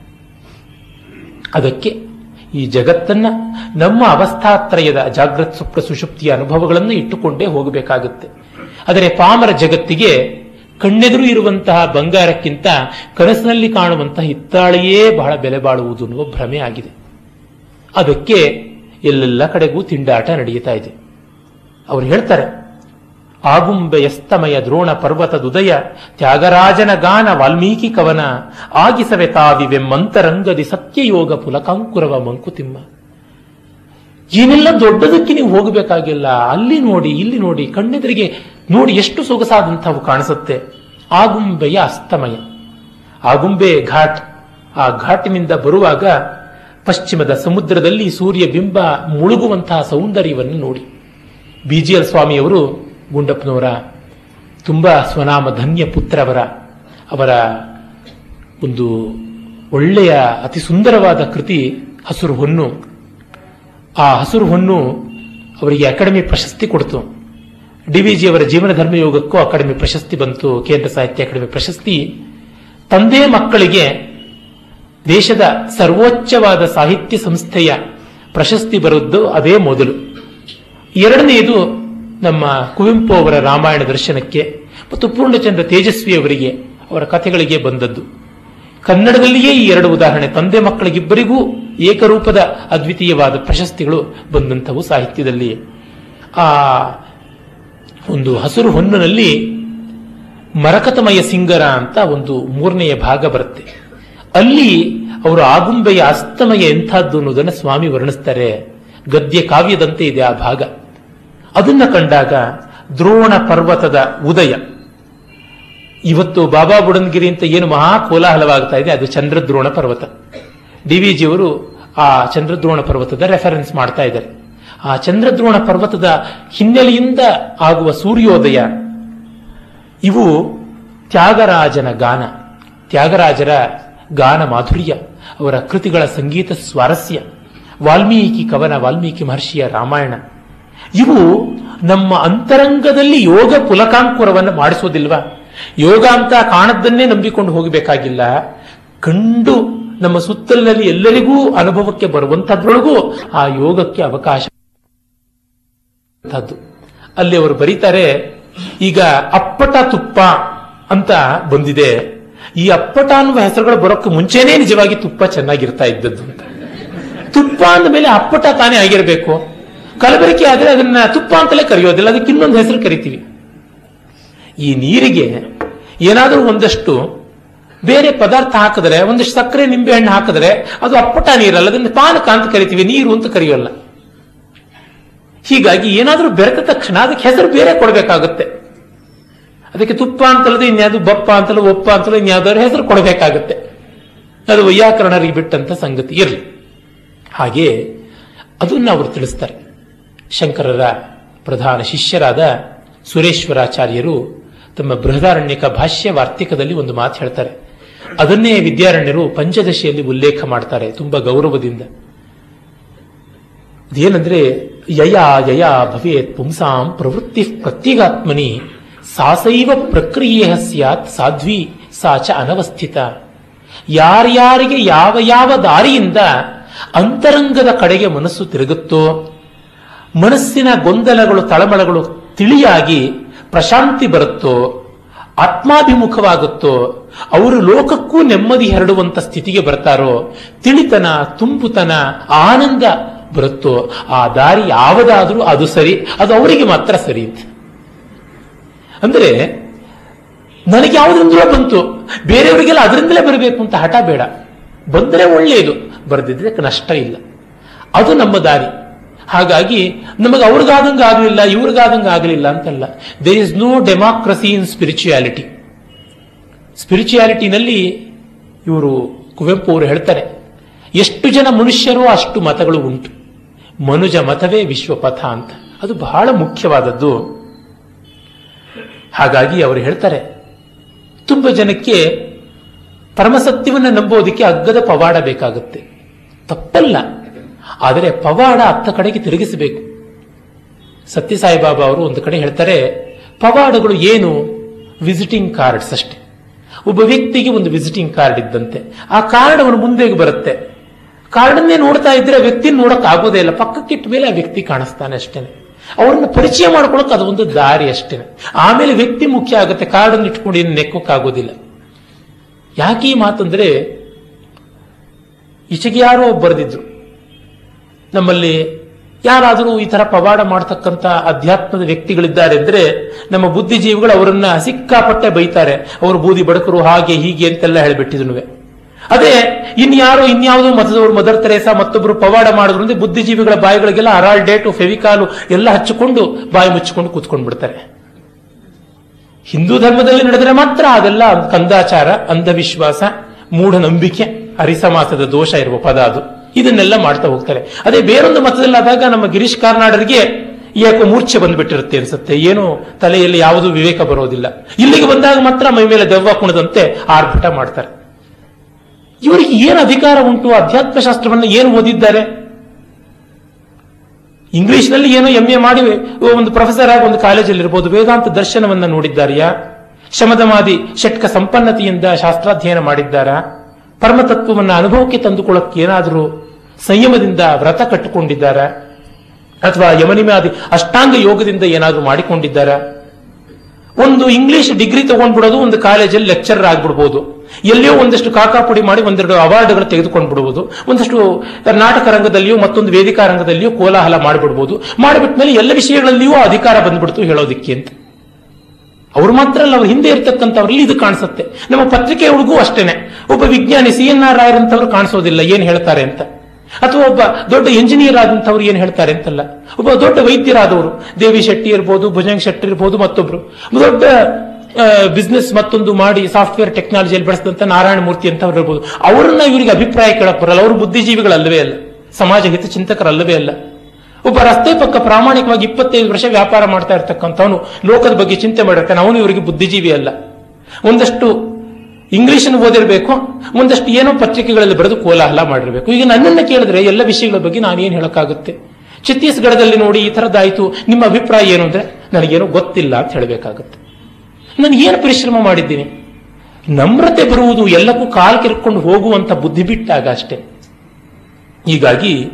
ಅದಕ್ಕೆ ಈ ಜಗತ್ತನ್ನ ನಮ್ಮ ಅವಸ್ಥಾತ್ರಯದ ಜಾಗೃತ್ ಸುಪ್ರ ಸುಶುಪ್ತಿಯ ಅನುಭವಗಳನ್ನು ಇಟ್ಟುಕೊಂಡೇ ಹೋಗಬೇಕಾಗುತ್ತೆ. ಆದರೆ ಪಾಮರ ಜಗತ್ತಿಗೆ ಕಣ್ಣೆದುರು ಇರುವಂತಹ ಬಂಗಾರಕ್ಕಿಂತ ಕನಸಿನಲ್ಲಿ ಕಾಣುವಂತಹ ಹಿತ್ತಾಳೆಯೇ ಬಹಳ ಬೆಲೆ ಬಾಳುವುದು ಅನ್ನುವ ಭ್ರಮೆ ಆಗಿದೆ. ಅದಕ್ಕೆ ಎಲ್ಲೆಲ್ಲ ಕಡೆಗೂ ತಿಂಡಾಟ ನಡೆಯುತ್ತಾ ಇದೆ. ಅವರು ಹೇಳ್ತಾರೆ ಆಗುಂಬೆಯಸ್ತಮಯ ದ್ರೋಣ ಪರ್ವತದುದಯ, ತ್ಯಾಗರಾಜನ ಗಾನ ವಾಲ್ಮೀಕಿ ಕವನ ಆಗಿಸವೆ ತಾವಿವೆಮ್ಮಂತರಂಗದಿ ಸತ್ಯಯೋಗ ಪುಲಕಾಂಕುರವ ಮಂಕುತಿಮ್ಮ. ಏನೆಲ್ಲ ದೊಡ್ಡದಕ್ಕೆ ನೀವು ಹೋಗಬೇಕಾಗಿಲ್ಲ, ಅಲ್ಲಿ ನೋಡಿ, ಇಲ್ಲಿ ನೋಡಿ, ಕಣ್ಣೆದುರಿಗೆ ನೋಡಿ ಎಷ್ಟು ಸೊಗಸಾದಂಥವು ಕಾಣಿಸುತ್ತೆ. ಆಗುಂಬೆಯ ಅಸ್ತಮಯ. ಆಗುಂಬೆ ಘಾಟ್. ಆ ಘಾಟಿನಿಂದ ಬರುವಾಗ ಪಶ್ಚಿಮದ ಸಮುದ್ರದಲ್ಲಿ ಸೂರ್ಯ ಬಿಂಬ ಮುಳುಗುವಂತಹ ಸೌಂದರ್ಯವನ್ನು ನೋಡಿ. ಬಿಜಿಎಲ್ ಸ್ವಾಮಿಯವರು ಗುಂಡಪ್ಪನವರ ತುಂಬ ಸ್ವನಾಮ ಧನ್ಯ ಪುತ್ರವರ ಅವರ ಒಂದು ಒಳ್ಳೆಯ ಅತಿ ಸುಂದರವಾದ ಕೃತಿ ಹಸುರು ಹೊನ್ನು. ಆ ಹಸುರು ಹೊನ್ನು ಅವರಿಗೆ ಅಕಾಡೆಮಿ ಪ್ರಶಸ್ತಿ ಕೊಡ್ತು. ಡಿ ವಿ ಜಿ ಅವರ ಜೀವನ ಧರ್ಮಯೋಗಕ್ಕೂ ಅಕಾಡೆಮಿ ಪ್ರಶಸ್ತಿ ಬಂತು. ಕೇಂದ್ರ ಸಾಹಿತ್ಯ ಅಕಾಡೆಮಿ ಪ್ರಶಸ್ತಿ. ತಂದೆ ಮಕ್ಕಳಿಗೆ ದೇಶದ ಸರ್ವೋಚ್ಚವಾದ ಸಾಹಿತ್ಯ ಸಂಸ್ಥೆಯ ಪ್ರಶಸ್ತಿ ಬರುವುದು ಅದೇ ಮೊದಲು. ಎರಡನೆಯದು ನಮ್ಮ ಕುವೆಂಪು ಅವರ ರಾಮಾಯಣ ದರ್ಶನಕ್ಕೆ ಮತ್ತು ಪೂರ್ಣಚಂದ್ರ ತೇಜಸ್ವಿ ಅವರಿಗೆ ಅವರ ಕಥೆಗಳಿಗೆ ಬಂದದ್ದು. ಕನ್ನಡದಲ್ಲಿಯೇ ಈ ಎರಡು ಉದಾಹರಣೆ ತಂದೆ ಮಕ್ಕಳಿಗಿಬ್ಬರಿಗೂ ಏಕರೂಪದ ಅದ್ವಿತೀಯವಾದ ಪ್ರಶಸ್ತಿಗಳು ಬಂದಂಥವು ಸಾಹಿತ್ಯದಲ್ಲಿ ಆ ಒಂದು ಹಸಿರು ಹೊನ್ನಿನಲ್ಲಿ ಮರಕತಮಯ ಸಿಂಗರ ಅಂತ ಒಂದು ಮೂರನೆಯ ಭಾಗ ಬರುತ್ತೆ. ಅಲ್ಲಿ ಅವರು ಆಗುಂಬೆಯ ಅಸ್ತಮಯ ಎಂಥದ್ದು ಅನ್ನೋದನ್ನು ಸ್ವಾಮಿ ವರ್ಣಿಸ್ತಾರೆ. ಗದ್ಯ ಕಾವ್ಯದಂತೆ ಇದೆ ಆ ಭಾಗ. ಅದನ್ನ ಕಂಡಾಗ ದ್ರೋಣ ಪರ್ವತದ ಉದಯ. ಇವತ್ತು ಬಾಬಾ ಬುಡನ್ಗಿರಿ ಅಂತ ಏನು ಮಹಾ ಕೋಲಾಹಲವಾಗ್ತಾ ಇದೆ, ಅದು ಚಂದ್ರದ್ರೋಣ ಪರ್ವತ. ಡಿ ವಿ ಜಿಯವರು ಆ ಚಂದ್ರದ್ರೋಣ ಪರ್ವತದ ರೆಫರೆನ್ಸ್ ಮಾಡ್ತಾ ಇದ್ದಾರೆ. ಆ ಚಂದ್ರದ್ರೋಣ ಪರ್ವತದ ಹಿನ್ನೆಲೆಯಿಂದ ಆಗುವ ಸೂರ್ಯೋದಯ, ಇವು ತ್ಯಾಗರಾಜನ ಗಾನ. ತ್ಯಾಗರಾಜರ ಗಾನ ಮಾಧುರ್ಯ, ಅವರ ಕೃತಿಗಳ ಸಂಗೀತ ಸ್ವಾರಸ್ಯ. ವಾಲ್ಮೀಕಿ ಕವನ, ವಾಲ್ಮೀಕಿ ಮಹರ್ಷಿಯ ರಾಮಾಯಣ. ಇವು ನಮ್ಮ ಅಂತರಂಗದಲ್ಲಿ ಯೋಗ ಪುಲಕಾಂಕುರವನ್ನು ಮಾಡಿಸೋದಿಲ್ವಾ? ಯೋಗ ಅಂತ ಕಾಣದ್ದನ್ನೇ ನಂಬಿಕೊಂಡು ಹೋಗಬೇಕಾಗಿಲ್ಲ. ಕಂಡು ನಮ್ಮ ಸುತ್ತಲಿನಲ್ಲಿ ಎಲ್ಲರಿಗೂ ಅನುಭವಕ್ಕೆ ಬರುವಂತದ್ರೊಳಗೂ ಆ ಯೋಗಕ್ಕೆ ಅವಕಾಶ. ಅಲ್ಲಿ ಅವರು ಬರೀತಾರೆ, ಈಗ ಅಪ್ಪಟ ತುಪ್ಪ ಅಂತ ಬಂದಿದೆ. ಈ ಅಪ್ಪಟ ಅನ್ನುವ ಹೆಸರುಗಳು ಬರೋಕ್ಕೆ ಮುಂಚೆನೇ ನಿಜವಾಗಿ ತುಪ್ಪ ಚೆನ್ನಾಗಿರ್ತಾ ಇದ್ದದ್ದು ಅಂತ. ತುಪ್ಪ ಅಂದ ಮೇಲೆ ಅಪ್ಪಟ ತಾನೇ ಆಗಿರಬೇಕು. ಕಲಬೆರಕೆ ಆದರೆ ಅದನ್ನ ತುಪ್ಪ ಅಂತಲೇ ಕರೆಯೋದಿಲ್ಲ, ಅದಕ್ಕೆ ಇನ್ನೊಂದು ಹೆಸರು ಕರಿತೀವಿ. ಈ ನೀರಿಗೆ ಏನಾದರೂ ಒಂದಷ್ಟು ಬೇರೆ ಪದಾರ್ಥ ಹಾಕಿದ್ರೆ, ಒಂದಷ್ಟು ಸಕ್ಕರೆ ನಿಂಬೆ ಹಣ್ಣು ಹಾಕಿದ್ರೆ, ಅದು ಅಪ್ಪಟ ನೀರಲ್ಲ, ಅದನ್ನು ಪಾನಕ ಅಂತ ಕರಿತೀವಿ, ನೀರು ಅಂತ ಕರೆಯೋಲ್ಲ. ಹೀಗಾಗಿ ಏನಾದರೂ ಬೆರೆತ ತಕ್ಷಣ ಅದಕ್ಕೆ ಹೆಸರು ಬೇರೆ ಕೊಡಬೇಕಾಗುತ್ತೆ. ಅದಕ್ಕೆ ತುಪ್ಪ ಅಂತಲ್ಲದೆ ಇನ್ಯಾವುದು, ಬಪ್ಪ ಅಂತಲೋ, ಒಪ್ಪ ಅಂತಲೋ, ಇನ್ಯಾವುದಾದ್ರು ಹೆಸರು ಕೊಡಬೇಕಾಗುತ್ತೆ. ಅದು ವೈಯಾಕರಣರಿಗೆ ಬಿಟ್ಟಂತ ಸಂಗತಿ ಇರಲಿ. ಹಾಗೆ ಅದನ್ನು ಅವರು ತಿಳಿಸ್ತಾರೆ. ಶಂಕರರ ಪ್ರಧಾನ ಶಿಷ್ಯರಾದ ಸುರೇಶ್ವರಾಚಾರ್ಯರು ತಮ್ಮ ಬೃಹದಾರಣ್ಯಕ ಭಾಷ್ಯ ವಾರ್ತಿಕದಲ್ಲಿ ಒಂದು ಮಾತು ಹೇಳ್ತಾರೆ. ಅದನ್ನೇ ವಿದ್ಯಾರಣ್ಯರು ಪಂಚದಶಿಯಲ್ಲಿ ಉಲ್ಲೇಖ ಮಾಡ್ತಾರೆ ತುಂಬಾ ಗೌರವದಿಂದ. ಅದೇನಂದ್ರೆ, ಯಯ ಯಯ ಭವೇತ್ ಪುಂಸಾಂ ಪ್ರವೃತ್ತಿ ಪ್ರತ್ಯಗಾತ್ಮನಿ, ಸಾಸೈವ ಪ್ರಕ್ರಿಯೆ ಸ್ಯಾತ್ ಸಾಧ್ವಿ ಸಾಚ ಅನವಸ್ಥಿತ. ಯಾರ್ಯಾರಿಗೆ ಯಾವ ಯಾವ ದಾರಿಯಿಂದ ಅಂತರಂಗದ ಕಡೆಗೆ ಮನಸ್ಸು ತಿರುಗುತ್ತೋ ಮನಸ್ಸಿನ ಗೊಂದಲಗಳು, ತಳಮಳಗಳು ತಿಳಿಯಾಗಿ ಪ್ರಶಾಂತಿ ಬರುತ್ತೋ, ಆತ್ಮಾಭಿಮುಖವಾಗುತ್ತೋ, ಅವರು ಲೋಕಕ್ಕೂ ನೆಮ್ಮದಿ ಹರಡುವಂತ ಸ್ಥಿತಿಗೆ ಬರ್ತಾರೋ, ತಿಳಿತನ, ತುಂಬುತನ, ಆನಂದ ಬರುತ್ತೋ, ಆ ದಾರಿ ಯಾವುದಾದ್ರೂ ಅದು ಸರಿ, ಅದು ಅವರಿಗೆ ಮಾತ್ರ ಸರಿ ಅಂದ್ರೆ, ನನಗೆ ಯಾವುದ್ರಿಂದಲೋ ಬಂತು, ಬೇರೆಯವರಿಗೆಲ್ಲ ಅದರಿಂದಲೇ ಬರಬೇಕು ಅಂತ ಹಠ ಬೇಡ. ಬಂದರೆ ಒಳ್ಳೆಯದು, ಬರೆದಿದ್ರೆ ನಷ್ಟ ಇಲ್ಲ. ಅದು ನಮ್ಮ ದಾರಿ. ಹಾಗಾಗಿ ನಮಗೆ ಅವ್ರಿಗಾದಂಗೆ ಆಗಲಿಲ್ಲ, ಇವ್ರಿಗಾದಂಗೆ ಆಗಲಿಲ್ಲ ಅಂತಲ್ಲ. There is no democracy in spirituality ಸ್ಪಿರಿಚುಯಾಲಿಟಿನಲ್ಲಿ ಇವರು ಕುವೆಂಪು ಅವರು ಹೇಳ್ತಾರೆ, ಎಷ್ಟು ಜನ ಮನುಷ್ಯರು ಅಷ್ಟು ಮತಗಳು ಉಂಟು. ಮನುಜ ಮತವೇ ವಿಶ್ವಪಥ ಅಂತ. ಅದು ಬಹಳ ಮುಖ್ಯವಾದದ್ದು. ಹಾಗಾಗಿ ಅವರು ಹೇಳ್ತಾರೆ, ತುಂಬ ಜನಕ್ಕೆ ಪರಮಸತ್ಯವನ್ನು ನಂಬೋದಕ್ಕೆ ಅಗ್ಗದ ಪವಾಡ ಬೇಕಾಗುತ್ತೆ. ತಪ್ಪಲ್ಲ. ಆದರೆ ಪವಾಡ ಅತ್ತ ಕಡೆಗೆ ತಿರುಗಿಸಬೇಕು. ಸತ್ಯಸಾಯಿಬಾಬಾ ಅವರು ಒಂದು ಕಡೆ ಹೇಳ್ತಾರೆ, ಪವಾಡಗಳು ಏನು? ವಿಸಿಟಿಂಗ್ ಕಾರ್ಡ್ಸ್ ಅಷ್ಟೇ. ಒಬ್ಬ ವ್ಯಕ್ತಿಗೆ ಒಂದು ವಿಸಿಟಿಂಗ್ ಕಾರ್ಡ್ ಇದ್ದಂತೆ. ಆ ಕಾರ್ಡ್ ಅವನು ಮುಂದೆಗೆ ಬರುತ್ತೆ. ಕಾರ್ಡನ್ನೇ ನೋಡ್ತಾ ಇದ್ರೆ ವ್ಯಕ್ತಿ ನೋಡಕ್ ಆಗೋದೇ ಇಲ್ಲ. ಪಕ್ಕಕ್ಕಿಟ್ಟ ಮೇಲೆ ಆ ವ್ಯಕ್ತಿ ಕಾಣಿಸ್ತಾನೆ ಅಷ್ಟೇನೆ ಅವ್ರನ್ನ ಪರಿಚಯ ಮಾಡ್ಕೊಳಕ್ ಅದೊಂದು ದಾರಿ ಅಷ್ಟೇನೆ ಆಮೇಲೆ ವ್ಯಕ್ತಿ ಮುಖ್ಯ ಆಗುತ್ತೆ. ಕಾರ್ಡನ್ನು ಇಟ್ಕೊಂಡು ಏನು ನೆಕ್ಕೋಕ್ಕಾಗೋದಿಲ್ಲ ಯಾಕೆ ಈ ಮಾತಂದ್ರೆ, ಈಚೆಗೆ ಯಾರೋ ಬರೆದಿದ್ರು ನಮ್ಮಲ್ಲಿ ಯಾರಾದರೂ ಈ ತರ ಪವಾಡ ಮಾಡತಕ್ಕಂತ ಅಧ್ಯಾತ್ಮದ ವ್ಯಕ್ತಿಗಳಿದ್ದಾರೆ ಅಂದ್ರೆ ನಮ್ಮ ಬುದ್ಧಿಜೀವಿಗಳು ಅವರನ್ನ ಸಿಕ್ಕಾಪಟ್ಟೆ ಬೈತಾರೆ. ಅವರು ಬೂದಿ ಬಡಕರು ಹಾಗೆ ಹೀಗೆ ಅಂತೆಲ್ಲ ಹೇಳಿಬಿಟ್ಟಿದ್ನು ಅದೇ ಇನ್ಯಾರೋ ಇನ್ಯಾವುದೋ ಮತದವರು ಮದರ್ ತೆರೇಸಾ ಮತ್ತೊಬ್ಬರು ಪವಾಡ ಮಾಡಿದ್ರು ಅಂದ್ರೆ ಬುದ್ಧಿಜೀವಿಗಳ ಬಾಯಿಗಳಿಗೆಲ್ಲ ಅರಾಳ್ ಡೇಟು, ಫೆವಿಕಾಲು ಎಲ್ಲ ಹಚ್ಚಿಕೊಂಡು ಬಾಯಿ ಮುಚ್ಚಿಕೊಂಡು ಕೂತ್ಕೊಂಡು ಬಿಡ್ತಾರೆ ಹಿಂದೂ ಧರ್ಮದಲ್ಲಿ ನಡೆದರೆ ಮಾತ್ರ ಅದೆಲ್ಲ ಕಂದಾಚಾರ ಅಂಧವಿಶ್ವಾಸ, ಮೂಢನಂಬಿಕೆ, ಅರಿಸಮಾಸದ ದೋಷ ಇರುವ ಪದ ಅದು. ಇದನ್ನೆಲ್ಲ ಮಾಡ್ತಾ ಹೋಗ್ತಾರೆ. ಅದೇ ಬೇರೊಂದು ಮತದಲ್ಲಾದಾಗ ನಮ್ಮ ಗಿರೀಶ್ ಕಾರ್ನಾಡರಿಗೆ ಯಾಕೋ ಮೂರ್ಛೆ ಬಂದ್ಬಿಟ್ಟಿರುತ್ತೆ ಅನ್ಸುತ್ತೆ. ಏನು ತಲೆಯಲ್ಲಿ ಯಾವುದೂ ವಿವೇಕ ಬರೋದಿಲ್ಲ. ಇಲ್ಲಿಗೆ ಬಂದಾಗ ಮಾತ್ರ ಮೈ ಮೇಲೆ ದೆವ್ವ ಕುಣದಂತೆ ಆರ್ಭಟ ಮಾಡ್ತಾರೆ. ಇವರಿಗೆ ಏನು ಅಧಿಕಾರ ಉಂಟು? ಅಧ್ಯಾತ್ಮ ಶಾಸ್ತ್ರವನ್ನು ಏನು ಓದಿದ್ದಾರೆ? ಇಂಗ್ಲಿಷ್ನಲ್ಲಿ ಏನೋ ಎಂ ಎ ಮಾಡಿ ಒಂದು ಪ್ರೊಫೆಸರ್ ಆಗಿ ಒಂದು ಕಾಲೇಜಲ್ಲಿ ಇರ್ಬೋದು. ವೇದಾಂತ ದರ್ಶನವನ್ನ ನೋಡಿದ್ದಾರೆಯಾ? ಶಮದಮಾದಿ ಷಟ್ಕ ಸಂಪನ್ನತೆಯಿಂದ ಶಾಸ್ತ್ರಾಧ್ಯಯನ ಮಾಡಿದ್ದಾರಾ? ಪರಮತತ್ವವನ್ನು ಅನುಭವಕ್ಕೆ ತಂದುಕೊಳ್ಳಕ್ಕೆ ಏನಾದರೂ ಸಂಯಮದಿಂದ ವ್ರತ ಕಟ್ಟಿಕೊಂಡಿದ್ದಾರೆ ಅಥವಾ ಯಮನಿಮಾದಿ ಅಷ್ಟಾಂಗ ಯೋಗದಿಂದ ಏನಾದರೂ ಮಾಡಿಕೊಂಡಿದ್ದಾರೆ. ಒಂದು ಇಂಗ್ಲಿಷ್ ಡಿಗ್ರಿ ತಗೊಂಡ್ಬಿಡೋದು ಒಂದು ಕಾಲೇಜಲ್ಲಿ ಲೆಕ್ಚರರ್ ಆಗ್ಬಿಡ್ಬೋದು. ಎಲ್ಲಿಯೋ ಒಂದಷ್ಟು ಕಾಕಾಪುಡಿ ಮಾಡಿ ಒಂದೆರಡು ಅವಾರ್ಡ್ಗಳು ತೆಗೆದುಕೊಂಡು ಬಿಡುವುದು ಒಂದಷ್ಟು ನಾಟಕ ರಂಗದಲ್ಲಿಯೂ ಮತ್ತೊಂದು ವೇದಿಕಾ ರಂಗದಲ್ಲಿಯೂ ಕೋಲಾಹಲ ಮಾಡಿಬಿಡ್ಬೋದು. ಮಾಡಿಬಿಟ್ಮೇಲೆ ಎಲ್ಲ ವಿಷಯಗಳಲ್ಲಿಯೂ ಅಧಿಕಾರ ಬಂದ್ಬಿಡ್ತು ಹೇಳೋದಿಕ್ಕೆ ಅಂತ. ಅವ್ರು ಮಾತ್ರ ಅಲ್ಲ, ಅವ್ರ ಹಿಂದೆ ಇರ್ತಕ್ಕಂಥವ್ರಲ್ಲಿ ಇದು ಕಾಣಿಸುತ್ತೆ. ನಮ್ಮ ಪತ್ರಿಕೆಯೊಳಗೂ ಅಷ್ಟೇನೆ. ಒಬ್ಬ ವಿಜ್ಞಾನಿ ಸಿ ಎನ್ ಆರ್ ಕಾಣಿಸೋದಿಲ್ಲ, ಏನ್ ಹೇಳ್ತಾರೆ ಅಂತ. ಅಥವಾ ಒಬ್ಬ ದೊಡ್ಡ ಇಂಜಿನಿಯರ್ ಆದಂಥವ್ರು ಏನ್ ಹೇಳ್ತಾರೆ ಅಂತಲ್ಲ? ಒಬ್ಬ ದೊಡ್ಡ ವೈದ್ಯರಾದವರು, ದೇವಿ ಶೆಟ್ಟಿ ಇರ್ಬೋದು, ಭುಜಂಗ್ ಶೆಟ್ಟಿ ಇರ್ಬೋದು ಮತ್ತೊಬ್ರು. ದೊಡ್ಡ ಬಿಸ್ನೆಸ್ ಮತ್ತೊಂದು ಮಾಡಿ ಸಾಫ್ಟ್ವೇರ್ ಟೆಕ್ನಾಲಜಿಯಲ್ಲಿ ಬಳಸಿದಂತ ನಾರಾಯಣ ಮೂರ್ತಿ ಅಂತವ್ರು ಇರ್ಬೋದು. ಅವ್ರನ್ನ ಇವರಿಗೆ ಅಭಿಪ್ರಾಯ ಕೇಳಕ್ ಬರಲ್ಲ. ಅವರು ಬುದ್ಧಿಜೀವಿಗಳಲ್ಲವೇ ಅಲ್ಲ. ಸಮಾಜ ಹಿತಚಿಂತಕರಲ್ಲವೇ ಅಲ್ಲ. ಒಬ್ಬ ರಸ್ತೆ ಪಕ್ಕ ಪ್ರಾಮಾಣಿಕವಾಗಿ ಇಪ್ಪತ್ತೈದು ವರ್ಷ ವ್ಯಾಪಾರ ಮಾಡ್ತಾ ಇರ್ತಕ್ಕಂಥವನು ಲೋಕದ ಬಗ್ಗೆ ಚಿಂತೆ ಮಾಡಿರ್ತಾನೆ. ಅವನು ಇವರಿಗೆ ಬುದ್ಧಿಜೀವಿ ಅಲ್ಲ. ಒಂದಷ್ಟು ಇಂಗ್ಲಿಷ್ ಓದಿರಬೇಕು ಒಂದಷ್ಟು ಏನೋ ಪತ್ರಿಕೆಗಳಲ್ಲಿ ಬರೆದು ಕೋಲಾಹಲ ಮಾಡಿರಬೇಕು. ಈಗ ನನ್ನನ್ನು ಕೇಳಿದ್ರೆ ಎಲ್ಲ ವಿಷಯಗಳ ಬಗ್ಗೆ ನಾನೇನು ಹೇಳೋಕ್ಕಾಗುತ್ತೆ? ಛತ್ತೀಸ್ಗಢದಲ್ಲಿ ನೋಡಿ ಈ ಥರದ್ದಾಯಿತು ನಿಮ್ಮ ಅಭಿಪ್ರಾಯ ಏನು ಅಂದ್ರೆ ನನಗೇನೋ ಗೊತ್ತಿಲ್ಲ ಅಂತ ಹೇಳಬೇಕಾಗುತ್ತೆ. ನಾನು ಏನು ಪರಿಶ್ರಮ ಮಾಡಿದ್ದೀನಿ? ನಮ್ರತೆ ಬರುವುದು ಎಲ್ಲಕ್ಕೂ ಕಾಲು ಕಿರ್ಕೊಂಡು ಹೋಗುವಂತ ಬುದ್ಧಿ ಬಿಟ್ಟಾಗ ಅಷ್ಟೇ. ಹೀಗಾಗಿ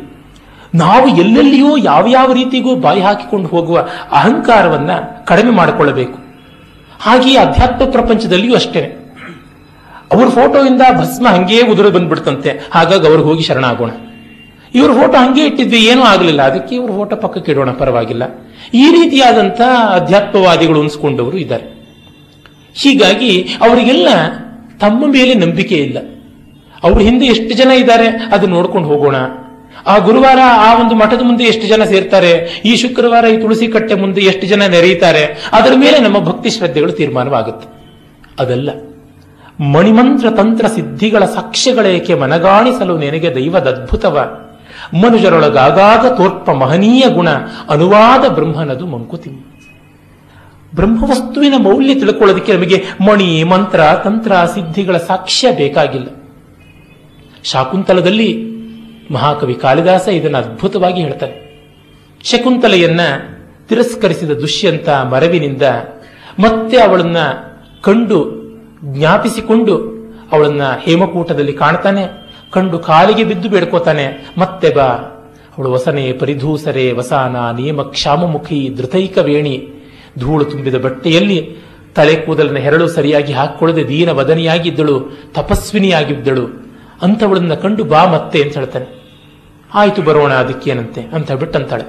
ನಾವು ಎಲ್ಲೆಲ್ಲಿಯೂ ಯಾವ ರೀತಿಗೂ ಬಾಯಿ ಹಾಕಿಕೊಂಡು ಹೋಗುವ ಅಹಂಕಾರವನ್ನ ಕಡಿಮೆ ಮಾಡಿಕೊಳ್ಳಬೇಕು. ಹಾಗೆಯೇ ಅಧ್ಯಾತ್ಮ ಪ್ರಪಂಚದಲ್ಲಿಯೂ ಅಷ್ಟೇನೆ ಅವ್ರ ಫೋಟೋಯಿಂದ ಭಸ್ಮ ಹಂಗೇ ಉದುರು ಬಂದ್ಬಿಡ್ತಂತೆ. ಹಾಗಾಗಿ ಅವ್ರಿಗೆ ಹೋಗಿ ಶರಣಾಗೋಣ. ಇವ್ರ ಫೋಟೋ ಹಂಗೆ ಇಟ್ಟಿದ್ವಿ, ಏನೂ ಆಗಲಿಲ್ಲ. ಅದಕ್ಕೆ ಇವ್ರ ಫೋಟೋ ಪಕ್ಕಕ್ಕೆ ಇಡೋಣ, ಪರವಾಗಿಲ್ಲ. ಈ ರೀತಿಯಾದಂಥ ಅಧ್ಯಾತ್ಮವಾದಿಗಳು ಅನ್ಸ್ಕೊಂಡವರು ಇದ್ದಾರೆ. ಹೀಗಾಗಿ ಅವರಿಗೆಲ್ಲ ತಮ್ಮ ಮೇಲೆ ನಂಬಿಕೆ ಇಲ್ಲ. ಅವ್ರ ಹಿಂದೆ ಎಷ್ಟು ಜನ ಇದ್ದಾರೆ ಅದು ನೋಡ್ಕೊಂಡು ಹೋಗೋಣ. ಆ ಗುರುವಾರ ಆ ಒಂದು ಮಠದ ಮುಂದೆ ಎಷ್ಟು ಜನ ಸೇರ್ತಾರೆ, ಈ ಶುಕ್ರವಾರ ಈ ತುಳಸಿ ಕಟ್ಟೆ ಮುಂದೆ ಎಷ್ಟು ಜನ ನೆರೆಯುತ್ತಾರೆ, ಅದರ ಮೇಲೆ ನಮ್ಮ ಭಕ್ತಿ ಶ್ರದ್ಧೆಗಳು ತೀರ್ಮಾನವಾಗುತ್ತೆ. ಅದಲ್ಲ. ಮಣಿಮಂತ್ರ ತಂತ್ರ ಸಿದ್ಧಿಗಳ ಸಾಕ್ಷ್ಯಗಳೇಕೆ ಮನಗಾಣಿಸಲು ನಿನಗೆ ದೈವದ ಅದ್ಭುತವ ಮನುಜರೊಳಗಾಗಾಗ ತೋರ್ಪ ಮಹನೀಯ ಗುಣ, ಅನುವಾದ ಬ್ರಹ್ಮನದು ಮಂಕುತಿಮ್ಮ ಬ್ರಹ್ಮವಸ್ತುವಿನ ಮೌಲ್ಯ ತಿಳ್ಕೊಳ್ಳೋದಕ್ಕೆ ನಮಗೆ ಮಣಿ, ಮಂತ್ರ, ತಂತ್ರ, ಸಿದ್ಧಿಗಳ ಸಾಕ್ಷ್ಯ ಬೇಕಾಗಿಲ್ಲ. ಶಾಕುಂತಲದಲ್ಲಿ ಮಹಾಕವಿ ಕಾಳಿದಾಸ ಇದನ್ನು ಅದ್ಭುತವಾಗಿ ಹೇಳ್ತಾರೆ. ಶಕುಂತಲೆಯನ್ನ ತಿರಸ್ಕರಿಸಿದ ದುಷ್ಯಂತ ಮರವಿನಿಂದ ಮತ್ತೆ ಅವಳನ್ನ ಕಂಡು ಜ್ಞಾಪಿಸಿಕೊಂಡು ಅವಳನ್ನ ಹೇಮಕೂಟದಲ್ಲಿ ಕಾಣ್ತಾನೆ, ಕಂಡು ಕಾಲಿಗೆ ಬಿದ್ದು ಬೇಡ್ಕೋತಾನೆ, ಮತ್ತೆ ಬಾ. ಅವಳು ವಸನೆ ಪರಿಧೂಸರೆ ವಸಾನ ನಿಯಮ ಕ್ಷಾಮಮುಖಿ ಧೃತೈಕ ವೇಣಿ. ಧೂಳು ತುಂಬಿದ ಬಟ್ಟೆಯಲ್ಲಿ ತಲೆ ಕೂದಲನ್ನ ಹೆರಳು ಸರಿಯಾಗಿ ಹಾಕೊಳ್ಳದೆ ದೀನ ವದನಿಯಾಗಿದ್ದಳು, ತಪಸ್ವಿನಿಯಾಗಿದ್ದಳು. ಅಂತವಳನ್ನ ಕಂಡು ಬಾ ಮತ್ತೆ ಅಂತ ಹೇಳ್ತಾನೆ. ಆಯಿತು ಬರೋಣ ಅದಕ್ಕೇನಂತೆ ಅಂತ ಬಿಟ್ಟಂತಾಳೆ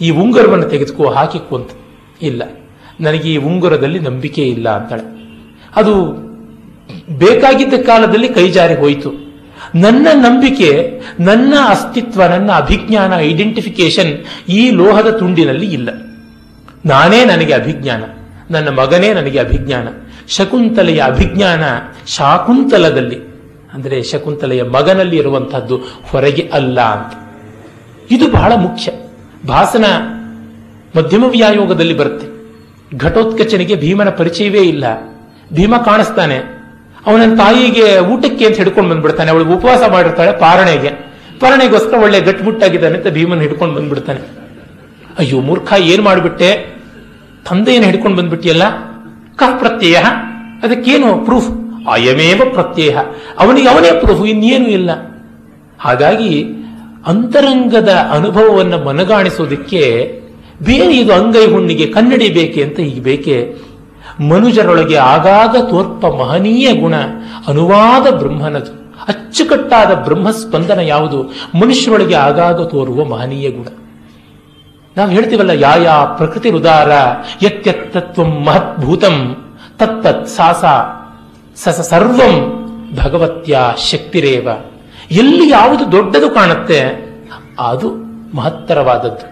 ಈ ಉಂಗುರವನ್ನು ತೆಗೆದುಕೋ ಹಾಕಿಕೋ ಅಂತ ಇಲ್ಲ, ನನಗೆ ಈ ಉಂಗುರದಲ್ಲಿ ನಂಬಿಕೆ ಇಲ್ಲ ಅಂತಾಳೆ. ಅದು ಬೇಕಾಗಿದ್ದ ಕಾಲದಲ್ಲಿ ಕೈಜಾರಿ ಹೋಯಿತು. ನನ್ನ ನಂಬಿಕೆ, ನನ್ನ ಅಸ್ತಿತ್ವ, ನನ್ನ ಅಭಿಜ್ಞಾನ ಐಡೆಂಟಿಫಿಕೇಶನ್ ಈ ಲೋಹದ ತುಂಡಿನಲ್ಲಿ ಇಲ್ಲ. ನಾನೇ ನನಗೆ ಅಭಿಜ್ಞಾನ, ನನ್ನ ಮಗನೇ ನನಗೆ ಅಭಿಜ್ಞಾನ, ಶಕುಂತಲೆಯ ಅಭಿಜ್ಞಾನ ಶಾಕುಂತಲದಲ್ಲಿ, ಅಂದರೆ ಶಕುಂತಲೆಯ ಮಗನಲ್ಲಿ ಇರುವಂತಹದ್ದು ಹೊರಗೆ ಅಲ್ಲ ಅಂತ. ಇದು ಬಹಳ ಮುಖ್ಯ. ಭಾಸನ ಮಧ್ಯಮ ವ್ಯಾಯೋಗದಲ್ಲಿ ಬರುತ್ತೆ. ಘಟೋತ್ಕಚನಿಗೆ ಭೀಮನ ಪರಿಚಯವೇ ಇಲ್ಲ. ಭೀಮ ಕಾಣಿಸ್ತಾನೆ. ಅವನ ತಾಯಿಗೆ ಊಟಕ್ಕೆ ಅಂತ ಹಿಡ್ಕೊಂಡು ಬಂದ್ಬಿಡ್ತಾನೆ. ಅವಳು ಉಪವಾಸ ಮಾಡಿರ್ತಾಳೆ ಪಾರಣೆಗೆ. ಪಾರಣೆಗೋಸ್ಕರ ಒಳ್ಳೆ ಗಟ್ಟಿಮುಟ್ಟಾಗಿದ್ದಾನೆ ಅಂತ ಭೀಮನ್ ಹಿಡ್ಕೊಂಡು ಬಂದ್ಬಿಡ್ತಾನೆ. ಅಯ್ಯೋ, ಮೂರ್ಖ, ಏನ್ ಮಾಡಿಬಿಟ್ಟೆ? ತಂದೆಯನ್ನು ಹಿಡ್ಕೊಂಡು ಬಂದ್ಬಿಟ್ಟಿಯಲ್ಲ? ಕ ಪ್ರತ್ಯಯ ಅದಕ್ಕೇನು ಪ್ರೂಫ್ ಅಯಮೇವ ಪ್ರತ್ಯಯ. ಅವನಿಗೆ ಅವನೇ ಪ್ರೂಫ್ ಇನ್ನೇನು ಇಲ್ಲ. ಹಾಗಾಗಿ ಅಂತರಂಗದ ಅನುಭವವನ್ನು ಮನಗಾಣಿಸೋದಕ್ಕೆ ಬೇರೆ ಇದು ಅಂಗೈ ಹುಣ್ಣಿಗೆ ಕನ್ನಡಿ ಬೇಕೆ ಅಂತ ಹೀಗೆ ಬೇಕೆ ಮನುಜರೊಳಗೆ ಆಗಾಗ ತೋರ್ಪ ಮಹನೀಯ ಗುಣ, ಅನುವಾದ ಬ್ರಹ್ಮನದು. ಅಚ್ಚುಕಟ್ಟಾದ ಬ್ರಹ್ಮಸ್ಪಂದನ ಯಾವುದು? ಮನುಷ್ಯರೊಳಗೆ ಆಗಾಗ ತೋರುವ ಮಹನೀಯ ಗುಣ. ನಾವು ಹೇಳ್ತೀವಲ್ಲ, ಯಾ ಪ್ರಕೃತಿ ಉದಾರ ಯತ್ಯತ್ತತ್ವ ಮಹತ್ಭೂತಂ ತತ್ತತ್ ಸಾಸ, ಸಸ ಸರ್ವಂ ಭಗವತ್ಯ ಶಕ್ತಿರೇವ. ಎಲ್ಲಿ ಯಾವುದು ದೊಡ್ಡದು ಕಾಣುತ್ತೆ, ಅದು ಮಹತ್ತರವಾದದ್ದು.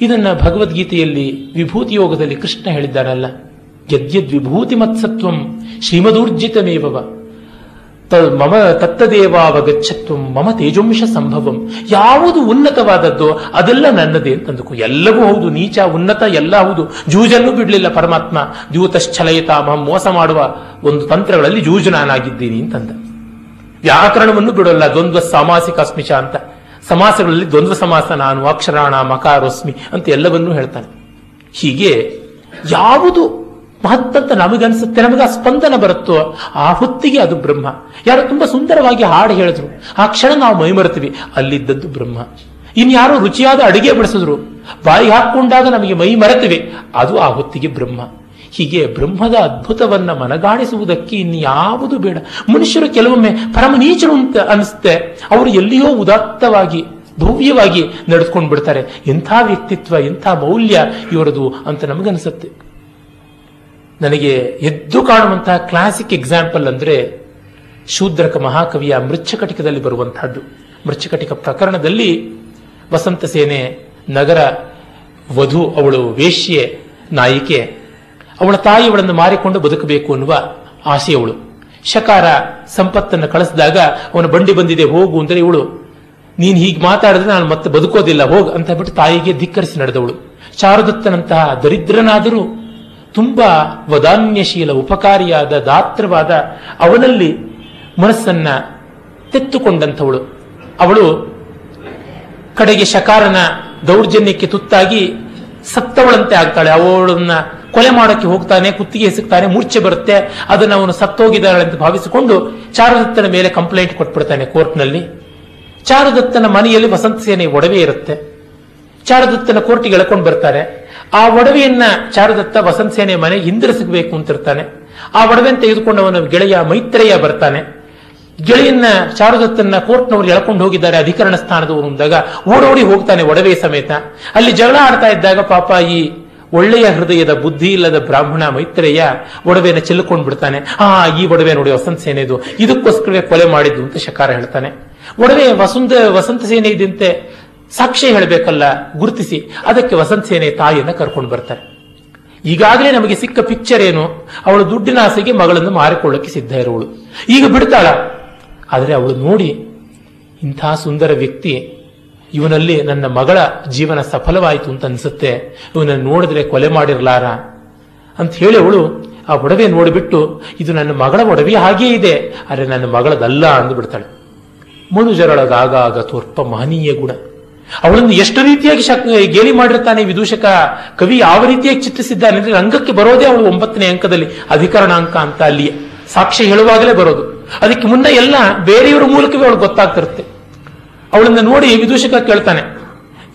ಇದನ್ನ ಭಗವದ್ಗೀತೆಯಲ್ಲಿ ವಿಭೂತಿ ಯೋಗದಲ್ಲಿ ಕೃಷ್ಣ ಹೇಳಿದ್ದಾನಲ್ಲ ಯದ್ಯದ್ ವಿಭೂತಿ ಮತ್ಸತ್ವಂ ಶ್ರೀಮದೂರ್ಜಿತಮೇವ ಮಮ ತತ್ತದೇವಾವಗಚ್ಚತ್ವಂ ಮಮ ತೇಜೋಂಶ ಸಂಭವಂ. ಯಾವುದು ಉನ್ನತವಾದದ್ದು ಅದೆಲ್ಲ ನನ್ನದೇ ಅಂತಂದುಕು ಎಲ್ಲವೂ ಹೌದು, ನೀಚ, ಉನ್ನತ, ಎಲ್ಲ ಹೌದು. ಜೂಜನ್ನು ಬಿಡಲಿಲ್ಲ ಪರಮಾತ್ಮ. ದ್ಯೂತಶ್ಚಲಯಿತಾಮ ಮೋಸ ಮಾಡುವ ಒಂದು ತಂತ್ರಗಳಲ್ಲಿ ಜೂಜು ನಾನಾಗಿದ್ದೀನಿ ಅಂತಂದ. ವ್ಯಾಕರಣವನ್ನು ಬಿಡೋಲ್ಲ, ದ್ವಂದ್ವ ಸಾಮಾಸಿಕ ಅಸ್ಮಿಷ ಅಂತ. ಸಮಾಸಗಳಲ್ಲಿ ದ್ವಂದ್ವ ಸಮಾಸ ನಾನು, ಅಕ್ಷರಾಣ, ಮಕಾರೋಸ್ಮಿ ಅಂತ ಎಲ್ಲವನ್ನೂ ಹೇಳ್ತಾನೆ. ಹೀಗೆ ಯಾವುದು ಮಹತ್ತಂತ ನಮಗನ್ಸುತ್ತೆ, ನಮಗೆ ಆ ಸ್ಪಂದನ ಬರುತ್ತೋ, ಆ ಹೊತ್ತಿಗೆ ಅದು ಬ್ರಹ್ಮ. ಯಾರು ತುಂಬಾ ಸುಂದರವಾಗಿ ಹಾಡು ಹೇಳಿದ್ರು. ಆ ಕ್ಷಣ ನಾವು ಮೈಮರೆತೀವಿ, ಅಲ್ಲಿದ್ದದ್ದು ಬ್ರಹ್ಮ. ಇನ್ಯಾರೋ ರುಚಿಯಾದ ಅಡಿಗೆ ಬಳಸಿದ್ರು ಬಾಯಿ ಹಾಕೊಂಡಾಗ ನಮಗೆ ಮೈ ಮರೆತಿವೆ, ಅದು ಆ ಹೊತ್ತಿಗೆ ಬ್ರಹ್ಮ. ಹೀಗೆ ಬ್ರಹ್ಮದ ಅದ್ಭುತವನ್ನ ಮನಗಾಣಿಸುವುದಕ್ಕೆ ಇನ್ಯಾವುದು ಬೇಡ. ಮನುಷ್ಯರು ಕೆಲವೊಮ್ಮೆ ಪರಮ ನೀಚರು ಅಂತ ಅನಿಸುತ್ತೆ. ಅವರು ಎಲ್ಲಿಯೋ ಉದಾತ್ತವಾಗಿ, ಭವ್ಯವಾಗಿ ನಡೆದುಕೊಂಡು ಬಿಡ್ತಾರೆ ಎಂಥ ವ್ಯಕ್ತಿತ್ವ, ಎಂಥ ಮೌಲ್ಯ ಇವರದು ಅಂತ ನಮಗನಿಸುತ್ತೆ. ನನಗೆ ಎದ್ದು ಕಾಣುವಂತಹ ಕ್ಲಾಸಿಕ್ ಎಕ್ಸಾಂಪಲ್ ಅಂದರೆ ಶೂದ್ರಕ ಮಹಾಕವಿಯ ಮೃಚ್ಛಕಟಿಕದಲ್ಲಿ ಬರುವಂತಹದ್ದು. ಮೃಚ್ಛಕಟಿಕ ಪ್ರಕರಣದಲ್ಲಿ ವಸಂತ ಸೇನೆ ನಗರ ವಧು ಅವಳು ವೇಶ್ಯೆ ನಾಯಿಕೆ ಅವಳ ತಾಯಿ ಅವಳನ್ನು ಮಾರಿಕೊಂಡು ಬದುಕಬೇಕು ಅನ್ನುವ ಆಸೆಯವಳು ಶಕಾರ ಸಂಪತ್ತನ್ನು ಕಳಿಸಿದಾಗ ಅವನ ಬಂಡಿ ಬಂದಿದೆ, ಹೋಗು ಅಂದರೆ ಇವಳು, ನೀನು ಹೀಗೆ ಮಾತಾಡಿದ್ರೆ ನಾನು ಮತ್ತೆ ಬದುಕೋದಿಲ್ಲ, ಹೋಗ್ ಅಂತ ಬಿಟ್ಟು ತಾಯಿಗೆ ಧಿಕ್ಕರಿಸಿ ನಡೆದವಳು. ಚಾರುದತ್ತನಂತಹ ದರಿದ್ರನಾದರೂ ತುಂಬಾ ವದಾನ್ಯಶೀಲ, ಉಪಕಾರಿಯಾದ, ದಾತ್ರವಾದ ಅವನಲ್ಲಿ ಮನಸ್ಸನ್ನ ತೆತ್ತುಕೊಂಡಂಥವಳು. ಅವಳು ಕಡೆಗೆ ಶಕಾರನ ದೌರ್ಜನ್ಯಕ್ಕೆ ತುತ್ತಾಗಿ ಸತ್ತವಳಂತೆ ಆಗ್ತಾಳೆ. ಅವಳನ್ನ ಕೊಲೆ ಮಾಡೋಕ್ಕೆ ಹೋಗ್ತಾನೆ, ಕುತ್ತಿಗೆ ಎಸಗ್ತಾನೆ, ಮೂರ್ಛೆ ಬರುತ್ತೆ, ಅದನ್ನು ಅವನು ಸತ್ತೋಗಿದ್ದಾಳೆ ಅಂತ ಭಾವಿಸಿಕೊಂಡು ಚಾರುದತ್ತನ ಮೇಲೆ ಕಂಪ್ಲೇಂಟ್ ಕೊಟ್ಬಿಡ್ತಾನೆ ಕೋರ್ಟ್ನಲ್ಲಿ. ಚಾರುದತ್ತನ ಮನೆಯಲ್ಲಿ ವಸಂತ ಸೇನೆ ಒಡವೆ ಇರುತ್ತೆ. ಚಾರುದತ್ತನ ಕೋರ್ಟಿಗೆ ಎಳ್ಕೊಂಡು ಬರ್ತಾರೆ. ಆ ಒಡವೆಯನ್ನ ಚಾರುದತ್ತ ವಸಂತ ಸೇನೆ ಮನೆ ಹಿಂದಿರಿಸಬೇಕು ಅಂತಿರ್ತಾನೆ. ಆ ಒಡವೆಯನ್ನು ತೆಗೆದುಕೊಂಡು ಗೆಳೆಯ ಮೈತ್ರೇಯ ಬರ್ತಾನೆ. ಗೆಳೆಯನ್ನ ಚಾರುದತ್ತನ್ನ ಕೋರ್ಟ್ನವರು ಎಳ್ಕೊಂಡು ಹೋಗಿದ್ದಾರೆ ಅಧಿಕರಣ ಸ್ಥಾನದವರು ಅಂದಾಗ ಓಡೋಡಿ ಹೋಗ್ತಾನೆ ಒಡವೆ ಸಮೇತ. ಅಲ್ಲಿ ಜಗಳ ಆಡ್ತಾ ಇದ್ದಾಗ ಪಾಪ ಈ ಒಳ್ಳೆಯ ಹೃದಯದ ಬುದ್ಧಿ ಇಲ್ಲದ ಬ್ರಾಹ್ಮಣ ಮೈತ್ರೇಯ ಒಡವೆನ ಚೆಲ್ಕೊಂಡು ಬಿಡ್ತಾನೆ. ಆ, ಈ ಒಡವೆ ನೋಡಿ ವಸಂತ ಸೇನೆದು. ಇದಕ್ಕೋಸ್ಕರವೇ ಕೊಲೆ ಮಾಡಿದ್ದು ಅಂತ ಶಕಾರ ಹೇಳ್ತಾನೆ. ಒಡವೆ ವಸಂತ ವಸಂತ ಸೇನೆ ಸಾಕ್ಷ್ಯ ಹೇಳಬೇಕಲ್ಲ, ಗುರುತಿಸಿ. ಅದಕ್ಕೆ ವಸಂತ ಸೇನೆ ತಾಯಿಯನ್ನು ಕರ್ಕೊಂಡು ಬರ್ತಾರೆ. ಈಗಾಗಲೇ ನಮಗೆ ಸಿಕ್ಕ ಪಿಕ್ಚರ್ ಏನು? ಅವಳು ದುಡ್ಡಿನ ಆಸೆಗೆ ಮಗಳನ್ನು ಮಾರಿಕೊಳ್ಳಕ್ಕೆ ಸಿದ್ಧ ಇರುವಳು ಈಗ ಬಿಡ್ತಾಳ. ಆದರೆ ಅವಳು ನೋಡಿ, ಇಂಥ ಸುಂದರ ವ್ಯಕ್ತಿ, ಇವನಲ್ಲಿ ನನ್ನ ಮಗಳ ಜೀವನ ಸಫಲವಾಯಿತು ಅಂತ ಅನ್ಸುತ್ತೆ. ಇವನನ್ನು ನೋಡಿದ್ರೆ ಕೊಲೆ ಮಾಡಿರ್ಲಾರ? ಅಂತ ಹೇಳಿ ಅವಳು ಆ ಒಡವೆ ನೋಡಿಬಿಟ್ಟು, ಇದು ನನ್ನ ಮಗಳ ಒಡವೆ ಹಾಗೇ ಇದೆ. ಆದರೆ ನನ್ನ ಮಗಳದಲ್ಲ ಅಂದು ಬಿಡ್ತಾಳೆ ಮನುಜರೊಳಗಾಗ ತೋರ್ಪ ಮಹನೀಯ ಗುಣ. ಅವಳನ್ನು ಎಷ್ಟು ರೀತಿಯಾಗಿ ಶಕ್ ಗೇಲಿ ಮಾಡಿರ್ತಾನೆ ವಿದೂಷಕ ಕವಿ? ಯಾವ ರೀತಿಯಾಗಿ ಚಿತ್ರಿಸಿದ್ದಾನೆ ಅಂದ್ರೆ ರಂಗಕ್ಕೆ ಬರೋದೇ ಅವಳು ಒಂಬತ್ತನೇ ಅಂಕದಲ್ಲಿ. ಅಧಿಕರಣ ಅಂಕ ಅಂತ ಅಲ್ಲಿ ಸಾಕ್ಷಿ ಹೇಳುವಾಗಲೇ ಬರೋದು. ಅದಕ್ಕೆ ಮುನ್ನ ಎಲ್ಲ ಬೇರೆಯವರ ಮೂಲಕವೇ ಅವಳು ಗೊತ್ತಾಗ್ತಿರುತ್ತೆ. ಅವಳನ್ನ ನೋಡಿ ವಿದೂಷಕ ಕೇಳ್ತಾನೆ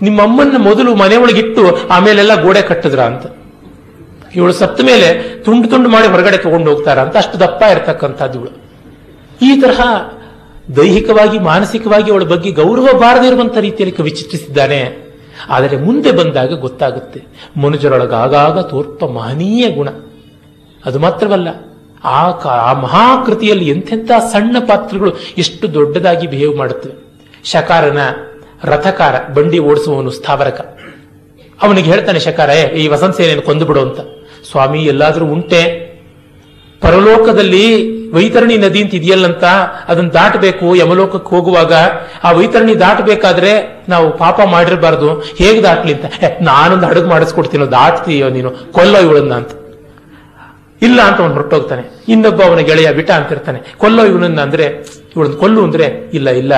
ನಿಮ್ಮ ಅಮ್ಮನ್ನ ಮೊದಲು ಮನೆಯೊಳಗಿಟ್ಟು ಆಮೇಲೆಲ್ಲ ಗೋಡೆ ಕಟ್ಟಿದ್ರ ಅಂತ. ಇವಳು ಸತ್ತ ಮೇಲೆ ತುಂಡು ತುಂಡು ಮಾಡಿ ಹೊರಗಡೆ ತಗೊಂಡು ಹೋಗ್ತಾರ ಅಂತ ಅಷ್ಟು ದಪ್ಪ ಇರತಕ್ಕಂಥದ್ದು ಈ ತರಹ ದೈಹಿಕವಾಗಿ ಮಾನಸಿಕವಾಗಿ ಅವಳ ಬಗ್ಗೆ ಗೌರವ ಬಾರದೇ ಇರುವಂತಹ ರೀತಿಯಲ್ಲಿ ಕವಿ ಚಿತ್ರಿಸಿದ್ದಾನೆ ಆದರೆ ಮುಂದೆ ಬಂದಾಗ ಗೊತ್ತಾಗುತ್ತೆ. ಮನುಜರೊಳಗಾಗಾಗ ತೋರ್ಪ ಮಹನೀಯ ಗುಣ. ಅದು ಮಾತ್ರವಲ್ಲ ಆ ಆ ಮಹಾಕೃತಿಯಲ್ಲಿ ಎಂಥೆಂಥ ಸಣ್ಣ ಪಾತ್ರಗಳು ಎಷ್ಟು ದೊಡ್ಡದಾಗಿ ಬಿಹೇವ್ ಮಾಡುತ್ತವೆ. ಶಕಾರನ ರಥಕಾರ ಬಂಡಿ ಓಡಿಸುವವನು ಸ್ಥಾವರಕ. ಅವನಿಗೆ ಹೇಳ್ತಾನೆ ಶಕಾರ "ಏ, ಈ ವಸಂತ ಸೇನೆಯನ್ನು ಕೊಂದು ಬಿಡು ಅಂತ. ಸ್ವಾಮಿ ಎಲ್ಲಾದರೂ ಉಂಟೆ? ಪರಲೋಕದಲ್ಲಿ ವೈತರಣಿ ನದಿ ಅಂತ ಇದೆಯಲ್ಲಂತ ಅದನ್ನ ದಾಟಬೇಕು ಯಮಲೋಕಕ್ಕೆ ಹೋಗುವಾಗ ಆ ವೈತರಣಿ ದಾಟಬೇಕಾದ್ರೆ ನಾವು ಪಾಪ ಮಾಡಿರಬಾರ್ದು. ಹೇಗೆ ದಾಟ್ಲಿ ಅಂತ? "ಏ, ನಾನೊಂದು ಹಡಗು ಮಾಡಿಸ್ಕೊಡ್ತೀನೋ ದಾಟ್ತೀಯೋ ನೀನು? ಕೊಲ್ಲೋ ಇವಳನ್ನ ಅಂತ. ಇಲ್ಲ ಅಂತ ಅವನು ಹೊರಟೋಗ್ತಾನೆ. ಇನ್ನೊಬ್ಬ ಅವನ ಗೆಳೆಯ ಬಿಟ ಅಂತಿರ್ತಾನೆ. ಕೊಲ್ಲೋ ಇವನನ್ನ ಅಂದ್ರೆ ಇವಳನ್ನ ಕೊಲ್ಲು ಅಂದ್ರೆ ಇಲ್ಲ ಇಲ್ಲ.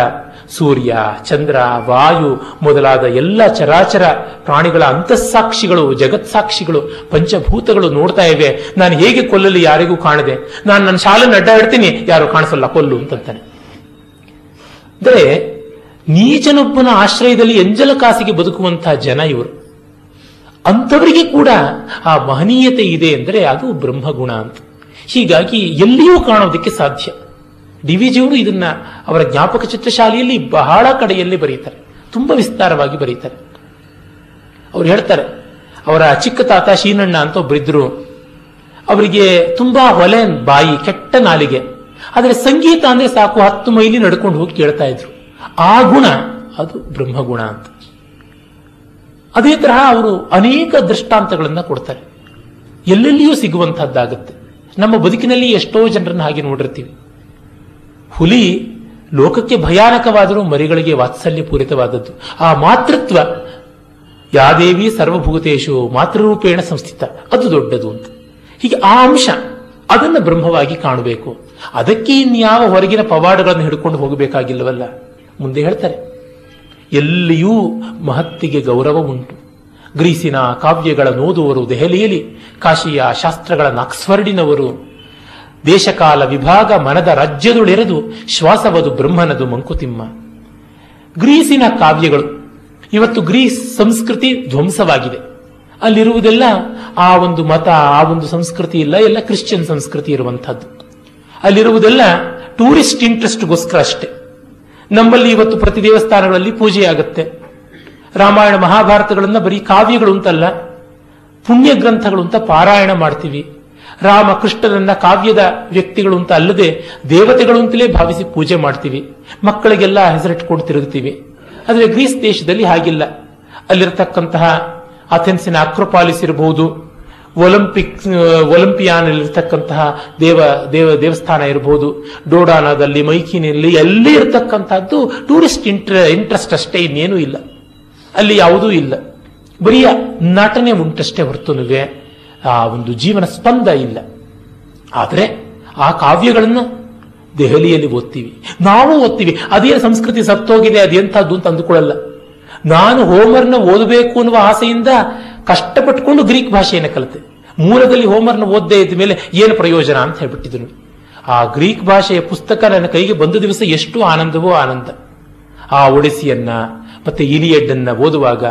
ಸೂರ್ಯ, ಚಂದ್ರ, ವಾಯು ಮೊದಲಾದ ಎಲ್ಲ ಚರಾಚರ ಪ್ರಾಣಿಗಳ ಅಂತಸ್ಸಾಕ್ಷಿಗಳು, ಜಗತ್ಸಾಕ್ಷಿಗಳು, ಪಂಚಭೂತಗಳು ನೋಡ್ತಾ ಇವೆ. ನಾನು ಹೇಗೆ ಕೊಲ್ಲಲಿ ಯಾರಿಗೂ ಕಾಣದೆ? ನಾನು ನನ್ನ ಶಾಲೆನ ಅಡ್ಡಾಡ್ತೀನಿ ಯಾರು ಕಾಣಿಸಲ್ಲ, ಕೊಲ್ಲು ಅಂತಂತಾನೆ. ಅಂದರೆ, ನೀಚನೊಬ್ಬನ ಆಶ್ರಯದಲ್ಲಿ ಎಂಜಲ ಕಾಸಿಗೆ ಬದುಕುವಂತಹ ಜನ ಇವರು. ಅಂಥವರಿಗೆ ಕೂಡ ಆ ಮಹನೀಯತೆ ಇದೆ ಅಂದರೆ ಅದು ಬ್ರಹ್ಮಗುಣ ಅಂತ. ಹೀಗಾಗಿ ಎಲ್ಲಿಯೂ ಕಾಣೋದಕ್ಕೆ ಸಾಧ್ಯ. ಡಿ ವಿ ಜಿಯವರು ಇದನ್ನ ಅವರ ಜ್ಞಾಪಕ ಚಿತ್ರಶಾಲೆಯಲ್ಲಿ ಬಹಳ ಕಡೆಯಲ್ಲಿ ಬರೀತಾರೆ. ತುಂಬಾ ವಿಸ್ತಾರವಾಗಿ ಬರೀತಾರೆ. ಅವ್ರು ಹೇಳ್ತಾರೆ, ಅವರ ಚಿಕ್ಕ ತಾತ ಶೀನಣ್ಣ ಅಂತ ಒಬ್ಬರಿದ್ರು ಅವರಿಗೆ ತುಂಬಾ ಹೊಲೆ ಬಾಯಿ, ಕೆಟ್ಟ ನಾಲಿಗೆ, ಆದರೆ ಸಂಗೀತ ಅಂದ್ರೆ ಸಾಕು, ಹತ್ತು ಮೈಲಿ ನಡ್ಕೊಂಡು ಹೋಗಿ ಕೇಳ್ತಾ ಇದ್ರು. ಆ ಗುಣ, ಅದು ಬ್ರಹ್ಮಗುಣ ಅಂತ. ಅದೇ ತರಹ ಅವರು ಅನೇಕ ದೃಷ್ಟಾಂತಗಳನ್ನ ಕೊಡ್ತಾರೆ. ಎಲ್ಲೆಲ್ಲಿಯೂ ಸಿಗುವಂತಹದ್ದಾಗುತ್ತೆ. ನಮ್ಮ ಬದುಕಿನಲ್ಲಿ ಎಷ್ಟೋ ಜನರನ್ನ ಹಾಗೆ ನೋಡಿರ್ತೀವಿ. ಹುಲಿ ಲೋಕಕ್ಕೆ ಭಯಾನಕವಾದರೂ ಮರಿಗಳಿಗೆ ವಾತ್ಸಲ್ಯ ಪೂರಿತವಾದದ್ದು. ಆ ಮಾತೃತ್ವ ಯಾದೇವಿ ಸರ್ವಭೂತೇಶು ಮಾತೃರೂಪೇಣ ಸಂಸ್ಥಿತ. ಅದು ದೊಡ್ಡದು ಅಂತ. ಹೀಗೆ ಆ ಅಂಶ ಅದನ್ನು ಬ್ರಹ್ಮವಾಗಿ ಕಾಣಬೇಕು. ಅದಕ್ಕೆ ಇನ್ಯಾವ ಹೊರಗಿನ ಪವಾಡಗಳನ್ನು ಹಿಡ್ಕೊಂಡು ಹೋಗಬೇಕಾಗಿಲ್ಲವಲ್ಲ? ಮುಂದೆ ಹೇಳ್ತಾರೆ. ಎಲ್ಲಿಯೂ ಮಹತ್ತಿಗೆ ಗೌರವ ಉಂಟು. ಗ್ರೀಸಿನ ಕಾವ್ಯಗಳ ನೋದುವರು ದೆಹಲಿಯಲ್ಲಿ ಕಾಶಿಯ ಶಾಸ್ತ್ರಗಳ ಆಕ್ಸ್ಫರ್ಡಿನವರು ದೇಶಕಾಲ ವಿಭಾಗ ಮನದ ರಾಜ್ಯದುಳೆರೆದು ಶ್ವಾಸವದು ಬ್ರಹ್ಮನದು ಮಂಕುತಿಮ್ಮ. ಗ್ರೀಸಿನ ಕಾವ್ಯಗಳು. ಇವತ್ತು ಗ್ರೀಸ್ ಸಂಸ್ಕೃತಿ ಧ್ವಂಸವಾಗಿದೆ. ಅಲ್ಲಿರುವುದೆಲ್ಲ ಆ ಒಂದು ಮತ, ಆ ಒಂದು ಸಂಸ್ಕೃತಿ ಇಲ್ಲ, ಎಲ್ಲ ಕ್ರಿಶ್ಚಿಯನ್ ಸಂಸ್ಕೃತಿ ಇರುವಂತಹದ್ದು ಅಲ್ಲಿರುವುದೆಲ್ಲ ಟೂರಿಸ್ಟ್ ಇಂಟ್ರೆಸ್ಟ್ಗೋಸ್ಕರ ಅಷ್ಟೇ. ನಮ್ಮಲ್ಲಿ ಇವತ್ತು ಪ್ರತಿ ದೇವಸ್ಥಾನಗಳಲ್ಲಿ ಪೂಜೆ ಆಗುತ್ತೆ. ರಾಮಾಯಣ ಮಹಾಭಾರತಗಳನ್ನ ಬರೀ ಕಾವ್ಯಗಳು ಅಂತಲ್ಲ ಪುಣ್ಯ ಗ್ರಂಥಗಳು ಅಂತ ಪಾರಾಯಣ ಮಾಡ್ತೀವಿ. ರಾಮ ಕೃಷ್ಣರನ್ನ ಕಾವ್ಯದ ವ್ಯಕ್ತಿಗಳು ಅಂತ ಅಲ್ಲದೆ ದೇವತೆಗಳು ಅಂತಲೇ ಭಾವಿಸಿ ಪೂಜೆ ಮಾಡ್ತೀವಿ. ಮಕ್ಕಳಿಗೆಲ್ಲ ಹೆಸರಿಟ್ಕೊಂಡು ತಿರುಗ್ತೀವಿ. ಆದರೆ ಗ್ರೀಸ್ ದೇಶದಲ್ಲಿ ಹಾಗಿಲ್ಲ. ಅಲ್ಲಿರತಕ್ಕಂತಹ ಅಥೆನ್ಸಿನ ಅಕ್ರೋಪಾಲಿಸ್ ಇರಬಹುದು ಒಲಿಂಪಿಕ್ ಒಲಿಂಪಿಯಾನ್ ಇರತಕ್ಕಂತಹ ದೇವ ದೇವ, ದೇವಸ್ಥಾನ ಇರಬಹುದು. ಡೋಡಾನದಲ್ಲಿ ಮೈಕಿನಲ್ಲಿ ಎಲ್ಲಿ ಇರತಕ್ಕಂತಹದ್ದು ಟೂರಿಸ್ಟ್ ಇಂಟ್ರ, ಇಂಟ್ರೆಸ್ಟ್ ಅಷ್ಟೇ, ಇನ್ನೇನೂ ಇಲ್ಲ. ಅಲ್ಲಿ ಯಾವುದೂ ಇಲ್ಲ. ಬರೀ ನಟನೆ ಉಂಟಷ್ಟೇ ಹೊರತುನುವೆ ಆ ಒಂದು ಜೀವನ ಸ್ಪಂದ ಇಲ್ಲ. ಆದರೆ ಆ ಕಾವ್ಯಗಳನ್ನು ದೆಹಲಿಯಲ್ಲಿ ಓದ್ತೀವಿ. ನಾವು ಓದ್ತೀವಿ. ಅದೇ ಸಂಸ್ಕೃತಿ ಸತ್ತೋಗಿದೆ, ಅದೆಂಥದ್ದು ಅಂತ ಅಂದುಕೊಳ್ಳಲ್ಲ. ನಾನು ಹೋಮರ್ನ ಓದಬೇಕು ಅನ್ನುವ ಆಸೆಯಿಂದ ಕಷ್ಟಪಟ್ಟುಕೊಂಡು ಗ್ರೀಕ್ ಭಾಷೆಯನ್ನು ಕಲಿತೆ. ಮೂಲದಲ್ಲಿ ಹೋಮರ್ನ ಓದ್ದೇ ಇದ್ದ ಮೇಲೆ ಏನು ಪ್ರಯೋಜನ ಅಂತ ಹೇಳ್ಬಿಟ್ಟಿದ್ರು. ಆ ಗ್ರೀಕ್ ಭಾಷೆಯ ಪುಸ್ತಕ ನನ್ನ ಕೈಗೆ ಬಂದ ದಿವಸ ಎಷ್ಟು ಆನಂದವೋ ಆನಂದ. ಆ ಒಡಿಸಿಯನ್ನ, ಮತ್ತೆ ಇಲಿಯಡ್ ಅನ್ನ ಓದುವಾಗ,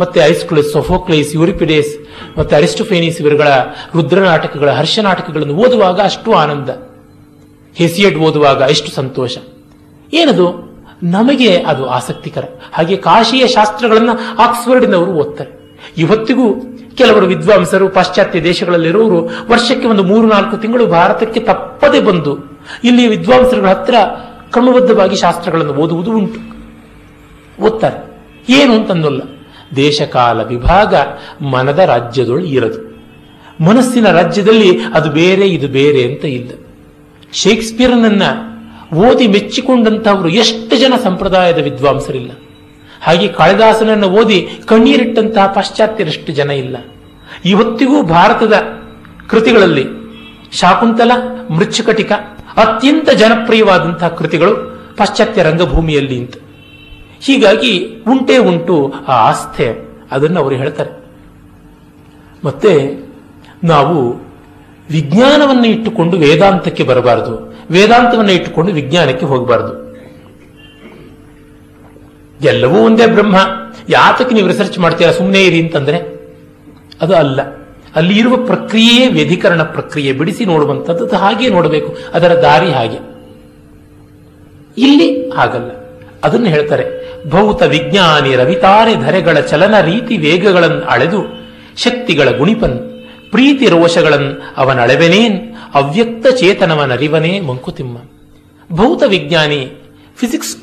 ಮತ್ತೆ ಐಸ್ಕ್ಲಸ್, ಸೊಫೋಕ್ಲೇಸ್, ಯೂರಿಪಿಡೇಸ್ ಮತ್ತೆ ಅರಿಸ್ಟೋಫೇನಿಸ್ ಇವರುಗಳ ರುದ್ರ ನಾಟಕಗಳ ಹರ್ಷ ನಾಟಕಗಳನ್ನು ಓದುವಾಗ ಅಷ್ಟು ಆನಂದ. ಹೆಸಿಯಡ್ ಓದುವಾಗ ಎಷ್ಟು ಸಂತೋಷ. ಏನದು? ನಮಗೆ ಅದು ಆಸಕ್ತಿಕರ. ಹಾಗೆ ಕಾಶಿಯ ಶಾಸ್ತ್ರಗಳನ್ನು ಆಕ್ಸ್ಫರ್ಡ್ನವರು ಓದ್ತಾರೆ. ಇವತ್ತಿಗೂ ಕೆಲವರು ವಿದ್ವಾಂಸರು, ಪಾಶ್ಚಾತ್ಯ ದೇಶಗಳಲ್ಲಿರುವವರು ವರ್ಷಕ್ಕೆ ಒಂದು ಮೂರು, ನಾಲ್ಕು ತಿಂಗಳು ಭಾರತಕ್ಕೆ ತಪ್ಪದೆ ಬಂದು ಇಲ್ಲಿ ವಿದ್ವಾಂಸರುಗಳ ಹತ್ರ ಕ್ರಮಬದ್ಧವಾಗಿ ಶಾಸ್ತ್ರಗಳನ್ನು ಓದುವುದು ಉಂಟು. ಓದ್ತಾರೆ. ಏನು ಅಂತಂದಲ್ಲ. ದೇಶಕಾಲ ವಿಭಾಗ ಮನದ ರಾಜ್ಯದೊಳು ಇರದು. ಮನಸ್ಸಿನ ರಾಜ್ಯದಲ್ಲಿ ಅದು ಬೇರೆ, ಇದು ಬೇರೆ ಅಂತ ಇಲ್ಲ. ಶೇಕ್ಸ್ಪಿಯರ್ನನ್ನ ಓದಿ ಮೆಚ್ಚಿಕೊಂಡಂತಹವರು ಎಷ್ಟು ಜನ ಸಂಪ್ರದಾಯದ ವಿದ್ವಾಂಸರಿಲ್ಲ. ಹಾಗೆ ಕಾಳಿದಾಸನನ್ನು ಓದಿ ಕಣ್ಣೀರಿಟ್ಟಂತಹ ಪಾಶ್ಚಾತ್ಯರಷ್ಟು ಜನ ಇಲ್ಲ. ಇವತ್ತಿಗೂ ಭಾರತದ ಕೃತಿಗಳಲ್ಲಿ ಶಾಕುಂತಲ, ಮೃಚ್ಛಕಟಿಕ ಅತ್ಯಂತ ಜನಪ್ರಿಯವಾದಂತಹ ಕೃತಿಗಳು ಪಾಶ್ಚಾತ್ಯ ರಂಗಭೂಮಿಯಲ್ಲಿ ಅಂತ. ಹೀಗಾಗಿ ಉಂಟೆ ಉಂಟು ಆ ಆಸ್ಥೆ. ಅದನ್ನು ಅವರು ಹೇಳ್ತಾರೆ. ಮತ್ತೆ ನಾವು ವಿಜ್ಞಾನವನ್ನು ಇಟ್ಟುಕೊಂಡು ವೇದಾಂತಕ್ಕೆ ಬರಬಾರದು. ವೇದಾಂತವನ್ನು ಇಟ್ಟುಕೊಂಡು ವಿಜ್ಞಾನಕ್ಕೆ ಹೋಗಬಾರದು. ಎಲ್ಲವೂ ಒಂದೇ ಬ್ರಹ್ಮ. ಯಾತಕ್ಕೆ ನೀವು ರಿಸರ್ಚ್ ಮಾಡ್ತೀರಾ? ಸುಮ್ಮನೆ ಇರಿ ಅಂತಂದ್ರೆ ಅದು ಅಲ್ಲ. ಅಲ್ಲಿ ಇರುವ ಪ್ರಕ್ರಿಯೆಯೇ ವ್ಯಧಿಕರಣ ಪ್ರಕ್ರಿಯೆ. ಬಿಡಿಸಿ ನೋಡುವಂಥದ್ದು ಹಾಗೆ ನೋಡಬೇಕು. ಅದರ ದಾರಿ ಹಾಗೆ. ಇಲ್ಲಿ ಹಾಗಲ್ಲ. ಅದನ್ನು ಹೇಳ್ತಾರೆ. ಭೌತ ವಿಜ್ಞಾನಿ ರವಿತಾರೆ ಧರೆಗಳ ಚಲನ ರೀತಿ ವೇಗಗಳನ್ನು ಅಳೆದು ಶಕ್ತಿಗಳ ಗುಣಿಪನ್, ಪ್ರೀತಿ ರೋಷಗಳನ್ ಅವನ ಅಳೆವನೇನ್, ಅವ್ಯಕ್ತ ಚೇತನವನರಿವನೇ ಮಂಕುತಿಮ್ಮ. ಭೌತ ವಿಜ್ಞಾನಿ ಫಿಸಿಕ್ಸ್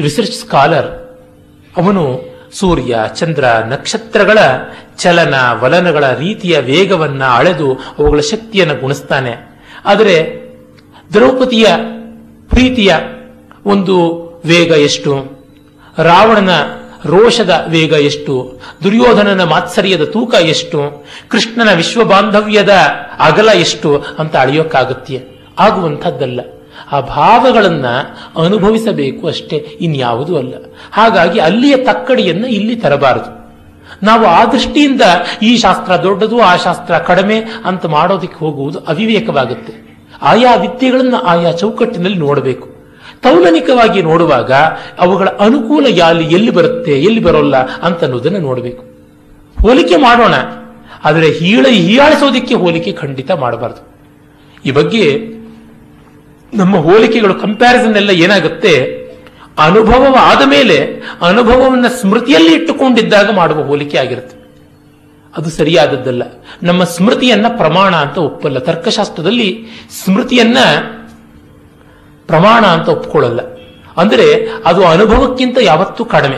ರಿಸರ್ಚ್ ಸ್ಕಾಲರ್, ಅವನು ಸೂರ್ಯ, ಚಂದ್ರ, ನಕ್ಷತ್ರಗಳ ಚಲನ ವಲನಗಳ ರೀತಿಯ ವೇಗವನ್ನ ಅಳೆದು ಅವುಗಳ ಶಕ್ತಿಯನ್ನು ಗುಣಿಸ್ತಾನೆ. ಆದರೆ ದ್ರೌಪದಿಯ ಪ್ರೀತಿಯ ಒಂದು ವೇಗ ಎಷ್ಟು? ರಾವಣನ ರೋಷದ ವೇಗ ಎಷ್ಟು? ದುರ್ಯೋಧನನ ಮಾತ್ಸರ್ಯದ ತೂಕ ಎಷ್ಟು? ಕೃಷ್ಣನ ವಿಶ್ವ ಬಾಂಧವ್ಯದ ಅಗಲ ಎಷ್ಟು ಅಂತ ಅಳೆಯೋಕ್ಕಾಗತ್ತೆ ಆಗುವಂಥದ್ದಲ್ಲ. ಆ ಭಾವಗಳನ್ನ ಅನುಭವಿಸಬೇಕು ಅಷ್ಟೇ, ಇನ್ಯಾವುದೂ ಅಲ್ಲ. ಹಾಗಾಗಿ ಅಲ್ಲಿಯ ತಕ್ಕಡಿಯನ್ನು ಇಲ್ಲಿ ತರಬಾರದು. ನಾವು ಆ ದೃಷ್ಟಿಯಿಂದ ಈ ಶಾಸ್ತ್ರ ದೊಡ್ಡದು, ಆ ಶಾಸ್ತ್ರ ಕಡಿಮೆ ಅಂತ ಮಾಡೋದಕ್ಕೆ ಹೋಗುವುದು ಅವಿವೇಕವಾಗುತ್ತೆ. ಆಯಾ ವಿದ್ಯೆಗಳನ್ನು ಆಯಾ ಚೌಕಟ್ಟಿನಲ್ಲಿ ನೋಡಬೇಕು. ತೌಲನಿಕವಾಗಿ ನೋಡುವಾಗ ಅವುಗಳ ಅನುಕೂಲ ಯಾಲಿ ಎಲ್ಲಿ ಬರುತ್ತೆ, ಎಲ್ಲಿ ಬರೋಲ್ಲ ಅಂತ ಅನ್ನೋದನ್ನು ನೋಡಬೇಕು. ಹೋಲಿಕೆ ಮಾಡೋಣ. ಆದರೆ ಹೀಳ ಹೀಯಾಳಿಸೋದಕ್ಕೆ ಹೋಲಿಕೆ ಖಂಡಿತ ಮಾಡಬಾರದು. ಈ ಬಗ್ಗೆ ನಮ್ಮ ಹೋಲಿಕೆಗಳು ಕಂಪ್ಯಾರಿಸನ್ ಎಲ್ಲ ಏನಾಗುತ್ತೆ ಅನುಭವವಾದ ಮೇಲೆ ಅನುಭವವನ್ನು ಸ್ಮೃತಿಯಲ್ಲಿ ಇಟ್ಟುಕೊಂಡಿದ್ದಾಗ ಮಾಡುವ ಹೋಲಿಕೆ ಆಗಿರುತ್ತೆ. ಅದು ಸರಿಯಾದದ್ದಲ್ಲ. ನಮ್ಮ ಸ್ಮೃತಿಯನ್ನ ಪ್ರಮಾಣ ಅಂತ ಒಪ್ಪಲ್ಲ. ತರ್ಕಶಾಸ್ತ್ರದಲ್ಲಿ ಸ್ಮೃತಿಯನ್ನ ಪ್ರಮಾಣ ಅಂತ ಒಪ್ಕೊಳ್ಳಲ್ಲ. ಅಂದರೆ ಅದು ಅನುಭವಕ್ಕಿಂತ ಯಾವತ್ತೂ ಕಡಿಮೆ.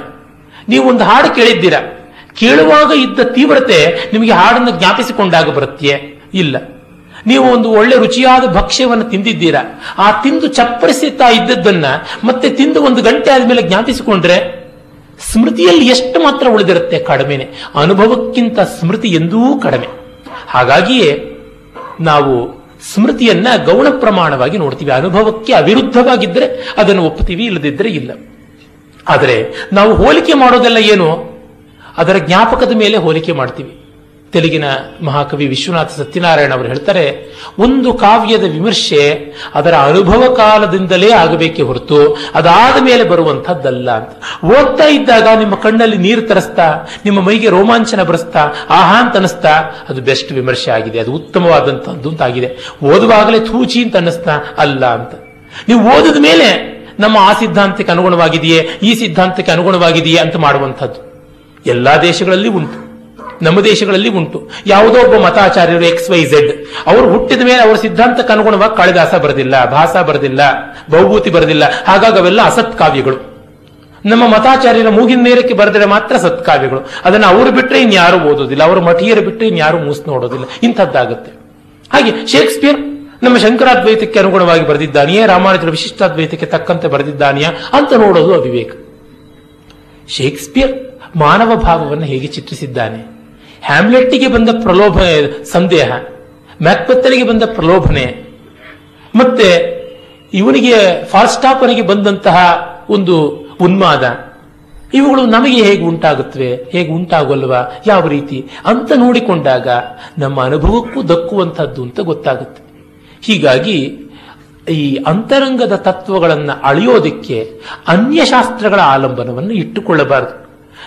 ನೀವು ಒಂದು ಹಾಡು ಕೇಳಿದ್ದೀರ? ಕೇಳುವಾಗ ಇದ್ದ ತೀವ್ರತೆ ನಿಮಗೆ ಹಾಡನ್ನು ಜ್ಞಾಪಿಸಿಕೊಂಡಾಗ ಬರುತ್ತೆ ಇಲ್ಲ. ನೀವು ಒಂದು ಒಳ್ಳೆ ರುಚಿಯಾದ ಭಕ್ಷ್ಯವನ್ನು ತಿಂದಿದ್ದೀರಾ? ಆ ತಿಂದು ಚಪ್ಪರಿಸುತ್ತಾ ಇದ್ದದ್ದನ್ನ ಮತ್ತೆ ತಿಂದು ಒಂದು ಗಂಟೆ ಆದಮೇಲೆ ಜ್ಞಾಪಿಸಿಕೊಂಡ್ರೆ ಸ್ಮೃತಿಯಲ್ಲಿ ಎಷ್ಟು ಮಾತ್ರ ಉಳಿದಿರುತ್ತೆ ಕಡಿಮೆನೆ. ಅನುಭವಕ್ಕಿಂತ ಸ್ಮೃತಿ ಎಂದೂ ಕಡಿಮೆ. ಹಾಗಾಗಿಯೇ ನಾವು ಸ್ಮೃತಿಯನ್ನ ಗೌಣ ಪ್ರಮಾಣವಾಗಿ ನೋಡ್ತೀವಿ. ಅನುಭವಕ್ಕೆ ಅವಿರುದ್ಧವಾಗಿದ್ದರೆ ಅದನ್ನು ಒಪ್ಪುತ್ತೀವಿ ಇಲ್ಲದಿದ್ದರೆ ಇಲ್ಲ. ಆದರೆ ನಾವು ಹೋಲಿಕೆ ಮಾಡೋದೆಲ್ಲ ಏನು? ಅದರ ಜ್ಞಾಪಕದ ಮೇಲೆ ಹೋಲಿಕೆ ಮಾಡ್ತೀವಿ. ತೆಲುಗಿನ ಮಹಾಕವಿ ವಿಶ್ವನಾಥ ಸತ್ಯನಾರಾಯಣ ಅವರು ಹೇಳ್ತಾರೆ, ಒಂದು ಕಾವ್ಯದ ವಿಮರ್ಶೆ ಅದರ ಅನುಭವ ಕಾಲದಿಂದಲೇ ಆಗಬೇಕೆ ಹೊರತು ಅದಾದ ಮೇಲೆ ಬರುವಂತಹದ್ದಲ್ಲ ಅಂತ. ಓದ್ತಾ ಇದ್ದಾಗ ನಿಮ್ಮ ಕಣ್ಣಲ್ಲಿ ನೀರು ತರಿಸ್ತಾ, ನಿಮ್ಮ ಮೈಗೆ ರೋಮಾಂಚನ ಬರೆಸ್ತಾ, ಆಹಾ ಅಂತ ಅನಿಸ್ತಾ ಅದು ಬೆಸ್ಟ್ ವಿಮರ್ಶೆ ಆಗಿದೆ, ಅದು ಉತ್ತಮವಾದಂತಹದ್ದು ಅಂತ ಆಗಿದೆ. ಓದುವಾಗಲೇ ಥೂಚಿ ಅಂತ ಅನ್ನಿಸ್ತಾ, ಅಲ್ಲ ಅಂತ. ನೀವು ಓದಿದ ಮೇಲೆ ನಮ್ಮ ಆ ಸಿದ್ಧಾಂತಕ್ಕೆ ಅನುಗುಣವಾಗಿದೆಯೇ, ಈ ಸಿದ್ಧಾಂತಕ್ಕೆ ಅನುಗುಣವಾಗಿದೆಯೇ ಅಂತ ಮಾಡುವಂಥದ್ದು. ಎಲ್ಲಾ ದೇಶಗಳಲ್ಲಿ ಉಂಟು. ನಮ್ಮ ದೇಶಗಳಲ್ಲಿ ಉಂಟು. ಯಾವುದೋ ಒಬ್ಬ ಮತಾಚಾರ್ಯರು ಎಕ್ಸ್ ವೈ ಝೆಡ್ ಅವರು ಹುಟ್ಟಿದ ಮೇಲೆ ಅವರ ಸಿದ್ಧಾಂತಕ್ಕೆ ಅನುಗುಣವಾಗಿ ಕಾಳಿದಾಸ ಬರೆದಿಲ್ಲ ಭಾಸ ಬರೆದಿಲ್ಲ, ಬಹುಭೂತಿ ಬರೆದಿಲ್ಲ. ಹಾಗಾಗಿ ಅವೆಲ್ಲ ಅಸತ್ ಕಾವ್ಯಗಳು ನಮ್ಮ ಮತಾಚಾರ್ಯರ ಮೂಗಿನ ನೇರಕ್ಕೆ ಬರೆದರೆ ಮಾತ್ರ ಸತ್ಕಾವ್ಯಗಳು. ಅದನ್ನು ಅವರು ಬಿಟ್ಟರೆ ಇನ್ಯಾರು ಓದೋದಿಲ್ಲ ಅವರ ಮಠಿಯರು ಬಿಟ್ಟರೆ ಇನ್ಯಾರು ಮೂಸ್ ನೋಡೋದಿಲ್ಲ. ಇಂಥದ್ದಾಗುತ್ತೆ. ಹಾಗೆ ಶೇಕ್ಸ್ಪಿಯರ್ ನಮ್ಮ ಶಂಕರಾದ್ವೈತಕ್ಕೆ ಅನುಗುಣವಾಗಿ ಬರೆದಿದ್ದಾನೆಯೇ, ರಾಮಾನುಜರ ವಿಶಿಷ್ಟಾದ್ವೈತಕ್ಕೆ ತಕ್ಕಂತೆ ಬರೆದಿದ್ದಾನೆಯಾ ಅಂತ ನೋಡೋದು ಅವಿವೇಕ. ಶೇಕ್ಸ್ಪಿಯರ್ ಮಾನವ ಭಾವವನ್ನು ಹೇಗೆ ಚಿತ್ರಿಸಿದ್ದಾನೆ? ಹ್ಯಾಮ್ಲೆಟ್ಟಿಗೆ ಬಂದ ಪ್ರಲೋಭ ಸಂದೇಹ ಮ್ಯಾಕ್ಬತ್ತನಿಗೆ ಬಂದ ಪ್ರಲೋಭನೆ, ಮತ್ತೆ ಇವನಿಗೆ ಫಾಲ್ಸ್ಟಾಪನಿಗೆ ಬಂದಂತಹ ಒಂದು ಉನ್ಮಾದ, ಇವುಗಳು ನಮಗೆ ಹೇಗೆ ಉಂಟಾಗುತ್ತವೆ, ಹೇಗೆ ಉಂಟಾಗಲ್ವಾ, ಯಾವ ರೀತಿ ಅಂತ ನೋಡಿಕೊಂಡಾಗ ನಮ್ಮ ಅನುಭವಕ್ಕೂ ದಕ್ಕುವಂಥದ್ದು ಅಂತ ಗೊತ್ತಾಗುತ್ತೆ. ಹೀಗಾಗಿ ಈ ಅಂತರಂಗದ ತತ್ವಗಳನ್ನು ಅಳೆಯೋದಕ್ಕೆ ಅನ್ಯಶಾಸ್ತ್ರಗಳ ಆಲಂಬನವನ್ನು ಇಟ್ಟುಕೊಳ್ಳಬಾರದು.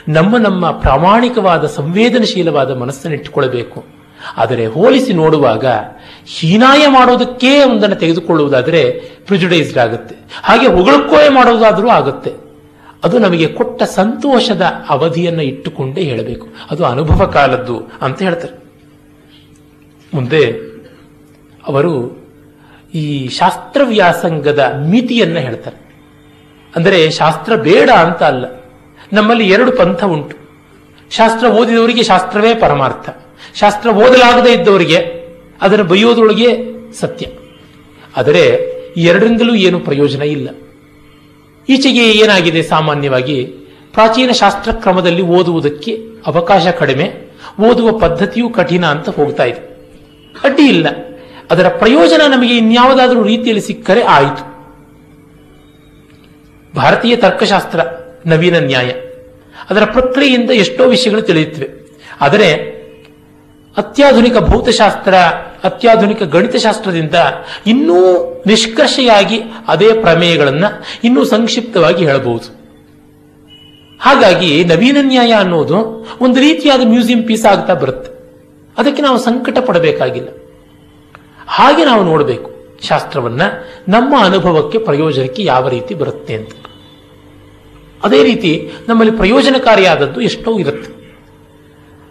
ನಮ್ಮ ನಮ್ಮ ಪ್ರಾಮಾಣಿಕವಾದ, ಸಂವೇದನಶೀಲವಾದ ಮನಸ್ಸನ್ನು ಇಟ್ಟುಕೊಳ್ಳಬೇಕು ಆದರೆ ಹೋಲಿಸಿ ನೋಡುವಾಗ, ಹೀನಾಯ ಮಾಡೋದಕ್ಕೇ ಒಂದನ್ನು ತೆಗೆದುಕೊಳ್ಳುವುದಾದರೆ ಪ್ರಿಜುಡೈಸ್ಡ್ ಆಗುತ್ತೆ. ಹಾಗೆ ಹೊಗಳಕ್ಕೋಯ ಮಾಡೋದಾದರೂ ಆಗುತ್ತೆ. ಅದು ನಮಗೆ ಕೊಟ್ಟ ಸಂತೋಷದ ಅವಧಿಯನ್ನು ಇಟ್ಟುಕೊಂಡೇ ಹೇಳಬೇಕು. ಅದು ಅನುಭವ ಕಾಲದ್ದು ಅಂತ ಹೇಳ್ತಾರೆ. ಮುಂದೆ ಅವರು ಈ ಶಾಸ್ತ್ರ ವ್ಯಾಸಂಗದ ಮಿತಿಯನ್ನು ಹೇಳ್ತಾರೆ. ಅಂದರೆ ಶಾಸ್ತ್ರ ಬೇಡ ಅಂತ ಅಲ್ಲ. ನಮ್ಮಲ್ಲಿ ಎರಡು ಪಂಥ ಉಂಟು. ಶಾಸ್ತ್ರ ಓದಿದವರಿಗೆ ಶಾಸ್ತ್ರವೇ ಪರಮಾರ್ಥ. ಶಾಸ್ತ್ರ ಓದಲಾಗದೇ ಇದ್ದವರಿಗೆ ಅದನ್ನು ಬೈಯೋದ್ರೊಳಗೆ ಸತ್ಯ. ಆದರೆ ಎರಡರಿಂದಲೂ ಏನು ಪ್ರಯೋಜನ ಇಲ್ಲ. ಈಚೆಗೆ ಏನಾಗಿದೆ ಸಾಮಾನ್ಯವಾಗಿ? ಪ್ರಾಚೀನ ಶಾಸ್ತ್ರ ಕ್ರಮದಲ್ಲಿ ಓದುವುದಕ್ಕೆ ಅವಕಾಶ ಕಡಿಮೆ, ಓದುವ ಪದ್ಧತಿಯೂ ಕಠಿಣ ಅಂತ ಹೋಗ್ತಾ ಇದೆ. ಅಡ್ಡಿ ಇಲ್ಲ. ಅದರ ಪ್ರಯೋಜನ ನಮಗೆ ಇನ್ಯಾವುದಾದ್ರೂ ರೀತಿಯಲ್ಲಿ ಸಿಕ್ಕರೆ ಆಯಿತು. ಭಾರತೀಯ ತರ್ಕಶಾಸ್ತ್ರ ನವೀನ ನ್ಯಾಯ. ಅದರ ಪ್ರಕ್ರಿಯೆಯಿಂದ ಎಷ್ಟೋ ವಿಷಯಗಳು ತಿಳಿಯುತ್ತವೆ. ಆದರೆ ಅತ್ಯಾಧುನಿಕ ಭೌತಶಾಸ್ತ್ರ, ಅತ್ಯಾಧುನಿಕ ಗಣಿತಶಾಸ್ತ್ರದಿಂದ ಇನ್ನೂ ನಿಷ್ಕರ್ಷೆಯಾಗಿ ಅದೇ ಪ್ರಮೇಯಗಳನ್ನು ಇನ್ನೂ ಸಂಕ್ಷಿಪ್ತವಾಗಿ ಹೇಳಬಹುದು. ಹಾಗಾಗಿ ನವೀನ ನ್ಯಾಯ ಅನ್ನೋದು ಒಂದು ರೀತಿಯಾದ ಮ್ಯೂಸಿಯಂ ಪೀಸ್ ಆಗ್ತಾ ಬರುತ್ತೆ. ಅದಕ್ಕೆ ನಾವು ಸಂಕಟ ಪಡಬೇಕಾಗಿಲ್ಲ. ಹಾಗೆ ನಾವು ನೋಡಬೇಕು. ಶಾಸ್ತ್ರವನ್ನ ನಮ್ಮ ಅನುಭವಕ್ಕೆ ಪ್ರಯೋಜನಕ್ಕೆ ಯಾವ ರೀತಿ ಬರುತ್ತೆ ಅಂತ. ಅದೇ ರೀತಿ ನಮ್ಮಲ್ಲಿ ಪ್ರಯೋಜನಕಾರಿಯಾದದ್ದು ಎಷ್ಟೋ ಇರುತ್ತೆ.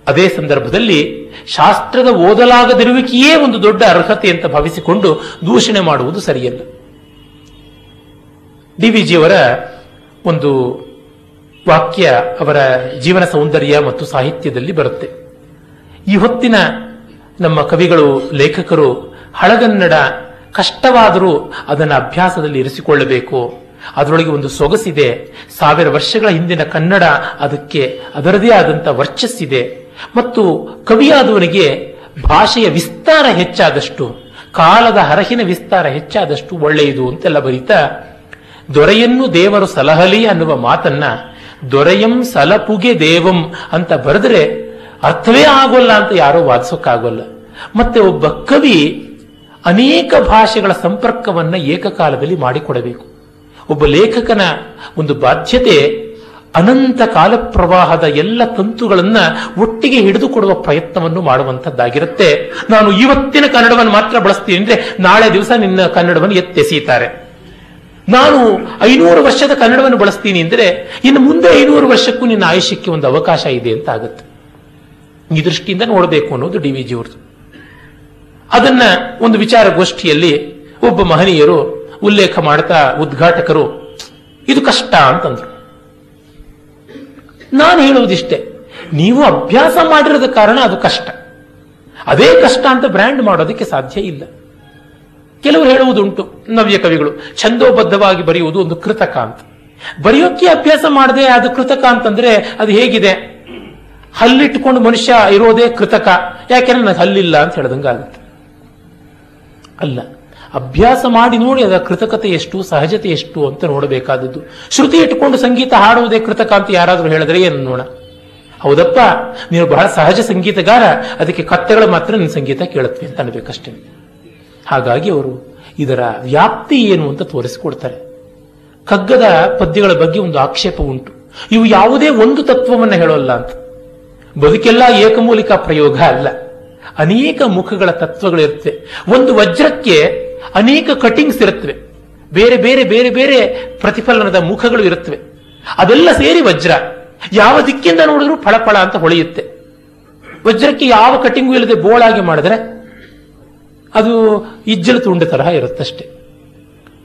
ಅದೇ ಸಂದರ್ಭದಲ್ಲಿ ಶಾಸ್ತ್ರದ ಓದಲಾಗದಿರುವಿಕೆಯೇ ಒಂದು ದೊಡ್ಡ ಅರ್ಹತೆ ಅಂತ ಭಾವಿಸಿಕೊಂಡು ದೂಷಣೆ ಮಾಡುವುದು ಸರಿಯಲ್ಲ. ಡಿ ವಿ ಜಿಯವರ ಒಂದು ವಾಕ್ಯ ಅವರ ಜೀವನ ಸೌಂದರ್ಯ ಮತ್ತು ಸಾಹಿತ್ಯದಲ್ಲಿ ಬರುತ್ತೆ. ಈ ಹೊತ್ತಿನ ನಮ್ಮ ಕವಿಗಳು, ಲೇಖಕರು ಹಳಗನ್ನಡ ಕಷ್ಟವಾದರೂ ಅದನ್ನು ಅಭ್ಯಾಸದಲ್ಲಿ ಇರಿಸಿಕೊಳ್ಳಬೇಕು. ಅದರೊಳಗೆ ಒಂದು ಸೊಗಸಿದೆ. ಸಾವಿರ ವರ್ಷಗಳ ಹಿಂದಿನ ಕನ್ನಡ ಅದಕ್ಕೆ ಅದರದೇ ಆದಂಥ ವರ್ಚಸ್ಸಿದೆ. ಮತ್ತು ಕವಿಯಾದವನಿಗೆ ಭಾಷೆಯ ವಿಸ್ತಾರ ಹೆಚ್ಚಾದಷ್ಟು, ಕಾಲದ ಹರಹಿನ ವಿಸ್ತಾರ ಹೆಚ್ಚಾದಷ್ಟು ಒಳ್ಳೆಯದು ಅಂತೆಲ್ಲ ಬರೀತಾ, ದೊರೆಯನ್ನು ದೇವರು ಸಲಹಲಿ ಅನ್ನುವ ಮಾತನ್ನ, ದೊರೆಯಂ ಸಲಪುಗೆ ದೇವಂ ಅಂತ ಬರೆದ್ರೆ ಅರ್ಥವೇ ಆಗೋಲ್ಲ ಅಂತ ಯಾರೋ ವಾದಿಸೋಕ್ಕಾಗೋಲ್ಲ. ಮತ್ತೆ ಒಬ್ಬ ಕವಿ ಅನೇಕ ಭಾಷೆಗಳ ಸಂಪರ್ಕವನ್ನ ಏಕಕಾಲದಲ್ಲಿ ಮಾಡಿಕೊಡಬೇಕು. ಒಬ್ಬ ಲೇಖಕನ ಒಂದು ಬಾಧ್ಯತೆ ಅನಂತ ಕಾಲ ಪ್ರವಾಹದ ಎಲ್ಲ ತಂತುಗಳನ್ನು ಒಟ್ಟಿಗೆ ಹಿಡಿದುಕೊಡುವ ಪ್ರಯತ್ನವನ್ನು ಮಾಡುವಂತದ್ದಾಗಿರುತ್ತೆ ನಾನು ಇವತ್ತಿನ ಕನ್ನಡವನ್ನು ಮಾತ್ರ ಬಳಸ್ತೀನಿ ಅಂದ್ರೆ ನಾಳೆ ದಿವಸ ನಿನ್ನ ಕನ್ನಡವನ್ನು ಎತ್ತೆಸೀತಾರೆ ನಾನು ಐನೂರು ವರ್ಷದ ಕನ್ನಡವನ್ನು ಬಳಸ್ತೀನಿ ಅಂದರೆ ಇನ್ನು ಮುಂದೆ ಐನೂರು ವರ್ಷಕ್ಕೂ ನಿನ್ನ ಆಯುಷ್ಯಕ್ಕೆ ಒಂದು ಅವಕಾಶ ಇದೆ ಅಂತ ಆಗುತ್ತೆ. ಈ ದೃಷ್ಟಿಯಿಂದ ನೋಡಬೇಕು ಅನ್ನೋದು ಡಿ ವಿ ಅದನ್ನ ಒಂದು ವಿಚಾರಗೋಷ್ಠಿಯಲ್ಲಿ ಒಬ್ಬ ಮಹನೀಯರು ಉಲ್ಲೇಖ ಮಾಡ್ತಾ ಉದ್ಘಾಟಕರು, ಇದು ಕಷ್ಟ ಅಂತಂದ್ರು. ನಾನು ಹೇಳುವುದಿಷ್ಟೇ, ನೀವು ಅಭ್ಯಾಸ ಮಾಡಿರೋದ ಕಾರಣ ಅದು ಕಷ್ಟ. ಅದೇ ಕಷ್ಟ ಅಂತ ಬ್ರ್ಯಾಂಡ್ ಮಾಡೋದಕ್ಕೆ ಸಾಧ್ಯ ಇಲ್ಲ. ಕೆಲವರು ಹೇಳುವುದುಂಟು, ನವ್ಯ ಕವಿಗಳು, ಛಂದೋಬದ್ಧವಾಗಿ ಬರೆಯುವುದು ಒಂದು ಕೃತಕ ಅಂತ ಬರೆಯೋಕ್ಕೆ ಅಭ್ಯಾಸ ಮಾಡದೆ ಅದು ಕೃತಕ ಅಂತಂದ್ರೆ ಅದು ಹೇಗಿದೆ? ಹಲ್ಲಿಟ್ಟುಕೊಂಡು ಮನುಷ್ಯ ಇರೋದೇ ಕೃತಕ, ಯಾಕೆಂದ್ರೆ ನನಗೆ ಹಲ್ಲಿಲ್ಲ ಅಂತ ಹೇಳ್ದಂಗಾಗುತ್ತೆ. ಅಲ್ಲ ಅಭ್ಯಾಸ ಮಾಡಿ ನೋಡಿ ಅದರ ಕೃತಕತೆ ಎಷ್ಟು, ಸಹಜತೆ ಎಷ್ಟು ಅಂತ ನೋಡಬೇಕಾದದ್ದು. ಶ್ರುತಿ ಇಟ್ಟುಕೊಂಡು ಸಂಗೀತ ಹಾಡುವುದೇ ಕೃತಕ ಅಂತ ಯಾರಾದರೂ ಹೇಳಿದ್ರೆ ಏನು ನೋಡ? ಹೌದಪ್ಪ ನೀವು ಬಹಳ ಸಹಜ ಸಂಗೀತಗಾರ, ಅದಕ್ಕೆ ಕತ್ತೆಗಳು ಮಾತ್ರ ನಿನ್ನ ಸಂಗೀತ ಕೇಳುತ್ತೆ ಅಂತ ಅನ್ಬೇಕಷ್ಟೇ. ಹಾಗಾಗಿ ಅವರು ಇದರ ವ್ಯಾಪ್ತಿ ಏನು ಅಂತ ತೋರಿಸಿಕೊಡ್ತಾರೆ. ಕಗ್ಗದ ಪದ್ಯಗಳ ಬಗ್ಗೆ ಒಂದು ಆಕ್ಷೇಪ ಉಂಟು. ಇವು ಯಾವುದೇ ಒಂದು ತತ್ವವನ್ನ ಹೇಳೋಲ್ಲ ಅಂತ. ಬದುಕೆಲ್ಲ ಏಕಮೂಲಿಕ ಪ್ರಯೋಗ ಅಲ್ಲ. ಅನೇಕ ಮುಖಗಳ ತತ್ವಗಳಿರುತ್ತೆ ಒಂದು ವಜ್ರಕ್ಕೆ ಅನೇಕ ಕಟಿಂಗ್ಸ್ ಇರುತ್ತವೆ. ಬೇರೆ ಬೇರೆ ಬೇರೆ ಬೇರೆ ಪ್ರತಿಫಲನದ ಮುಖಗಳು ಇರುತ್ತವೆ. ಅದೆಲ್ಲ ಸೇರಿ ವಜ್ರ. ಯಾವ ದಿಕ್ಕಿಂದ ನೋಡಿದ್ರೂ ಫಳಫಳ ಅಂತ ಹೊಳೆಯುತ್ತೆ. ವಜ್ರಕ್ಕೆ ಯಾವ ಕಟಿಂಗು ಇಲ್ಲದೆ ಬೋಳಾಗಿ ಮಾಡಿದ್ರೆ ಅದು ಇಜ್ಜಲು ತುಂಡ ತರಹ ಇರುತ್ತಷ್ಟೆ.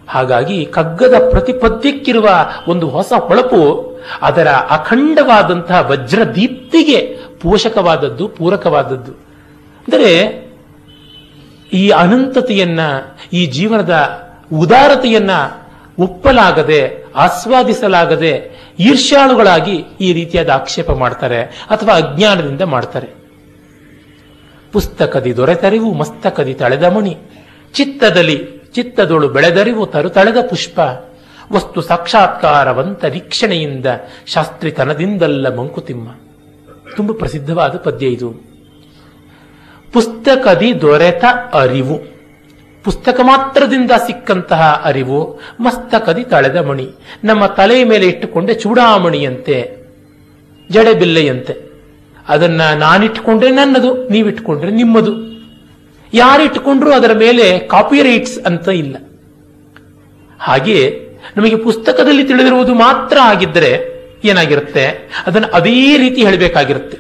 ಹಾಗಾಗಿ ಕಗ್ಗದ ಪ್ರತಿಪದ್ಯಕ್ಕಿರುವ ಒಂದು ಹೊಸ ಹೊಳಪು ಅದರ ಅಖಂಡವಾದಂತಹ ವಜ್ರ ದೀಪ್ತಿಗೆ ಪೋಷಕವಾದದ್ದು ಪೂರಕವಾದದ್ದು. ಅಂದರೆ ಈ ಅನಂತತೆಯನ್ನ, ಈ ಜೀವನದ ಉದಾರತೆಯನ್ನ ಒಪ್ಪಲಾಗದೆ, ಆಸ್ವಾದಿಸಲಾಗದೆ ಈರ್ಷ್ಯಾಳುಗಳಾಗಿ ಈ ರೀತಿಯಾದ ಆಕ್ಷೇಪ ಮಾಡ್ತಾರೆ ಅಥವಾ ಅಜ್ಞಾನದಿಂದ ಮಾಡ್ತಾರೆ. ಪುಸ್ತಕದಿ ದೊರೆತರಿವು, ಮಸ್ತಕದಿ ತಳೆದ ಮುನಿ ಚಿತ್ತದಲ್ಲಿ ಚಿತ್ತದೊಳು ಬೆಳೆದರಿವು ತರುತಳೆದ ಪುಷ್ಪ. ವಸ್ತು ಸಾಕ್ಷಾತ್ಕಾರವಂತ ವೀಕ್ಷಣೆಯಿಂದ ಶಾಸ್ತ್ರಿತನದಿಂದಲ್ಲ ಮಂಕುತಿಮ್ಮ. ತುಂಬ ಪ್ರಸಿದ್ಧವಾದ ಪದ್ಯ ಇದು. ಪುಸ್ತಕದಿ ದೊರೆತ ಅರಿವು. ಪುಸ್ತಕ ಮಾತ್ರದಿಂದ ಸಿಕ್ಕಂತಹ ಅರಿವು ಮಸ್ತಕದಿ ತಳೆದ ಮಣಿ. ನಮ್ಮ ತಲೆಯ ಮೇಲೆ ಇಟ್ಟುಕೊಂಡೆ ಚೂಡಾಮಣಿಯಂತೆ, ಜಡೆಬಿಲ್ಲೆಯಂತೆ. ಅದನ್ನ ನಾನಿಟ್ಟುಕೊಂಡ್ರೆ ನನ್ನದು, ನೀವಿಟ್ಟುಕೊಂಡ್ರೆ ನಿಮ್ಮದು. ಯಾರಿಟ್ಟುಕೊಂಡ್ರೂ ಅದರ ಮೇಲೆ ಕಾಪಿ ರೈಟ್ಸ್ ಅಂತ ಇಲ್ಲ. ಹಾಗೆಯೇ ನಮಗೆ ಪುಸ್ತಕದಲ್ಲಿ ತಿಳಿದಿರುವುದು ಮಾತ್ರ ಆಗಿದ್ದರೆ ಏನಾಗಿರುತ್ತೆ? ಅದನ್ನು ಅದೇ ರೀತಿ ಹೇಳಬೇಕಾಗಿರುತ್ತೆ.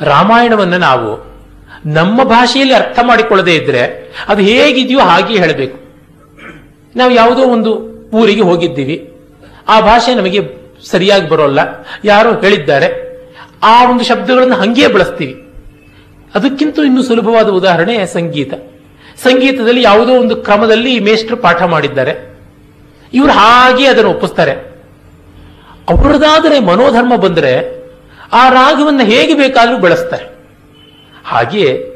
ರಾಮಾಯಣವನ್ನು ನಾವು ನಮ್ಮ ಭಾಷೆಯಲ್ಲಿ ಅರ್ಥ ಮಾಡಿಕೊಳ್ಳದೇ ಇದ್ರೆ ಅದು ಹೇಗಿದೆಯೋ ಹಾಗೆ ಹೇಳಬೇಕು. ನಾವು ಯಾವುದೋ ಒಂದು ಊರಿಗೆ ಹೋಗಿದ್ದೀವಿ. ಆ ಭಾಷೆ ನಮಗೆ ಸರಿಯಾಗಿ ಬರೋಲ್ಲ. ಯಾರೋ ಹೇಳಿದ್ದಾರೆ. ಆ ಒಂದು ಶಬ್ದಗಳನ್ನು ಹಂಗೆ ಬಳಸ್ತೀವಿ. ಅದಕ್ಕಿಂತ ಇನ್ನು ಸುಲಭವಾದ ಉದಾಹರಣೆ ಸಂಗೀತ. ಸಂಗೀತದಲ್ಲಿ ಯಾವುದೋ ಒಂದು ಕ್ರಮದಲ್ಲಿ ಮೇಷ್ಟ್ರು ಪಾಠ ಮಾಡಿದ್ದಾರೆ. ಇವರು ಹಾಗೆ ಅದನ್ನು ಒಪ್ಪಿಸ್ತಾರೆ. ಅವರದಾದರೆ ಮನೋಧರ್ಮ ಬಂದರೆ ಆ ರಾಗವನ್ನು ಹೇಗೆ ಬೇಕಾದರೂ ಬೆಳೆಸ್ತಾರೆ. ಹಾಗೆ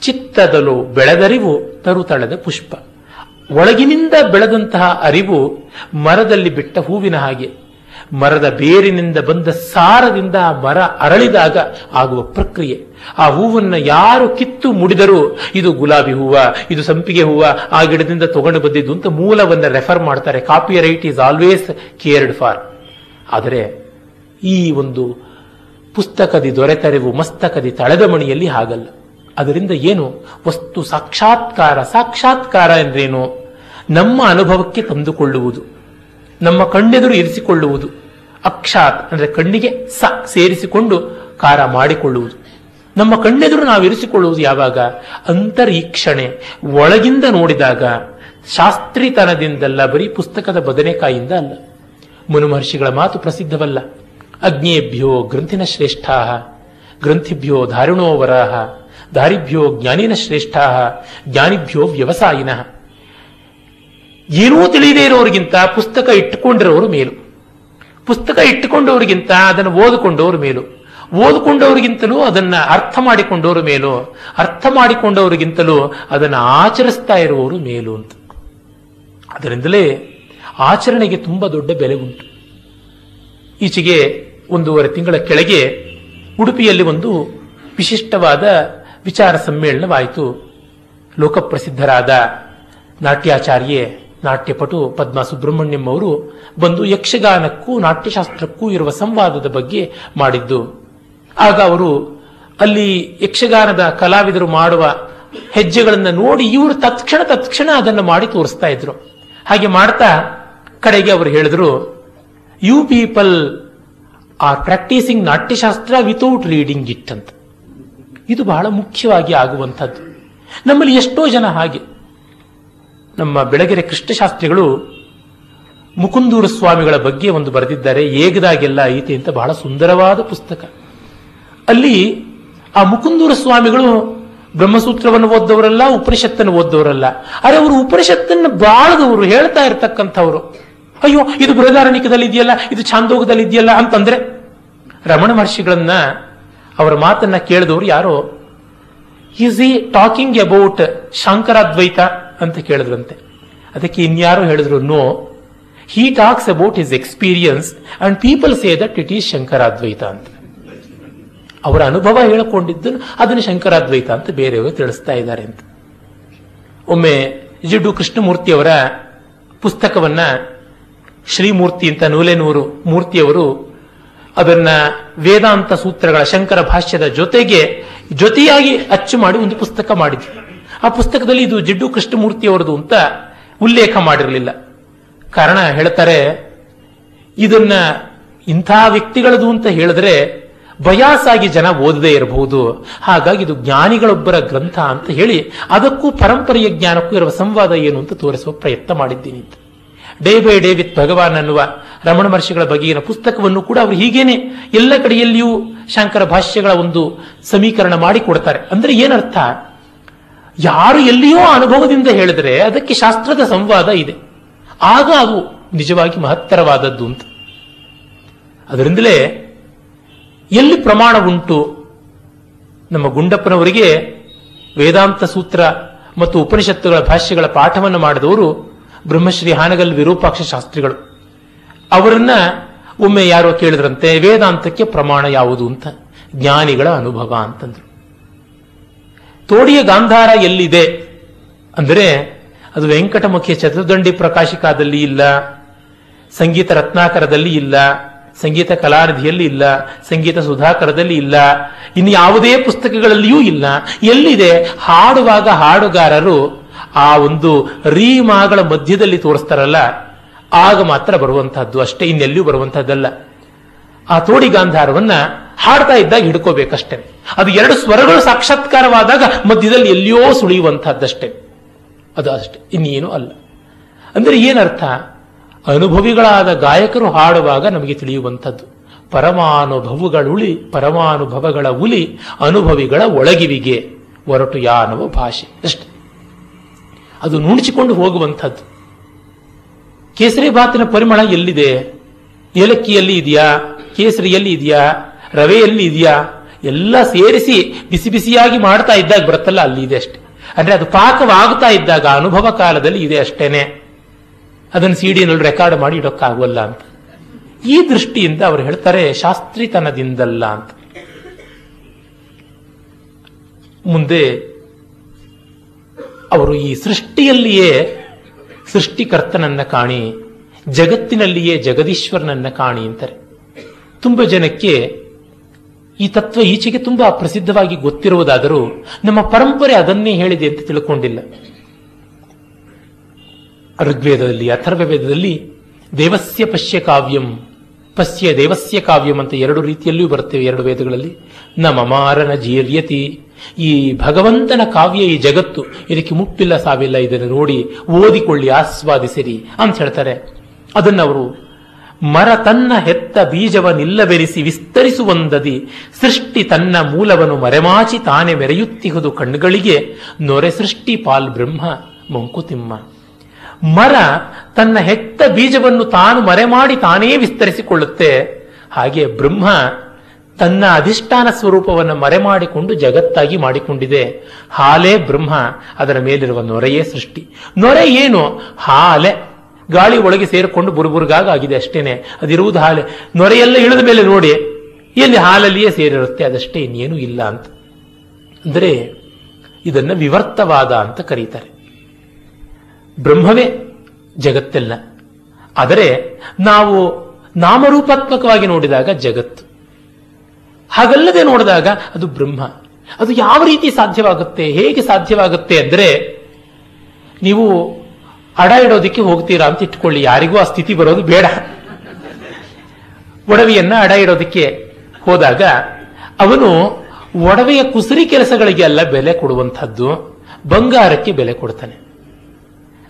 ಚಿತ್ತದಲು ಬೆಳೆದರಿವು ತರುತಳದ ಪುಷ್ಪ. ಒಳಗಿನಿಂದ ಬೆಳೆದಂತಹ ಅರಿವು ಮರದಲ್ಲಿ ಬಿಟ್ಟ ಹೂವಿನ ಹಾಗೆ. ಮರದ ಬೇರಿನಿಂದ ಬಂದ ಸಾರದಿಂದ ಆ ಮರ ಅರಳಿದಾಗ ಆಗುವ ಪ್ರಕ್ರಿಯೆ. ಆ ಹೂವನ್ನು ಯಾರು ಕಿತ್ತು ಮುಡಿದರೂ ಇದು ಗುಲಾಬಿ ಹೂವ, ಇದು ಸಂಪಿಗೆ ಹೂವ, ಆ ಗಿಡದಿಂದ ತಗೊಂಡು ಬಂದಿದ್ದು ಅಂತ ಮೂಲವನ್ನು ರೆಫರ್ ಮಾಡ್ತಾರೆ. Copyright is always cared for. ಆದರೆ ಈ ಒಂದು ಪುಸ್ತಕದಿ ದೊರೆತರೆವು, ಮಸ್ತಕದಿ ತಳೆದ ಮಣಿಯಲ್ಲಿ ಹಾಗಲ್ಲ. ಅದರಿಂದ ಏನು? ವಸ್ತು ಸಾಕ್ಷಾತ್ಕಾರ ಸಾಕ್ಷಾತ್ಕಾರ ಎಂದ್ರೇನು? ನಮ್ಮ ಅನುಭವಕ್ಕೆ ತಂದುಕೊಳ್ಳುವುದು, ನಮ್ಮ ಕಣ್ಣೆದುರು ಇರಿಸಿಕೊಳ್ಳುವುದು, ಅಕ್ಷಾತ್ ಅಂದರೆ ಕಣ್ಣಿಗೆ ಸ ಸೇರಿಸಿಕೊಂಡು ಕಾರ ಮಾಡಿಕೊಳ್ಳುವುದು. ನಮ್ಮ ಕಣ್ಣೆದುರು ನಾವು ಇರಿಸಿಕೊಳ್ಳುವುದು ಯಾವಾಗ? ಅಂತರೀಕ್ಷಣೆ. ಒಳಗಿಂದ ನೋಡಿದಾಗ ಶಾಸ್ತ್ರಿತನದಿಂದಲ್ಲ, ಬರೀ ಪುಸ್ತಕದ ಬದನೆಕಾಯಿಂದ ಅಲ್ಲ. ಮುನು ಮಹರ್ಷಿಗಳ ಮಾತು ಪ್ರಸಿದ್ಧವಲ್ಲ. ಅಗ್ನೇಭ್ಯೋ ಗ್ರಂಥಿನ ಶ್ರೇಷ್ಠಾ, ಗ್ರಂಥಿಭ್ಯೋ ಧಾರಿಣೋ ವರಾಹ ದಾರಿಭ್ಯೋ ಜ್ಞಾನಿನ ಶ್ರೇಷ್ಠಾ, ಜ್ಞಾನಿಭ್ಯೋ ವ್ಯವಸಾಯಿನ. ಏನೂ ತಿಳಿಯದೇ ಇರೋರಿಗಿಂತ ಪುಸ್ತಕ ಇಟ್ಟುಕೊಂಡಿರೋರು ಮೇಲು. ಪುಸ್ತಕ ಇಟ್ಟುಕೊಂಡವರಿಗಿಂತ ಅದನ್ನು ಓದಿಕೊಂಡವರು ಮೇಲು. ಓದಿಕೊಂಡವರಿಗಿಂತಲೂ ಅದನ್ನ ಅರ್ಥ ಮಾಡಿಕೊಂಡವರು ಮೇಲು. ಅರ್ಥ ಮಾಡಿಕೊಂಡವರಿಗಿಂತಲೂ ಅದನ್ನು ಆಚರಿಸ್ತಾ ಇರುವವರು ಮೇಲು ಅಂತ. ಅದರಿಂದಲೇ ಆಚರಣೆಗೆ ತುಂಬ ದೊಡ್ಡ ಬೆಲೆ ಉಂಟು. ಈಚೆಗೆ ಒಂದೂವರೆ ತಿಂಗಳ ಕೆಳಗೆ ಉಡುಪಿಯಲ್ಲಿ ಒಂದು ವಿಶಿಷ್ಟವಾದ ವಿಚಾರ ಸಮ್ಮೇಳನವಾಯಿತು. ಲೋಕಪ್ರಸಿದ್ಧರಾದ ನಾಟ್ಯಾಚಾರ್ಯೆ, ನಾಟ್ಯಪಟು ಪದ್ಮ ಸುಬ್ರಹ್ಮಣ್ಯಂ ಅವರು ಬಂದು ಯಕ್ಷಗಾನಕ್ಕೂ, ನಾಟ್ಯಶಾಸ್ತ್ರಕ್ಕೂ ಇರುವ ಸಂವಾದದ ಬಗ್ಗೆ ಮಾಡಿದ್ದು. ಆಗ ಅವರು ಅಲ್ಲಿ ಯಕ್ಷಗಾನದ ಕಲಾವಿದರು ಮಾಡುವ ಹೆಜ್ಜೆಗಳನ್ನು ನೋಡಿ ಇವರು ತತ್ಕ್ಷಣ ತತ್ಕ್ಷಣ ಅದನ್ನು ಮಾಡಿ ತೋರಿಸ್ತಾ ಇದ್ರು. ಹಾಗೆ ಮಾಡ್ತಾ ಕಡೆಗೆ ಅವರು ಹೇಳಿದ್ರು you people are practicing Natyashastra without reading it ಅಂತ. ಇದು ಬಹಳ ಮುಖ್ಯವಾಗಿ ಆಗುವಂಥದ್ದು. ನಮ್ಮಲ್ಲಿ ಎಷ್ಟೋ ಜನ ಹಾಗೆ. ನಮ್ಮ ಬೆಳಗೆರೆ ಕೃಷ್ಣಶಾಸ್ತ್ರಿಗಳು ಮುಕುಂದೂರ ಸ್ವಾಮಿಗಳ ಬಗ್ಗೆ ಒಂದು ಬರೆದಿದ್ದಾರೆ, ಏಗದಾಗೆಲ್ಲ ಐತೆ ಅಂತ ಬಹಳ ಸುಂದರವಾದ ಪುಸ್ತಕ. ಅಲ್ಲಿ ಆ ಮುಕುಂದೂರ ಸ್ವಾಮಿಗಳು ಬ್ರಹ್ಮಸೂತ್ರವನ್ನು ಓದ್ದವರಲ್ಲ, ಉಪನಿಷತ್ತನ್ನು ಓದ್ದವರಲ್ಲ. ಆದರೆ ಅವರು ಉಪನಿಷತ್ತನ್ನು ಬಾಳದವರು, ಹೇಳ್ತಾ ಇರ್ತಕ್ಕಂಥವ್ರು. ಅಯ್ಯೋ, ಇದು ಬೃಹದಾರಣಿಕದಲ್ಲಿ ಇದೆಯಲ್ಲ ಇದು ಛಾಂದೋಗದಲ್ಲಿ ಇದೆಯಲ್ಲ ಅಂತಂದ್ರೆ ರಮಣ ಮಹರ್ಷಿಗಳನ್ನ ಅವರ ಮಾತನ್ನ ಕೇಳಿದವರು ಯಾರೋ? ಈಸ್ ಈ ಟಾಕಿಂಗ್ ಅಬೌಟ್ ಶಂಕರಾದ್ವೈತ ಅಂತ ಕೇಳಿದ್ರಂತೆ. ಅದಕ್ಕೆ ಇನ್ಯಾರೋ ಹೇಳಿದ್ರು no he talks about his experience and people say that it is Shankaradvaita ಅಂತ. ಅವರ ಅನುಭವ ಹೇಳಿಕೊಂಡಿದ್ದು ಅದನ್ನು ಶಂಕರಾದ್ವೈತ ಅಂತ ಬೇರೆಯವರು ತಿಳಿಸ್ತಾ ಇದ್ದಾರೆ ಅಂತ. ಒಮ್ಮೆ ಜಿಡ್ಡು ಕೃಷ್ಣಮೂರ್ತಿಯವರ ಪುಸ್ತಕವನ್ನ ಶ್ರೀಮೂರ್ತಿ ಅಂತ ನೂಲೆನೂರು ಮೂರ್ತಿಯವರು ಅದನ್ನ ವೇದಾಂತ ಸೂತ್ರಗಳ ಶಂಕರ ಭಾಷ್ಯದ ಜೊತೆಗೆ ಜೊತೆಯಾಗಿ ಅಚ್ಚು ಮಾಡಿ ಒಂದು ಪುಸ್ತಕ ಮಾಡಿದ್ರು. ಆ ಪುಸ್ತಕದಲ್ಲಿ ಇದು ಜಿಡ್ಡು ಕೃಷ್ಣಮೂರ್ತಿಯವರದು ಅಂತ ಉಲ್ಲೇಖ ಮಾಡಿರಲಿಲ್ಲ. ಕಾರಣ ಹೇಳ್ತಾರೆ, ಇದನ್ನ ಇಂಥ ವ್ಯಕ್ತಿಗಳದು ಅಂತ ಹೇಳಿದ್ರೆ ಬಯಾಸಾಗಿ ಜನ ಓದದೇ ಇರಬಹುದು. ಹಾಗಾಗಿ ಇದು ಜ್ಞಾನಿಗಳೊಬ್ಬರ ಗ್ರಂಥ ಅಂತ ಹೇಳಿ ಅದಕ್ಕೂ ಪರಂಪರೆಯ ಜ್ಞಾನಕ್ಕೂ ಇರುವ ಸಂವಾದ ಏನು ಅಂತ ತೋರಿಸುವ ಪ್ರಯತ್ನ ಮಾಡಿದ್ದೀನಿ day by day with Bhagavan ಅನ್ನುವ ರಮಣ ಮಹರ್ಷಿಗಳ ಬಗೆಗಿನ ಪುಸ್ತಕವನ್ನು ಕೂಡ ಅವರು ಹೀಗೇನೆ ಎಲ್ಲ ಕಡೆಯಲ್ಲಿಯೂ ಶಂಕರ ಭಾಷ್ಯಗಳ ಒಂದು ಸಮೀಕರಣ ಮಾಡಿ ಕೊಡ್ತಾರೆ. ಅಂದ್ರೆ ಏನರ್ಥ? ಯಾರು ಎಲ್ಲಿಯೋ ಅನುಭವದಿಂದ ಹೇಳಿದ್ರೆ ಅದಕ್ಕೆ ಶಾಸ್ತ್ರದ ಸಂವಾದ ಇದೆ. ಆಗ ಅದು ನಿಜವಾಗಿ ಮಹತ್ತರವಾದದ್ದು ಅಂತ. ಅದರಿಂದಲೇ ಎಲ್ಲಿ ಪ್ರಮಾಣ ಉಂಟು? ನಮ್ಮ ಗುಂಡಪ್ಪನವರಿಗೆ ವೇದಾಂತ ಸೂತ್ರ ಮತ್ತು ಉಪನಿಷತ್ತುಗಳ ಭಾಷ್ಯಗಳ ಪಾಠವನ್ನು ಮಾಡಿದವರು ಬ್ರಹ್ಮಶ್ರೀ ಹಾನಗಲ್ ವಿರೂಪಾಕ್ಷ ಶಾಸ್ತ್ರಿಗಳು. ಅವರನ್ನ ಒಮ್ಮೆ ಯಾರೋ ಕೇಳಿದ್ರಂತೆ, ವೇದಾಂತಕ್ಕೆ ಪ್ರಮಾಣ ಯಾವುದು ಅಂತ? ಜ್ಞಾನಿಗಳ ಅನುಭವ ಅಂತಂದ್ರು. ತೋಡಿಯ ಗಾಂಧಾರ ಎಲ್ಲಿದೆ? ಅಂದರೆ, ಅದು ವೆಂಕಟಮುಖಿಯ ಚತುರ್ದಂಡಿ ಪ್ರಕಾಶಿಕಾದಲ್ಲಿ ಇಲ್ಲ, ಸಂಗೀತ ರತ್ನಾಕರದಲ್ಲಿ ಇಲ್ಲ, ಸಂಗೀತ ಕಲಾನಿಧಿಯಲ್ಲಿ ಇಲ್ಲ, ಸಂಗೀತ ಸುಧಾಕರದಲ್ಲಿ ಇಲ್ಲ ಇನ್ನು ಯಾವುದೇ ಪುಸ್ತಕಗಳಲ್ಲಿಯೂ ಇಲ್ಲ. ಎಲ್ಲಿದೆ? ಹಾಡುವಾಗ ಹಾಡುಗಾರರು ಆ ಒಂದು ರೀಮಾಗಳ ಮಧ್ಯದಲ್ಲಿ ತೋರಿಸ್ತಾರಲ್ಲ, ಆಗ ಮಾತ್ರ ಬರುವಂತಹದ್ದು. ಅಷ್ಟೇ ಇನ್ನೆಲ್ಲಿಯೂ ಬರುವಂತಹದ್ದಲ್ಲ. ಆ ತೋಡಿ ಗಾಂಧಾರವನ್ನ ಹಾಡ್ತಾ ಇದ್ದಾಗ ಹಿಡ್ಕೋಬೇಕಷ್ಟೇ. ಅದು ಎರಡು ಸ್ವರಗಳು ಸಾಕ್ಷಾತ್ಕಾರವಾದಾಗ ಮಧ್ಯದಲ್ಲಿ ಎಲ್ಲಿಯೋ ಸುಳಿಯುವಂತಹದ್ದಷ್ಟೇ. ಅದು ಅಷ್ಟೇ. ಇನ್ನೇನು ಅಲ್ಲ. ಅಂದ್ರೆ ಏನರ್ಥ? ಅನುಭವಿಗಳಾದ ಗಾಯಕರು ಹಾಡುವಾಗ ನಮಗೆ ತಿಳಿಯುವಂಥದ್ದು ಪರಮಾನುಭವಗಳುಳಿ ಪರಮಾನುಭವಗಳ ಉಲಿ ಅನುಭವಿಗಳ ಒಳಗಿವಿಗೆ, ಒರಟು ಯಾನವ ಭಾಷೆ. ಅಷ್ಟೆ. ಅದು ನುಣಚಿಕೊಂಡು ಹೋಗುವಂಥದ್ದು. ಕೇಸರಿ ಬಾತಿನ ಪರಿಮಳ ಎಲ್ಲಿದೆ? ಏಲಕ್ಕಿಯಲ್ಲಿ ಇದೆಯಾ? ಕೇಸರಿಯಲ್ಲಿ ಇದೆಯಾ? ರವೆಯಲ್ಲಿ ಇದೆಯಾ? ಎಲ್ಲ ಸೇರಿಸಿ ಬಿಸಿ ಬಿಸಿಯಾಗಿ ಮಾಡ್ತಾ ಇದ್ದಾಗ ಬರುತ್ತಲ್ಲ, ಅಲ್ಲಿ ಇದೆ ಅಷ್ಟೆ. ಅಂದ್ರೆ ಅದು ಪಾಕವಾಗುತ್ತಾ ಇದ್ದಾಗ, ಅನುಭವ ಕಾಲದಲ್ಲಿ ಇದೆ ಅಷ್ಟೇನೆ. ಅದನ್ನು ಸಿಡಿನಲ್ಲಿ ರೆಕಾರ್ಡ್ ಮಾಡಿ ಇಡೋಕ್ಕಾಗಲ್ಲ ಅಂತ. ಈ ದೃಷ್ಟಿಯಿಂದ ಅವರು ಹೇಳ್ತಾರೆ, ಶಾಸ್ತ್ರೀತನದಿಂದಲ್ಲ ಅಂತ. ಮುಂದೆ ಅವರು ಈ ಸೃಷ್ಟಿಯಲ್ಲಿಯೇ ಸೃಷ್ಟಿಕರ್ತನನ್ನ ಕಾಣಿ, ಜಗತ್ತಿನಲ್ಲಿಯೇ ಜಗದೀಶ್ವರನನ್ನ ಕಾಣಿ ಅಂತಾರೆ. ತುಂಬ ಜನಕ್ಕೆ ಈ ತತ್ವ ಈಚೆಗೆ ತುಂಬಾ ಪ್ರಸಿದ್ಧವಾಗಿ ಗೊತ್ತಿರುವುದಾದರೂ ನಮ್ಮ ಪರಂಪರೆ ಅದನ್ನೇ ಹೇಳಿದೆ ಅಂತ ತಿಳ್ಕೊಂಡಿಲ್ಲ. ಋಗ್ವೇದದಲ್ಲಿ ಅಥರ್ವ ವೇದದಲ್ಲಿ ದೇವಸ್ಯ ಪಶ್ಯ ಕಾವ್ಯಂ ಪಶ್ಯ ದೇವಸ್ಯ ಕಾವ್ಯಂ ಅಂತ ಎರಡು ರೀತಿಯಲ್ಲಿಯೂ ಬರುತ್ತೇವೆ ಎರಡು ವೇದಗಳಲ್ಲಿ. ನ ಮಮಾರನ ಜೀರ್ಯತಿ. ಈ ಭಗವಂತನ ಕಾವ್ಯ ಈ ಜಗತ್ತು. ಇದಕ್ಕೆ ಮುಟ್ಟಿಲ್ಲ ಸಾವಿಲ್ಲ, ಇದನ್ನು ನೋಡಿ ಓದಿಕೊಳ್ಳಿ, ಆಸ್ವಾದಿಸಿರಿ ಅಂತ ಹೇಳ್ತಾರೆ. ಅದನ್ನವರು ಮರ ತನ್ನ ಹೆತ್ತ ಬೀಜವನ್ನಿಲ್ಲವೆರಿಸಿ ವಿಸ್ತರಿಸುವಂದದಿ. ಸೃಷ್ಟಿ ತನ್ನ ಮೂಲವನ್ನು ಮರೆಮಾಚಿ ತಾನೇ ಮೆರೆಯುತ್ತಿಹುದು ಕಣ್ಣುಗಳಿಗೆ. ನೊರೆ ಸೃಷ್ಟಿ ಪಾಲ್ ಬ್ರಹ್ಮ, ಮಂಕುತಿಮ್ಮ. ಮರ ತನ್ನ ಹೆತ್ತ ಬೀಜವನ್ನು ತಾನು ಮರೆ ಮಾಡಿ ತಾನೇ ವಿಸ್ತರಿಸಿಕೊಳ್ಳುತ್ತೆ. ಹಾಗೆ ಬ್ರಹ್ಮ ತನ್ನ ಅಧಿಷ್ಠಾನ ಸ್ವರೂಪವನ್ನು ಮರೆಮಾಡಿಕೊಂಡು ಜಗತ್ತಾಗಿ ಮಾಡಿಕೊಂಡಿದೆ. ಹಾಲೇ ಬ್ರಹ್ಮ, ಅದರ ಮೇಲಿರುವ ನೊರೆಯೇ ಸೃಷ್ಟಿ. ನೊರೆ ಏನು? ಹಾಲೆ. ಗಾಳಿ ಒಳಗೆ ಸೇರಿಕೊಂಡು ಬುರುಬುರುಗಾಗ ಆಗಿದೆ ಅಷ್ಟೇನೆ. ಅದಿರುವುದು ಹಾಲೆ ನೊರೆಯೆಲ್ಲ ಇಳಿದ ಮೇಲೆ ನೋಡಿ, ಎಲ್ಲಿ ಹಾಲಲ್ಲಿಯೇ ಸೇರಿರುತ್ತೆ, ಅದಷ್ಟೇ ಇನ್ನೇನು ಇಲ್ಲ ಅಂತ. ಅಂದರೆ ಇದನ್ನು ವಿವರ್ತವಾದ ಅಂತ ಕರೀತಾರೆ. ಬ್ರಹ್ಮವೇ ಜಗತ್ತಲ್ಲ. ಆದರೆ ನಾವು ನಾಮರೂಪಾತ್ಮಕವಾಗಿ ನೋಡಿದಾಗ ಜಗತ್ತು. ಹಾಗಲ್ಲದೆ ನೋಡಿದಾಗ ಅದು ಬ್ರಹ್ಮ. ಅದು ಯಾವ ರೀತಿ ಸಾಧ್ಯವಾಗುತ್ತೆ, ಹೇಗೆ ಸಾಧ್ಯವಾಗುತ್ತೆ ಅಂದರೆ ನೀವು ಅಡ ಇಡೋದಕ್ಕೆ ಹೋಗ್ತೀರಾ ಅಂತ ಇಟ್ಕೊಳ್ಳಿ. ಯಾರಿಗೂ ಆ ಸ್ಥಿತಿ ಬರೋದು ಬೇಡ. ಒಡವೆಯನ್ನ ಅಡ ಇಡೋದಕ್ಕೆ ಹೋದಾಗ ಅವನು ಒಡವೆಯ ಕುಸರಿ ಕೆಲಸಗಳಿಗೆ ಅಲ್ಲ ಬೆಲೆ ಕೊಡುವಂಥದ್ದು, ಬಂಗಾರಕ್ಕೆ ಬೆಲೆ ಕೊಡ್ತಾನೆ.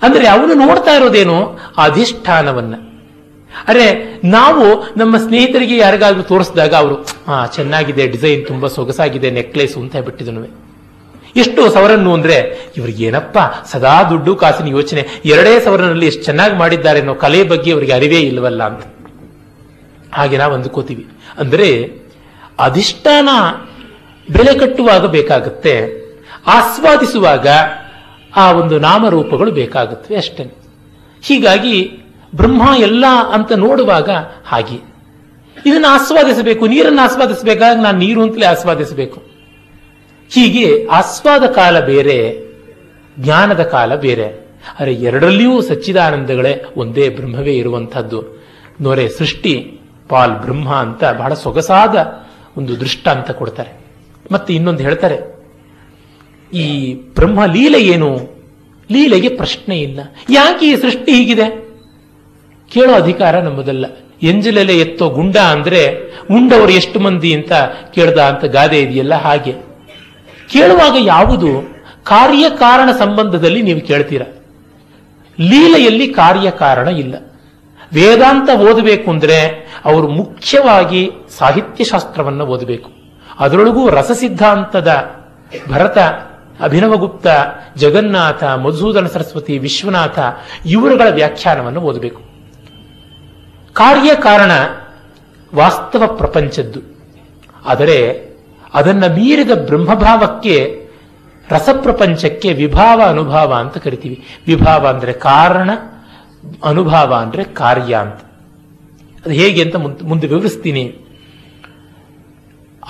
ಅಂದ್ರೆ ಅವನು ನೋಡ್ತಾ ಇರೋದೇನು? ಅಧಿಷ್ಠಾನವನ್ನ. ಅರೆ, ನಾವು ನಮ್ಮ ಸ್ನೇಹಿತರಿಗೆ ಯಾರಿಗಾದ್ರೂ ತೋರಿಸಿದಾಗ ಅವರು ಹಾ ಚೆನ್ನಾಗಿದೆ, ಡಿಸೈನ್ ತುಂಬಾ ಸೊಗಸಾಗಿದೆ, ನೆಕ್ಲೆಸ್, ಅಂತ ಹೇಳ್ಬಿಟ್ಟಿದನು ಎಷ್ಟು ಸವರನ್ನು ಅಂದ್ರೆ, ಇವ್ರಿಗೆ ಏನಪ್ಪ, ಸದಾ ದುಡ್ಡು ಕಾಸಿನ ಯೋಚನೆ, ಎರಡೇ ಸವರನಲ್ಲಿ ಎಷ್ಟು ಚೆನ್ನಾಗಿ ಮಾಡಿದ್ದಾರೆ ಅನ್ನೋ ಕಲೆ ಬಗ್ಗೆ ಅವರಿಗೆ ಅರಿವೇ ಇಲ್ಲವಲ್ಲ ಅಂತ. ಹಾಗೆ ನಾವು ಅಂದುಕೋತೀವಿ. ಅಂದ್ರೆ, ಅಧಿಷ್ಠಾನ ಬೆಲೆ ಕಟ್ಟುವಾಗ ಬೇಕಾಗುತ್ತೆ, ಆಸ್ವಾದಿಸುವಾಗ ಆ ಒಂದು ನಾಮರೂಪಗಳು ಬೇಕಾಗುತ್ತವೆ ಅಷ್ಟೇ. ಹೀಗಾಗಿ ಬ್ರಹ್ಮ ಎಲ್ಲ ಅಂತ ನೋಡುವಾಗ ಹಾಗೆ. ಇದನ್ನು ಆಸ್ವಾದಿಸಬೇಕು, ನೀರನ್ನು ಆಸ್ವಾದಿಸಬೇಕಾಗ ನಾನು ನೀರು ಅಂತಲೇ ಆಸ್ವಾದಿಸಬೇಕು. ಹೀಗೆ ಆಸ್ವಾದ ಕಾಲ ಬೇರೆ, ಜ್ಞಾನದ ಕಾಲ ಬೇರೆ. ಅರೆ ಎರಡರಲ್ಲಿಯೂ ಸಚ್ಚಿದಾನಂದಗಳೇ ಒಂದೇ ಬ್ರಹ್ಮವೇ ಇರುವಂತಹದ್ದು ನೋರೆ ಸೃಷ್ಟಿ, ಪಾಲ್ ಬ್ರಹ್ಮ ಅಂತ ಬಹಳ ಸೊಗಸಾದ ಒಂದು ದೃಷ್ಟಾಂತ ಕೊಡ್ತಾರೆ. ಮತ್ತೆ ಇನ್ನೊಂದು ಹೇಳ್ತಾರೆ ಈ ಬ್ರಹ್ಮ ಲೀಲೆ ಏನು? ಲೀಲೆಗೆ ಪ್ರಶ್ನೆ ಇಲ್ಲ. ಯಾಕೆ ಈ ಸೃಷ್ಟಿ ಹೀಗಿದೆ? ಕೇಳೋ ಅಧಿಕಾರ ನಮ್ಮದಲ್ಲ. ಎಂಜಲೆಲೆ ಎತ್ತೋ ಗುಂಡ ಅಂದ್ರೆ ಉಂಡವರು ಎಷ್ಟು ಮಂದಿ ಅಂತ ಕೇಳ್ದ ಅಂತ ಗಾದೆ ಇದೆಯಲ್ಲ ಹಾಗೆ. ಕೇಳುವಾಗ ಯಾವುದು? ಕಾರ್ಯಕಾರಣ ಸಂಬಂಧದಲ್ಲಿ ನೀವು ಕೇಳ್ತೀರ? ಲೀಲೆಯಲ್ಲಿ ಕಾರ್ಯಕಾರಣ ಇಲ್ಲ. ವೇದಾಂತ ಓದಬೇಕು ಅಂದ್ರೆ ಅವರು ಮುಖ್ಯವಾಗಿ ಸಾಹಿತ್ಯ ಶಾಸ್ತ್ರವನ್ನು ಓದಬೇಕು. ಅದರೊಳಗೂ ರಸಸಿದ್ಧಾಂತದ ಭರತ ಅಭಿನವಗುಪ್ತ, ಜಗನ್ನಾಥ, ಮಧುಸೂದನ ಸರಸ್ವತಿ, ವಿಶ್ವನಾಥ ಇವರುಗಳ ವ್ಯಾಖ್ಯಾನವನ್ನು ಓದಬೇಕು. ಕಾರ್ಯ ಕಾರಣ ವಾಸ್ತವ ಪ್ರಪಂಚದ್ದು. ಆದರೆ ಅದನ್ನ ಮೀರಿದ ಬ್ರಹ್ಮಭಾವಕ್ಕೆ ರಸಪ್ರಪಂಚಕ್ಕೆ ವಿಭಾವ ಅನುಭಾವ ಅಂತ ಕರಿತೀವಿ. ವಿಭಾವ ಅಂದ್ರೆ ಕಾರಣ, ಅನುಭಾವ ಅಂದ್ರೆ ಕಾರ್ಯ ಅಂತ. ಅದು ಹೇಗೆ ಅಂತ ಮುಂದೆ ವಿವರಿಸ್ತೀನಿ.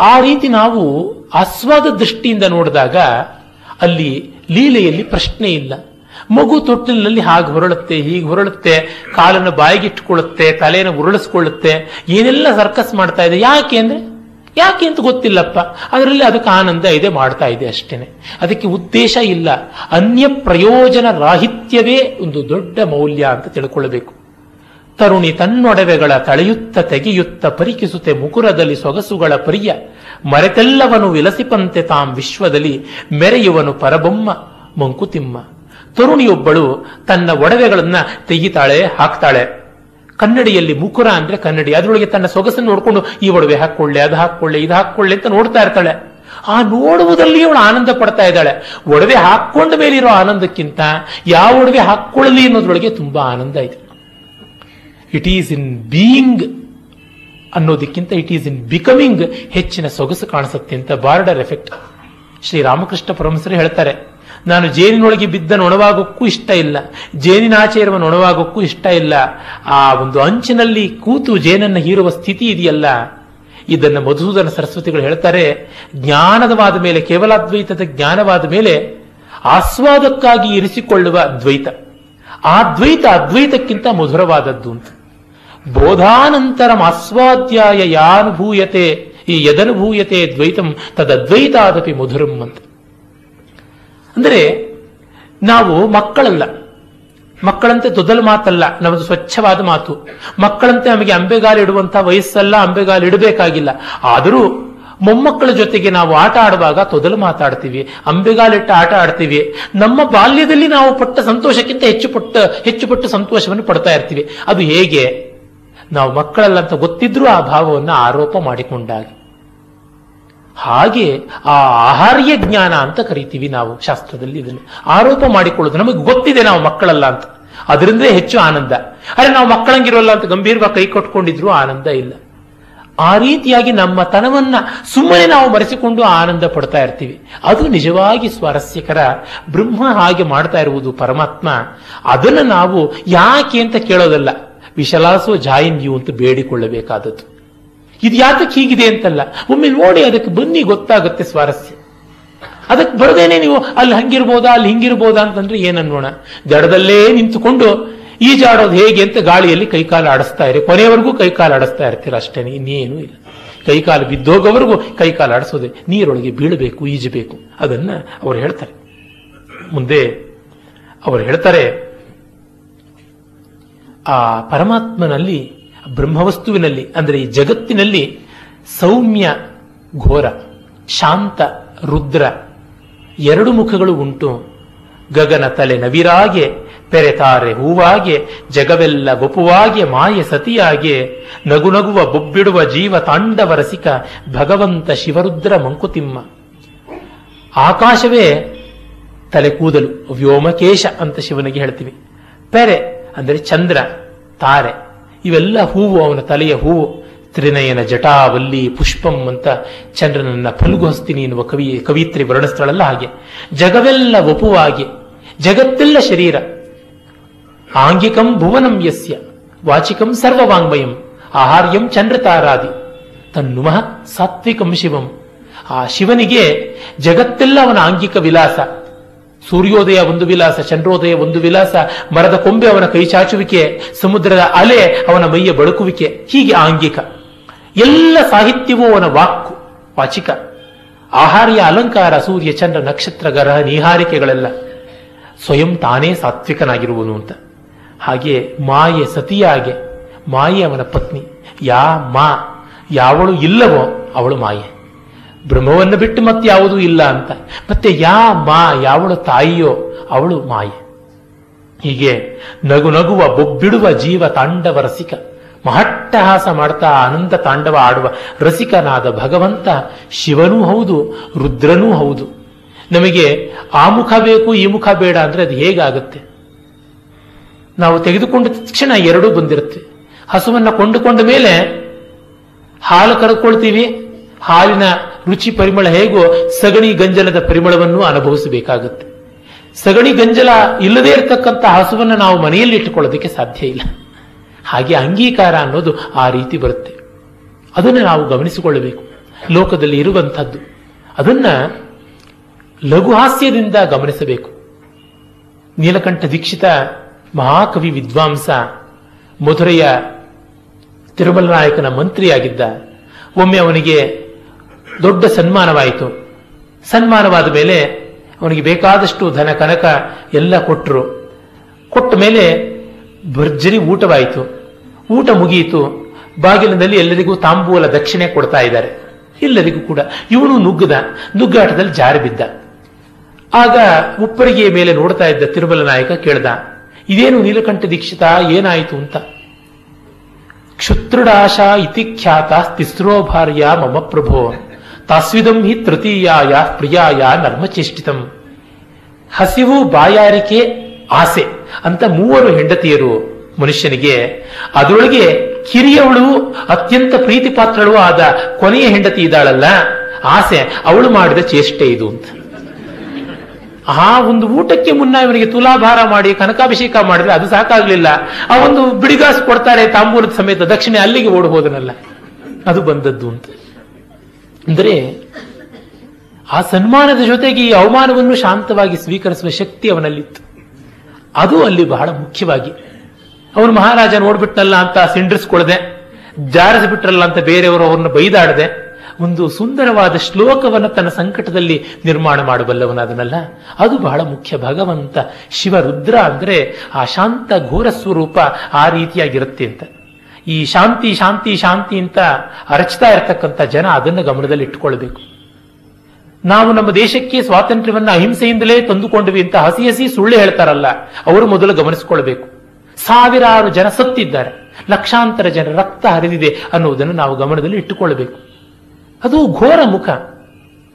ಆ ರೀತಿ ನಾವು ಆಸ್ವಾದ ದೃಷ್ಟಿಯಿಂದ ನೋಡಿದಾಗ ಅಲ್ಲಿ ಲೀಲೆಯಲ್ಲಿ ಪ್ರಶ್ನೆ ಇಲ್ಲ. ಮಗು ತೊಟ್ಟಿಲಿನಲ್ಲಿ ಹಾಗೆ ಹೊರಳುತ್ತೆ, ಹೀಗೆ ಹೊರಳುತ್ತೆ, ಕಾಲನ್ನು ಬಾಯಿಗಿಟ್ಟುಕೊಳ್ಳುತ್ತೆ, ತಲೆಯನ್ನು ಉರುಳಿಸ್ಕೊಳ್ಳುತ್ತೆ, ಏನೆಲ್ಲ ಸರ್ಕಸ್ ಮಾಡ್ತಾ ಇದೆ, ಯಾಕೆ ಅಂದ್ರೆ? ಯಾಕೆ ಅಂತ ಗೊತ್ತಿಲ್ಲಪ್ಪ. ಅದರಲ್ಲಿ ಅದಕ್ಕೆ ಆನಂದ ಇದೆ, ಮಾಡ್ತಾ ಇದೆ ಅಷ್ಟೇನೆ. ಅದಕ್ಕೆ ಉದ್ದೇಶ ಇಲ್ಲ. ಅನ್ಯ ಪ್ರಯೋಜನ ರಾಹಿತ್ಯವೇ ಒಂದು ದೊಡ್ಡ ಮೌಲ್ಯ ಅಂತ ತಿಳ್ಕೊಳ್ಬೇಕು. ತರುಣಿ ತನ್ನೊಡವೆಗಳ ತಳೆಯುತ್ತ ತೆಗೆಯುತ್ತ ಪರಿಕಿಸುತ್ತೆ ಮುಕುರದಲ್ಲಿ ಸೊಗಸುಗಳ ಪರಿಯ. ಮರೆತೆಲ್ಲವನು ವಿಲಸಿಪಂತೆ ತಾಂ ವಿಶ್ವದಲ್ಲಿ ಮೆರೆಯುವನು ಪರಬೊಮ್ಮ, ಮಂಕುತಿಮ್ಮ. ತರುಣಿಯೊಬ್ಬಳು ತನ್ನ ಒಡವೆಗಳನ್ನ ತೆಗಿತಾಳೆ, ಹಾಕ್ತಾಳೆ. ಕನ್ನಡಿಯಲ್ಲಿ ಮುಕುರ ಅಂದ್ರೆ ಕನ್ನಡಿ. ಅದರೊಳಗೆ ತನ್ನ ಸೊಗಸನ್ನು ನೋಡಿಕೊಂಡು, ಈ ಒಡವೆ ಹಾಕೊಳ್ಳೆ ಅದು ಹಾಕೊಳ್ಳೆ ಇದು ಹಾಕೊಳ್ಳೆ ಅಂತ ನೋಡ್ತಾ ಇರ್ತಾಳೆ. ಆ ನೋಡುವುದಲ್ಲಿ ಅವಳು ಆನಂದ ಪಡ್ತಾ ಇದ್ದಾಳೆ. ಒಡವೆ ಹಾಕೊಂಡ ಮೇಲಿರೋ ಆನಂದಕ್ಕಿಂತ ಯಾವ ಒಡವೆ ಹಾಕೊಳ್ಳಲಿ ಅನ್ನೋದ್ರೊಳಗೆ ತುಂಬಾ ಆನಂದ ಇದೆ. ಇಟ್ ಈಸ್ ಇನ್ ಬೀಯಿಂಗ್ ಅನ್ನೋದಕ್ಕಿಂತ ಇಟ್ ಈಸ್ ಇನ್ ಬಿಕಮಿಂಗ್ ಹೆಚ್ಚಿನ ಸೊಗಸು ಕಾಣಿಸುತ್ತೆ ಅಂತ ಬಾರ್ಡರ್ ಎಫೆಕ್ಟ್. ಶ್ರೀರಾಮಕೃಷ್ಣ ಪರಮಸರು ಹೇಳ್ತಾರೆ, ನಾನು ಜೇನಿನೊಳಗೆ ಬಿದ್ದ ನೊಣವಾಗೋಕ್ಕೂ ಇಷ್ಟ ಇಲ್ಲ, ಜೇನಿನ ಇರುವ ನೊಣವಾಗೋಕ್ಕೂ ಇಷ್ಟ ಇಲ್ಲ. ಆ ಒಂದು ಅಂಚಿನಲ್ಲಿ ಕೂತು ಜೇನನ್ನು ಹೀರುವ ಸ್ಥಿತಿ ಇದೆಯಲ್ಲ? ಇದನ್ನ ಮಧುಸೂದನ ಸರಸ್ವತಿಗಳು ಹೇಳ್ತಾರೆ ಜ್ಞಾನದವಾದ ಮೇಲೆ, ಕೇವಲ ಅದ್ವೈತದ ಜ್ಞಾನವಾದ ಮೇಲೆ ಆಸ್ವಾದಕ್ಕಾಗಿ ಇರಿಸಿಕೊಳ್ಳುವ ದ್ವೈತ ಆ ದ್ವೈತ ಅದ್ವೈತಕ್ಕಿಂತ ಮಧುರವಾದದ್ದು ಅಂತ. ಬೋಧಾನಂತರಂ ಅಸ್ವಾಧ್ಯಾಯ ಯಾನುಭೂಯತೆ ಈ ಯದನುಭೂಯತೆ ದ್ವೈತಂ ತದದ್ವೈತಾದಪಿ ಮಧುರಂ ಅಂತ. ಅಂದರೆ, ನಾವು ಮಕ್ಕಳಲ್ಲ. ಮಕ್ಕಳಂತೆ ದೊದಲು ಮಾತಲ್ಲ ನಮ್ಮದು ಸ್ವಚ್ಛವಾದ ಮಾತು. ಮಕ್ಕಳಂತೆ ನಮಗೆ ಅಂಬೆಗಾಲು ಇಡುವಂತಹ ವಯಸ್ಸಲ್ಲ, ಅಂಬೆಗಾಲು ಇಡಬೇಕಾಗಿಲ್ಲ. ಆದರೂ, ಮೊಮ್ಮಕ್ಕಳ ಜೊತೆಗೆ ನಾವು ಆಟ ಆಡುವಾಗ ತೊದಲು ಮಾತಾಡ್ತೀವಿ, ಅಂಬೆಗಾಲಿಟ್ಟ ಆಟ ಆಡ್ತೀವಿ. ನಮ್ಮ ಬಾಲ್ಯದಲ್ಲಿ ನಾವು ಪಟ್ಟ ಸಂತೋಷಕ್ಕಿಂತ ಹೆಚ್ಚು ಪಟ್ಟ, ಹೆಚ್ಚು ಪಟ್ಟು ಸಂತೋಷವನ್ನು ಪಡ್ತಾ ಇರ್ತೀವಿ. ಅದು ಹೇಗೆ? ನಾವು ಮಕ್ಕಳಲ್ಲ ಅಂತ ಗೊತ್ತಿದ್ರೂ ಆ ಭಾವವನ್ನು ಆರೋಪ ಮಾಡಿಕೊಂಡಾಗ. ಹಾಗೆ ಆ ಆಹಾರ್ಯ ಜ್ಞಾನ ಅಂತ ಕರಿತೀವಿ ನಾವು ಶಾಸ್ತ್ರದಲ್ಲಿ ಇದನ್ನು. ಆರೋಪ ಮಾಡಿಕೊಳ್ಳೋದು ನಮಗೆ ಗೊತ್ತಿದೆ ನಾವು ಮಕ್ಕಳಲ್ಲ ಅಂತ. ಅದರಿಂದ ಹೆಚ್ಚು ಆನಂದ. ಅರೆ ನಾವು ಮಕ್ಕಳಂಗಿರೋಲ್ಲ ಅಂತ ಗಂಭೀರವಾಗಿ ಕೈ ಕೊಟ್ಕೊಂಡಿದ್ರು ಆನಂದ ಇಲ್ಲ. ಆ ರೀತಿಯಾಗಿ ನಮ್ಮ ತನವನ್ನ ಸುಮ್ಮನೆ ನಾವು ಮರೆಸಿಕೊಂಡು ಆನಂದ ಪಡ್ತಾ ಇರ್ತೀವಿ. ಅದು ನಿಜವಾಗಿ ಸ್ವಾರಸ್ಯಕರ. ಬ್ರಹ್ಮ ಹಾಗೆ ಮಾಡ್ತಾ ಇರುವುದು ಪರಮಾತ್ಮ. ಅದನ್ನು ನಾವು ಯಾಕೆ ಅಂತ ಕೇಳೋದಲ್ಲ. ವಿಶಲಾಸೋ ಜಾಯಿನ್ ಯು ಅಂತ ಬೇಡಿಕೊಳ್ಳಬೇಕಾದದ್ದು. ಇದು ಯಾತಕ್ಕೆ ಹೀಗಿದೆ ಅಂತಲ್ಲ, ಒಮ್ಮೆ ನೋಡಿ ಅದಕ್ಕೆ ಬನ್ನಿ ಗೊತ್ತಾಗುತ್ತೆ ಸ್ವಾರಸ್ಯ. ಅದಕ್ಕೆ ಬರದೇನೆ ನೀವು, ಅಲ್ಲಿ ಹಂಗಿರ್ಬೋದಾ, ಅಲ್ಲಿ ಹಿಂಗಿರ್ಬೋದಾ ಅಂತಂದ್ರೆ ಏನನ್ನೋಣ ದಡದಲ್ಲೇ ನಿಂತುಕೊಂಡು ಈಜಾಡೋದು ಹೇಗೆ ಅಂತ ಗಾಳಿಯಲ್ಲಿ ಕೈಕಾಲು ಆಡಿಸ್ತಾ ಇರಿ. ಕೊನೆಯವರೆಗೂ ಕೈಕಾಲು ಆಡಿಸ್ತಾ ಇರ್ತೀರ ಅಷ್ಟೇ, ಇನ್ನೇನು ಇಲ್ಲ. ಕೈಕಾಲು ಬಿದ್ದೋಗೋವರೆಗೂ ಕೈಕಾಲು ಆಡಿಸೋದೆ, ನೀರೊಳಗೆ ಬೀಳಬೇಕು, ಈಜಬೇಕು. ಅದನ್ನ ಅವರು ಹೇಳ್ತಾರೆ. ಮುಂದೆ ಅವರು ಹೇಳ್ತಾರೆ ಆ ಪರಮಾತ್ಮನಲ್ಲಿ, ಬ್ರಹ್ಮವಸ್ತುವಿನಲ್ಲಿ, ಅಂದರೆ ಈ ಜಗತ್ತಿನಲ್ಲಿ ಸೌಮ್ಯ ಘೋರ, ಶಾಂತ, ರುದ್ರ ಎರಡು ಮುಖಗಳು ಉಂಟು. ಗಗನ ತಲೆ ನವಿರಾಗೆ, ಪೆರೆತಾರೆ ಹೂವಾಗೆ, ಜಗವೆಲ್ಲ ಗೊಪುವಾಗೆ, ಮಾಯೆ ಸತಿಯಾಗೆ ನಗು ನಗುವ ಬೊಬ್ಬಿಡುವ ಜೀವ ತಾಂಡವ ರಸಿಕ ಭಗವಂತ ಶಿವರುದ್ರ ಮಂಕುತಿಮ್ಮ. ಆಕಾಶವೇ ತಲೆ ಕೂದಲು, ವ್ಯೋಮಕೇಶ ಅಂತ ಶಿವನಿಗೆ ಹೇಳ್ತೀವಿ. ಪೆರೆ ಅಂದರೆ ಚಂದ್ರ, ತಾರೆ, ಇವೆಲ್ಲ ಹೂವು, ಅವನ ತಲೆಯ ಹೂವು. ತ್ರಿನಯನ ಜಟಾವಲ್ಲಿ, ಪುಷ್ಪಂ ಅಂತ ಚಂದ್ರನನ್ನ ಫಲ್ಗು ಎನ್ನುವ ಕವಿ, ಕವಿತ್ರಿ ವರ್ಣಿಸ್ತಾಳಲ್ಲ ಹಾಗೆ. ಜಗವೆಲ್ಲ ಒಪುವಾಗಿ ಜಗತ್ತೆಲ್ಲ ಶರೀರ. ಆಂಗಿಕಂ ಭುವನಂ ಯಸ್ಯ, ವಾಚಿಕಂ ಸರ್ವವಾಂಗ್ಮಯಂ, ಆಹಾರ್ಯಂ ಚಂದ್ರತಾರಾದಿ. ತನ್ನುಮಃ ಸಾತ್ವಿಕಂ ಶಿವಂ. ಆ ಶಿವನಿಗೆ ಜಗತ್ತೆಲ್ಲ ಅವನ ಆಂಗಿಕ ವಿಲಾಸ. ಸೂರ್ಯೋದಯ ಒಂದು ವಿಲಾಸ ಚಂದ್ರೋದಯ ಒಂದು ವಿಲಾಸ ಮರದ ಕೊಂಬೆ ಅವನ ಕೈ ಚಾಚುವಿಕೆ, ಸಮುದ್ರದ ಅಲೆ ಅವನ ಮೈಯ ಬಳುಕುವಿಕೆ, ಹೀಗೆ ಆಂಗಿಕ. ಎಲ್ಲ ಸಾಹಿತ್ಯವೂ ಅವನ ವಾಕ್ಕು, ವಾಚಿಕ. ಆಹಾರ್ಯ ಅಲಂಕಾರ, ಸೂರ್ಯ, ಚಂದ್ರ, ನಕ್ಷತ್ರ, ಗ್ರಹ, ನೀಹಾರಿಕೆಗಳೆಲ್ಲ ಸ್ವಯಂ ತಾನೇ ಸಾತ್ವಿಕನಾಗಿರುವನು ಅಂತ. ಹಾಗೆ ಮಾಯೆ ಸತಿಯಾಗೆ, ಮಾಯೆ ಅವನ ಪತ್ನಿ. ಯಾ, ಮಾ, ಯಾವಳು ಇಲ್ಲವೋ ಅವಳು ಮಾಯೆ. ಬ್ರಹ್ಮವನ್ನು ಬಿಟ್ಟು ಮತ್ತೆ ಯಾವುದೂ ಇಲ್ಲ ಅಂತ. ಮತ್ತೆ ಯಾ ಮಾ, ಯಾವಳು ತಾಯಿಯೋ ಅವಳು ಮಾಯೆ. ಹೀಗೆ ನಗು ನಗುವ, ಬೊಬ್ಬಿಡುವ ಜೀವ ತಾಂಡವ ರಸಿಕ. ಮಹಟ್ಟಹಾಸ ಮಾಡ್ತಾ ಆನಂದ ತಾಂಡವ ಆಡುವ ರಸಿಕನಾದ ಭಗವಂತ ಶಿವನೂ ಹೌದು, ರುದ್ರನೂ ಹೌದು. ನಮಗೆ ಆ ಮುಖ ಬೇಕು, ಈ ಮುಖ ಬೇಡ ಅಂದ್ರೆ ಅದು ಹೇಗಾಗುತ್ತೆ? ನಾವು ತೆಗೆದುಕೊಂಡ ತಕ್ಷಣ ಎರಡೂ ಬಂದಿರುತ್ತೆ. ಹಸುವನ್ನು ಕೊಂಡುಕೊಂಡ ಮೇಲೆ ಹಾಲು ಕರೆದುಕೊಳ್ತೀವಿ ಹಾಲಿನ ರುಚಿ ಪರಿಮಳ ಹೇಗೋ ಸಗಣಿ ಗಂಜಲದ ಪರಿಮಳವನ್ನು ಅನುಭವಿಸಬೇಕಾಗುತ್ತೆ. ಸಗಣಿ ಗಂಜಲ ಇಲ್ಲದೇ ಇರತಕ್ಕಂಥ ಹಸುವನ್ನು ನಾವು ಮನೆಯಲ್ಲಿ ಇಟ್ಟುಕೊಳ್ಳೋದಕ್ಕೆ ಸಾಧ್ಯ ಇಲ್ಲ. ಹಾಗೆ ಅಂಗೀಕಾರ ಅನ್ನೋದು ಆ ರೀತಿ ಬರುತ್ತೆ. ಅದನ್ನು ನಾವು ಗಮನಿಸಿಕೊಳ್ಳಬೇಕು. ಲೋಕದಲ್ಲಿ ಇರುವಂಥದ್ದು. ಅದನ್ನ ಲಘುಹಾಸ್ಯದಿಂದ ಗಮನಿಸಬೇಕು. ನೀಲಕಂಠ ದೀಕ್ಷಿತ ಮಹಾಕವಿ ವಿದ್ವಾಂಸ ಮಧುರೆಯ ತಿರುಮಲ ನಾಯಕನ ಮಂತ್ರಿಯಾಗಿದ್ದ. ಒಮ್ಮೆ ಅವನಿಗೆ ದೊಡ್ಡ ಸನ್ಮಾನವಾಯಿತು. ಸನ್ಮಾನವಾದ ಮೇಲೆ ಅವನಿಗೆ ಬೇಕಾದಷ್ಟು ಧನ ಕನಕ ಎಲ್ಲ ಕೊಟ್ಟರು ಕೊಟ್ಟ ಮೇಲೆ ಭರ್ಜರಿ ಊಟವಾಯಿತು. ಊಟ ಮುಗಿಯಿತು. ಬಾಗಿಲಿನಲ್ಲಿ ಎಲ್ಲರಿಗೂ ತಾಂಬೂಲ ದಕ್ಷಿಣೆ ಕೊಡ್ತಾ ಇದ್ದಾರೆ. ಎಲ್ಲರಿಗೂ ಕೂಡ. ಇವನು ನುಗ್ಗದ, ನುಗ್ಗಾಟದಲ್ಲಿ ಜಾರಿ ಬಿದ್ದ. ಆಗ ಉಪ್ಪರಿಗೆಯ ಮೇಲೆ ನೋಡ್ತಾ ಇದ್ದ ತಿರುಮಲ ನಾಯಕ ಕೇಳ್ದ, ಇದೇನು ನೀಲಕಂಠ ದೀಕ್ಷಿತ? ಏನಾಯಿತು ಅಂತ? ಕ್ಷುತ್ರುಡಾಶಾ ಇತಿ ಖ್ಯಾತ ತಿಸ್ರೋ ಭಾರ್ಯ ಮಮ ಪ್ರಭೋ. ತಾಸ್ವಿದಂ ಹಿ ತೃತೀಯಾಯ ಪ್ರಿಯಾಯ ನರ್ಮಚೇಷ್ಟಿತಂ. ಹಸಿವು ಬಾಯಾರಿಕೆ ಆಸೆ ಅಂತ ಮೂವರು ಹೆಂಡತಿಯರು ಮನುಷ್ಯನಿಗೆ, ಅದರೊಳಗೆ ಕಿರಿಯವಳು ಅತ್ಯಂತ ಪ್ರೀತಿ ಪಾತ್ರಳು ಆದ ಕೊನೆಯ ಹೆಂಡತಿ ಇದ್ದಾಳಲ್ಲ, ಆಸೆ ಅವಳು ಮಾಡಿದ ಚೇಷ್ಟೆ ಇದು ಅಂತ. ಆ ಒಂದು ಊಟಕ್ಕೆ ಮುನ್ನ ಇವನಿಗೆ ತುಲಾಭಾರ ಮಾಡಿ, ಕನಕಾಭಿಷೇಕ ಮಾಡಿದ್ರೆ ಅದು ಸಾಕಾಗ್ಲಿಲ್ಲ. ಆ ಒಂದು ಬಿಡಿಗಾಸು ಕೊಡ್ತಾರೆ ತಾಂಬೂಲದ ಸಮೇತ ದಕ್ಷಿಣೆ ಅಲ್ಲಿಗೆ ಓಡಿ ಅದು ಬಂದದ್ದು ಅಂತ. ಅಂದರೆ ಆ ಸನ್ಮಾನದ ಜೊತೆಗೆ ಈ ಅವಮಾನವನ್ನು ಶಾಂತವಾಗಿ ಸ್ವೀಕರಿಸುವ ಶಕ್ತಿ ಅವನಲ್ಲಿತ್ತು. ಅದು ಅಲ್ಲಿ ಬಹಳ ಮುಖ್ಯವಾಗಿ. ಅವನು ಮಹಾರಾಜ ನೋಡ್ಬಿಟ್ಟಲ್ಲ ಅಂತ ಸಿಂಡ್ರಿಸ್ಕೊಳ್ದೆ, ಜಾರಿಸಿಬಿಟ್ರಲ್ಲ ಅಂತ ಬೇರೆಯವರು ಅವರನ್ನು ಬೈದಾಡದೆ, ಒಂದು ಸುಂದರವಾದ ಶ್ಲೋಕವನ್ನು ತನ್ನ ಸಂಕಟದಲ್ಲಿ ನಿರ್ಮಾಣ ಮಾಡಬಲ್ಲವನಾದನಲ್ಲ ಅದು ಬಹಳ ಮುಖ್ಯ ಭಗವಂತ ಶಿವರುದ್ರ ಅಂದ್ರೆ ಆ ಶಾಂತ ಘೋರ ಸ್ವರೂಪ ಆ ರೀತಿಯಾಗಿರುತ್ತೆ ಅಂತ. ಈ ಶಾಂತಿ ಶಾಂತಿ ಶಾಂತಿ ಅಂತ ಅರಚ್ತಾ ಇರತಕ್ಕಂಥ ಜನ ಅದನ್ನು ಗಮನದಲ್ಲಿ ಇಟ್ಟುಕೊಳ್ಬೇಕು ನಾವು ನಮ್ಮ ದೇಶಕ್ಕೆ ಸ್ವಾತಂತ್ರ್ಯವನ್ನ ಅಹಿಂಸೆಯಿಂದಲೇ ತಂದುಕೊಂಡ್ವಿ ಅಂತ ಹಸಿ ಹಸಿ ಸುಳ್ಳು ಹೇಳ್ತಾರಲ್ಲ, ಅವರು ಮೊದಲು ಗಮನಿಸಿಕೊಳ್ಬೇಕು. ಸಾವಿರಾರು ಜನ ಸತ್ತಿದ್ದಾರೆ, ಲಕ್ಷಾಂತರ ಜನ ರಕ್ತ ಹರಿದಿದೆ ಅನ್ನುವುದನ್ನು ನಾವು ಗಮನದಲ್ಲಿ ಇಟ್ಟುಕೊಳ್ಬೇಕು ಅದು ಘೋರ ಮುಖ.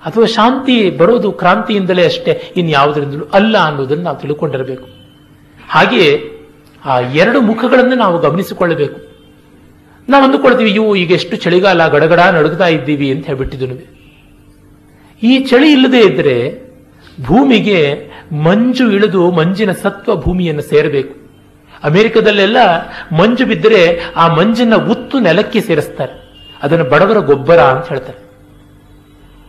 ಅಥವಾ ಶಾಂತಿ ಬರೋದು ಕ್ರಾಂತಿಯಿಂದಲೇ ಅಷ್ಟೇ, ಇನ್ಯಾವುದರಿಂದಲೂ ಅಲ್ಲ ಅನ್ನೋದನ್ನು ನಾವು ತಿಳ್ಕೊಂಡಿರಬೇಕು. ಹಾಗೆಯೇ ಆ ಎರಡು ಮುಖಗಳನ್ನು ನಾವು ಗಮನಿಸಿಕೊಳ್ಳಬೇಕು. ನಾವು ಅಂದುಕೊಳ್ತೀವಿ ಇವು ಈಗ ಎಷ್ಟು ಚಳಿಗಾಲ ಗಡಗಡ ನಡುಗ್ತಾ ಇದ್ದೀವಿ ಅಂತ ಹೇಳ್ಬಿಟ್ಟಿದ್ದು ಈ ಚಳಿ ಇಲ್ಲದೆ ಇದ್ರೆ ಭೂಮಿಗೆ ಮಂಜು ಇಳಿದು ಮಂಜಿನ ಸತ್ವ ಭೂಮಿಯನ್ನು ಸೇರಬೇಕು. ಅಮೆರಿಕದಲ್ಲೆಲ್ಲ ಮಂಜು ಬಿದ್ದರೆ ಆ ಮಂಜನ್ನ ಉತ್ತು ನೆಲಕ್ಕೆ ಸೇರಿಸ್ತಾರೆ. ಅದನ್ನು ಬಡವರ ಗೊಬ್ಬರ ಅಂತ ಹೇಳ್ತಾರೆ.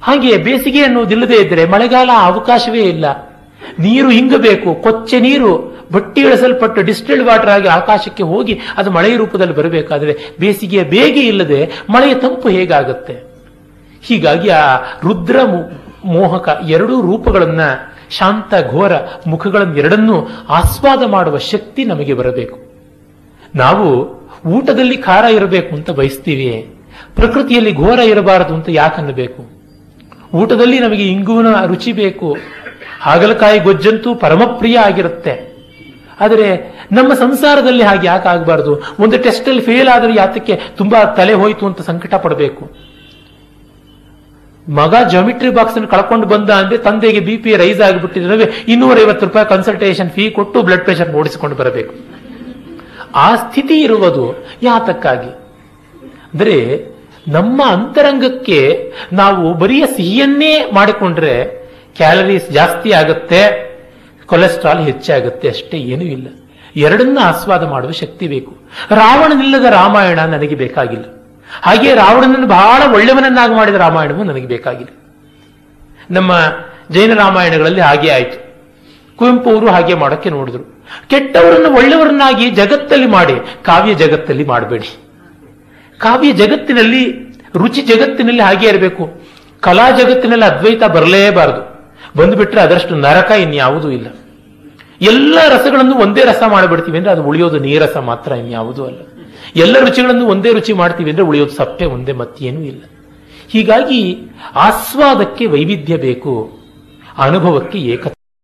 ಹಾಗೆ ಬೇಸಿಗೆ ಅನ್ನೋದಿಲ್ಲದೆ ಇದ್ರೆ ಮಳೆಗಾಲ ಅವಕಾಶವೇ ಇಲ್ಲ. ನೀರು ಹಿಂಗಬೇಕು ಕೊಚ್ಚೆ ನೀರು, ಬಟ್ಟಿ ಇಳಿಸಲ್ಪಟ್ಟು ಡಿಸ್ಟಿಲ್ಡ್ ವಾಟರ್ ಆಗಿ ಆಕಾಶಕ್ಕೆ ಹೋಗಿ ಅದು ಮಳೆಯ ರೂಪದಲ್ಲಿ ಬರಬೇಕಾದ್ರೆ ಬೇಸಿಗೆಯ ಬೇಗೆ ಇಲ್ಲದೆ ಮಳೆಯ ತಂಪು ಹೇಗಾಗುತ್ತೆ? ಹೀಗಾಗಿ ಆ ರುದ್ರ ಮೋಹಕ ಎರಡೂ ರೂಪಗಳನ್ನ ಶಾಂತ ಘೋರ ಮುಖಗಳನ್ನು ಎರಡನ್ನೂ ಆಸ್ವಾದ ಮಾಡುವ ಶಕ್ತಿ ನಮಗೆ ಬರಬೇಕು. ನಾವು ಊಟದಲ್ಲಿ ಖಾರ ಇರಬೇಕು ಅಂತ ಬಯಸ್ತೀವಿ, ಪ್ರಕೃತಿಯಲ್ಲಿ ಘೋರ ಇರಬಾರದು ಅಂತ ಯಾಕನ್ನಬೇಕು ಊಟದಲ್ಲಿ ನಮಗೆ ಇಂಗುವಿನ ರುಚಿ ಬೇಕು ಹಾಗಲಕಾಯಿ ಗೊಜ್ಜಂತೂ ಪರಮಪ್ರಿಯ ಆಗಿರುತ್ತೆ. ಆದರೆ ನಮ್ಮ ಸಂಸಾರದಲ್ಲಿ ಹಾಗೆ ಯಾಕೆ ಆಗಬಾರ್ದು? ಒಂದು ಟೆಸ್ಟ್ ಅಲ್ಲಿ ಫೇಲ್ ಆದರೆ ಯಾತಕ್ಕೆ ತುಂಬಾ ತಲೆ ಹೋಯಿತು ಅಂತ ಸಂಕಟ ಪಡಬೇಕು. ಮಗ ಜಾಮಿಟ್ರಿ ಬಾಕ್ಸ್ ಅನ್ನು ಕಳ್ಕೊಂಡು ಬಂದ ಅಂದ್ರೆ ತಂದೆಗೆ ಬಿ ಪಿ ರೈಸ್ ಆಗಿಬಿಟ್ಟಿದ್ರೆ ಇನ್ನೂರೈವತ್ತು ರೂಪಾಯಿ ಕನ್ಸಲ್ಟೇಷನ್ ಫೀ ಕೊಟ್ಟು ಬ್ಲಡ್ ಪ್ರೆಷರ್ ಓಡಿಸಿಕೊಂಡು ಬರಬೇಕು. ಆ ಸ್ಥಿತಿ ಇರುವುದು ಯಾತಕ್ಕಾಗಿ? ಅಂದರೆ ನಮ್ಮ ಅಂತರಂಗಕ್ಕೆ ನಾವು ಬರಿಯ ಸಿಹಿಯನ್ನೇ ಮಾಡಿಕೊಂಡ್ರೆ ಕ್ಯಾಲರೀಸ್ ಜಾಸ್ತಿ ಆಗುತ್ತೆ, ಕೊಲೆಸ್ಟ್ರಾಲ್ ಹೆಚ್ಚಾಗುತ್ತೆ ಅಷ್ಟೇ ಏನೂ ಇಲ್ಲ. ಎರಡನ್ನ ಆಸ್ವಾದ ಮಾಡುವ ಶಕ್ತಿ ಬೇಕು. ರಾವಣನಿಲ್ಲದ ರಾಮಾಯಣ ನನಗೆ ಬೇಕಾಗಿಲ್ಲ. ಹಾಗೆ ರಾವಣನನ್ನು ಬಹಳ ಒಳ್ಳೆಯವನನ್ನಾಗಿ ಮಾಡಿದ ರಾಮಾಯಣವು ನನಗೆ ಬೇಕಾಗಿಲ್ಲ. ನಮ್ಮ ಜೈನ ರಾಮಾಯಣಗಳಲ್ಲಿ ಹಾಗೆ ಆಯಿತು. ಕುವೆಂಪು ಅವರು ಹಾಗೆ ಮಾಡೋಕ್ಕೆ ನೋಡಿದ್ರು. ಕೆಟ್ಟವರನ್ನು ಒಳ್ಳೆಯವರನ್ನಾಗಿ ಜಗತ್ತಲ್ಲಿ ಮಾಡಿ, ಕಾವ್ಯ ಜಗತ್ತಲ್ಲಿ ಮಾಡಬೇಡಿ. ಕಾವ್ಯ ಜಗತ್ತಿನಲ್ಲಿ, ರುಚಿ ಜಗತ್ತಿನಲ್ಲಿ ಹಾಗೆ ಇರಬೇಕು. ಕಲಾ ಜಗತ್ತಿನಲ್ಲಿ ಅದ್ವೈತ ಬರಲೇಬಾರದು. ಬಂದುಬಿಟ್ರೆ ಅದರಷ್ಟು ನರಕ ಇನ್ಯಾವುದೂ ಇಲ್ಲ. ಎಲ್ಲ ರಸಗಳನ್ನು ಒಂದೇ ರಸ ಮಾಡಿಬಿಡ್ತೀವಿ ಅಂದ್ರೆ ಅದು ಉಳಿಯೋದು ನೀರಸ ಮಾತ್ರ ಇನ್ಯಾವುದೂ ಅಲ್ಲ. ಎಲ್ಲ ರುಚಿಗಳನ್ನು ಒಂದೇ ರುಚಿ ಮಾಡ್ತೀವಿ ಅಂದ್ರೆ ಉಳಿಯೋದು ಸಪ್ಪೆ, ಒಂದೇ ಮತ್ತೇನೂ ಇಲ್ಲ. ಹೀಗಾಗಿ ಆಸ್ವಾದಕ್ಕೆ ವೈವಿಧ್ಯ ಬೇಕು, ಅನುಭವಕ್ಕೆ ಏಕತೆ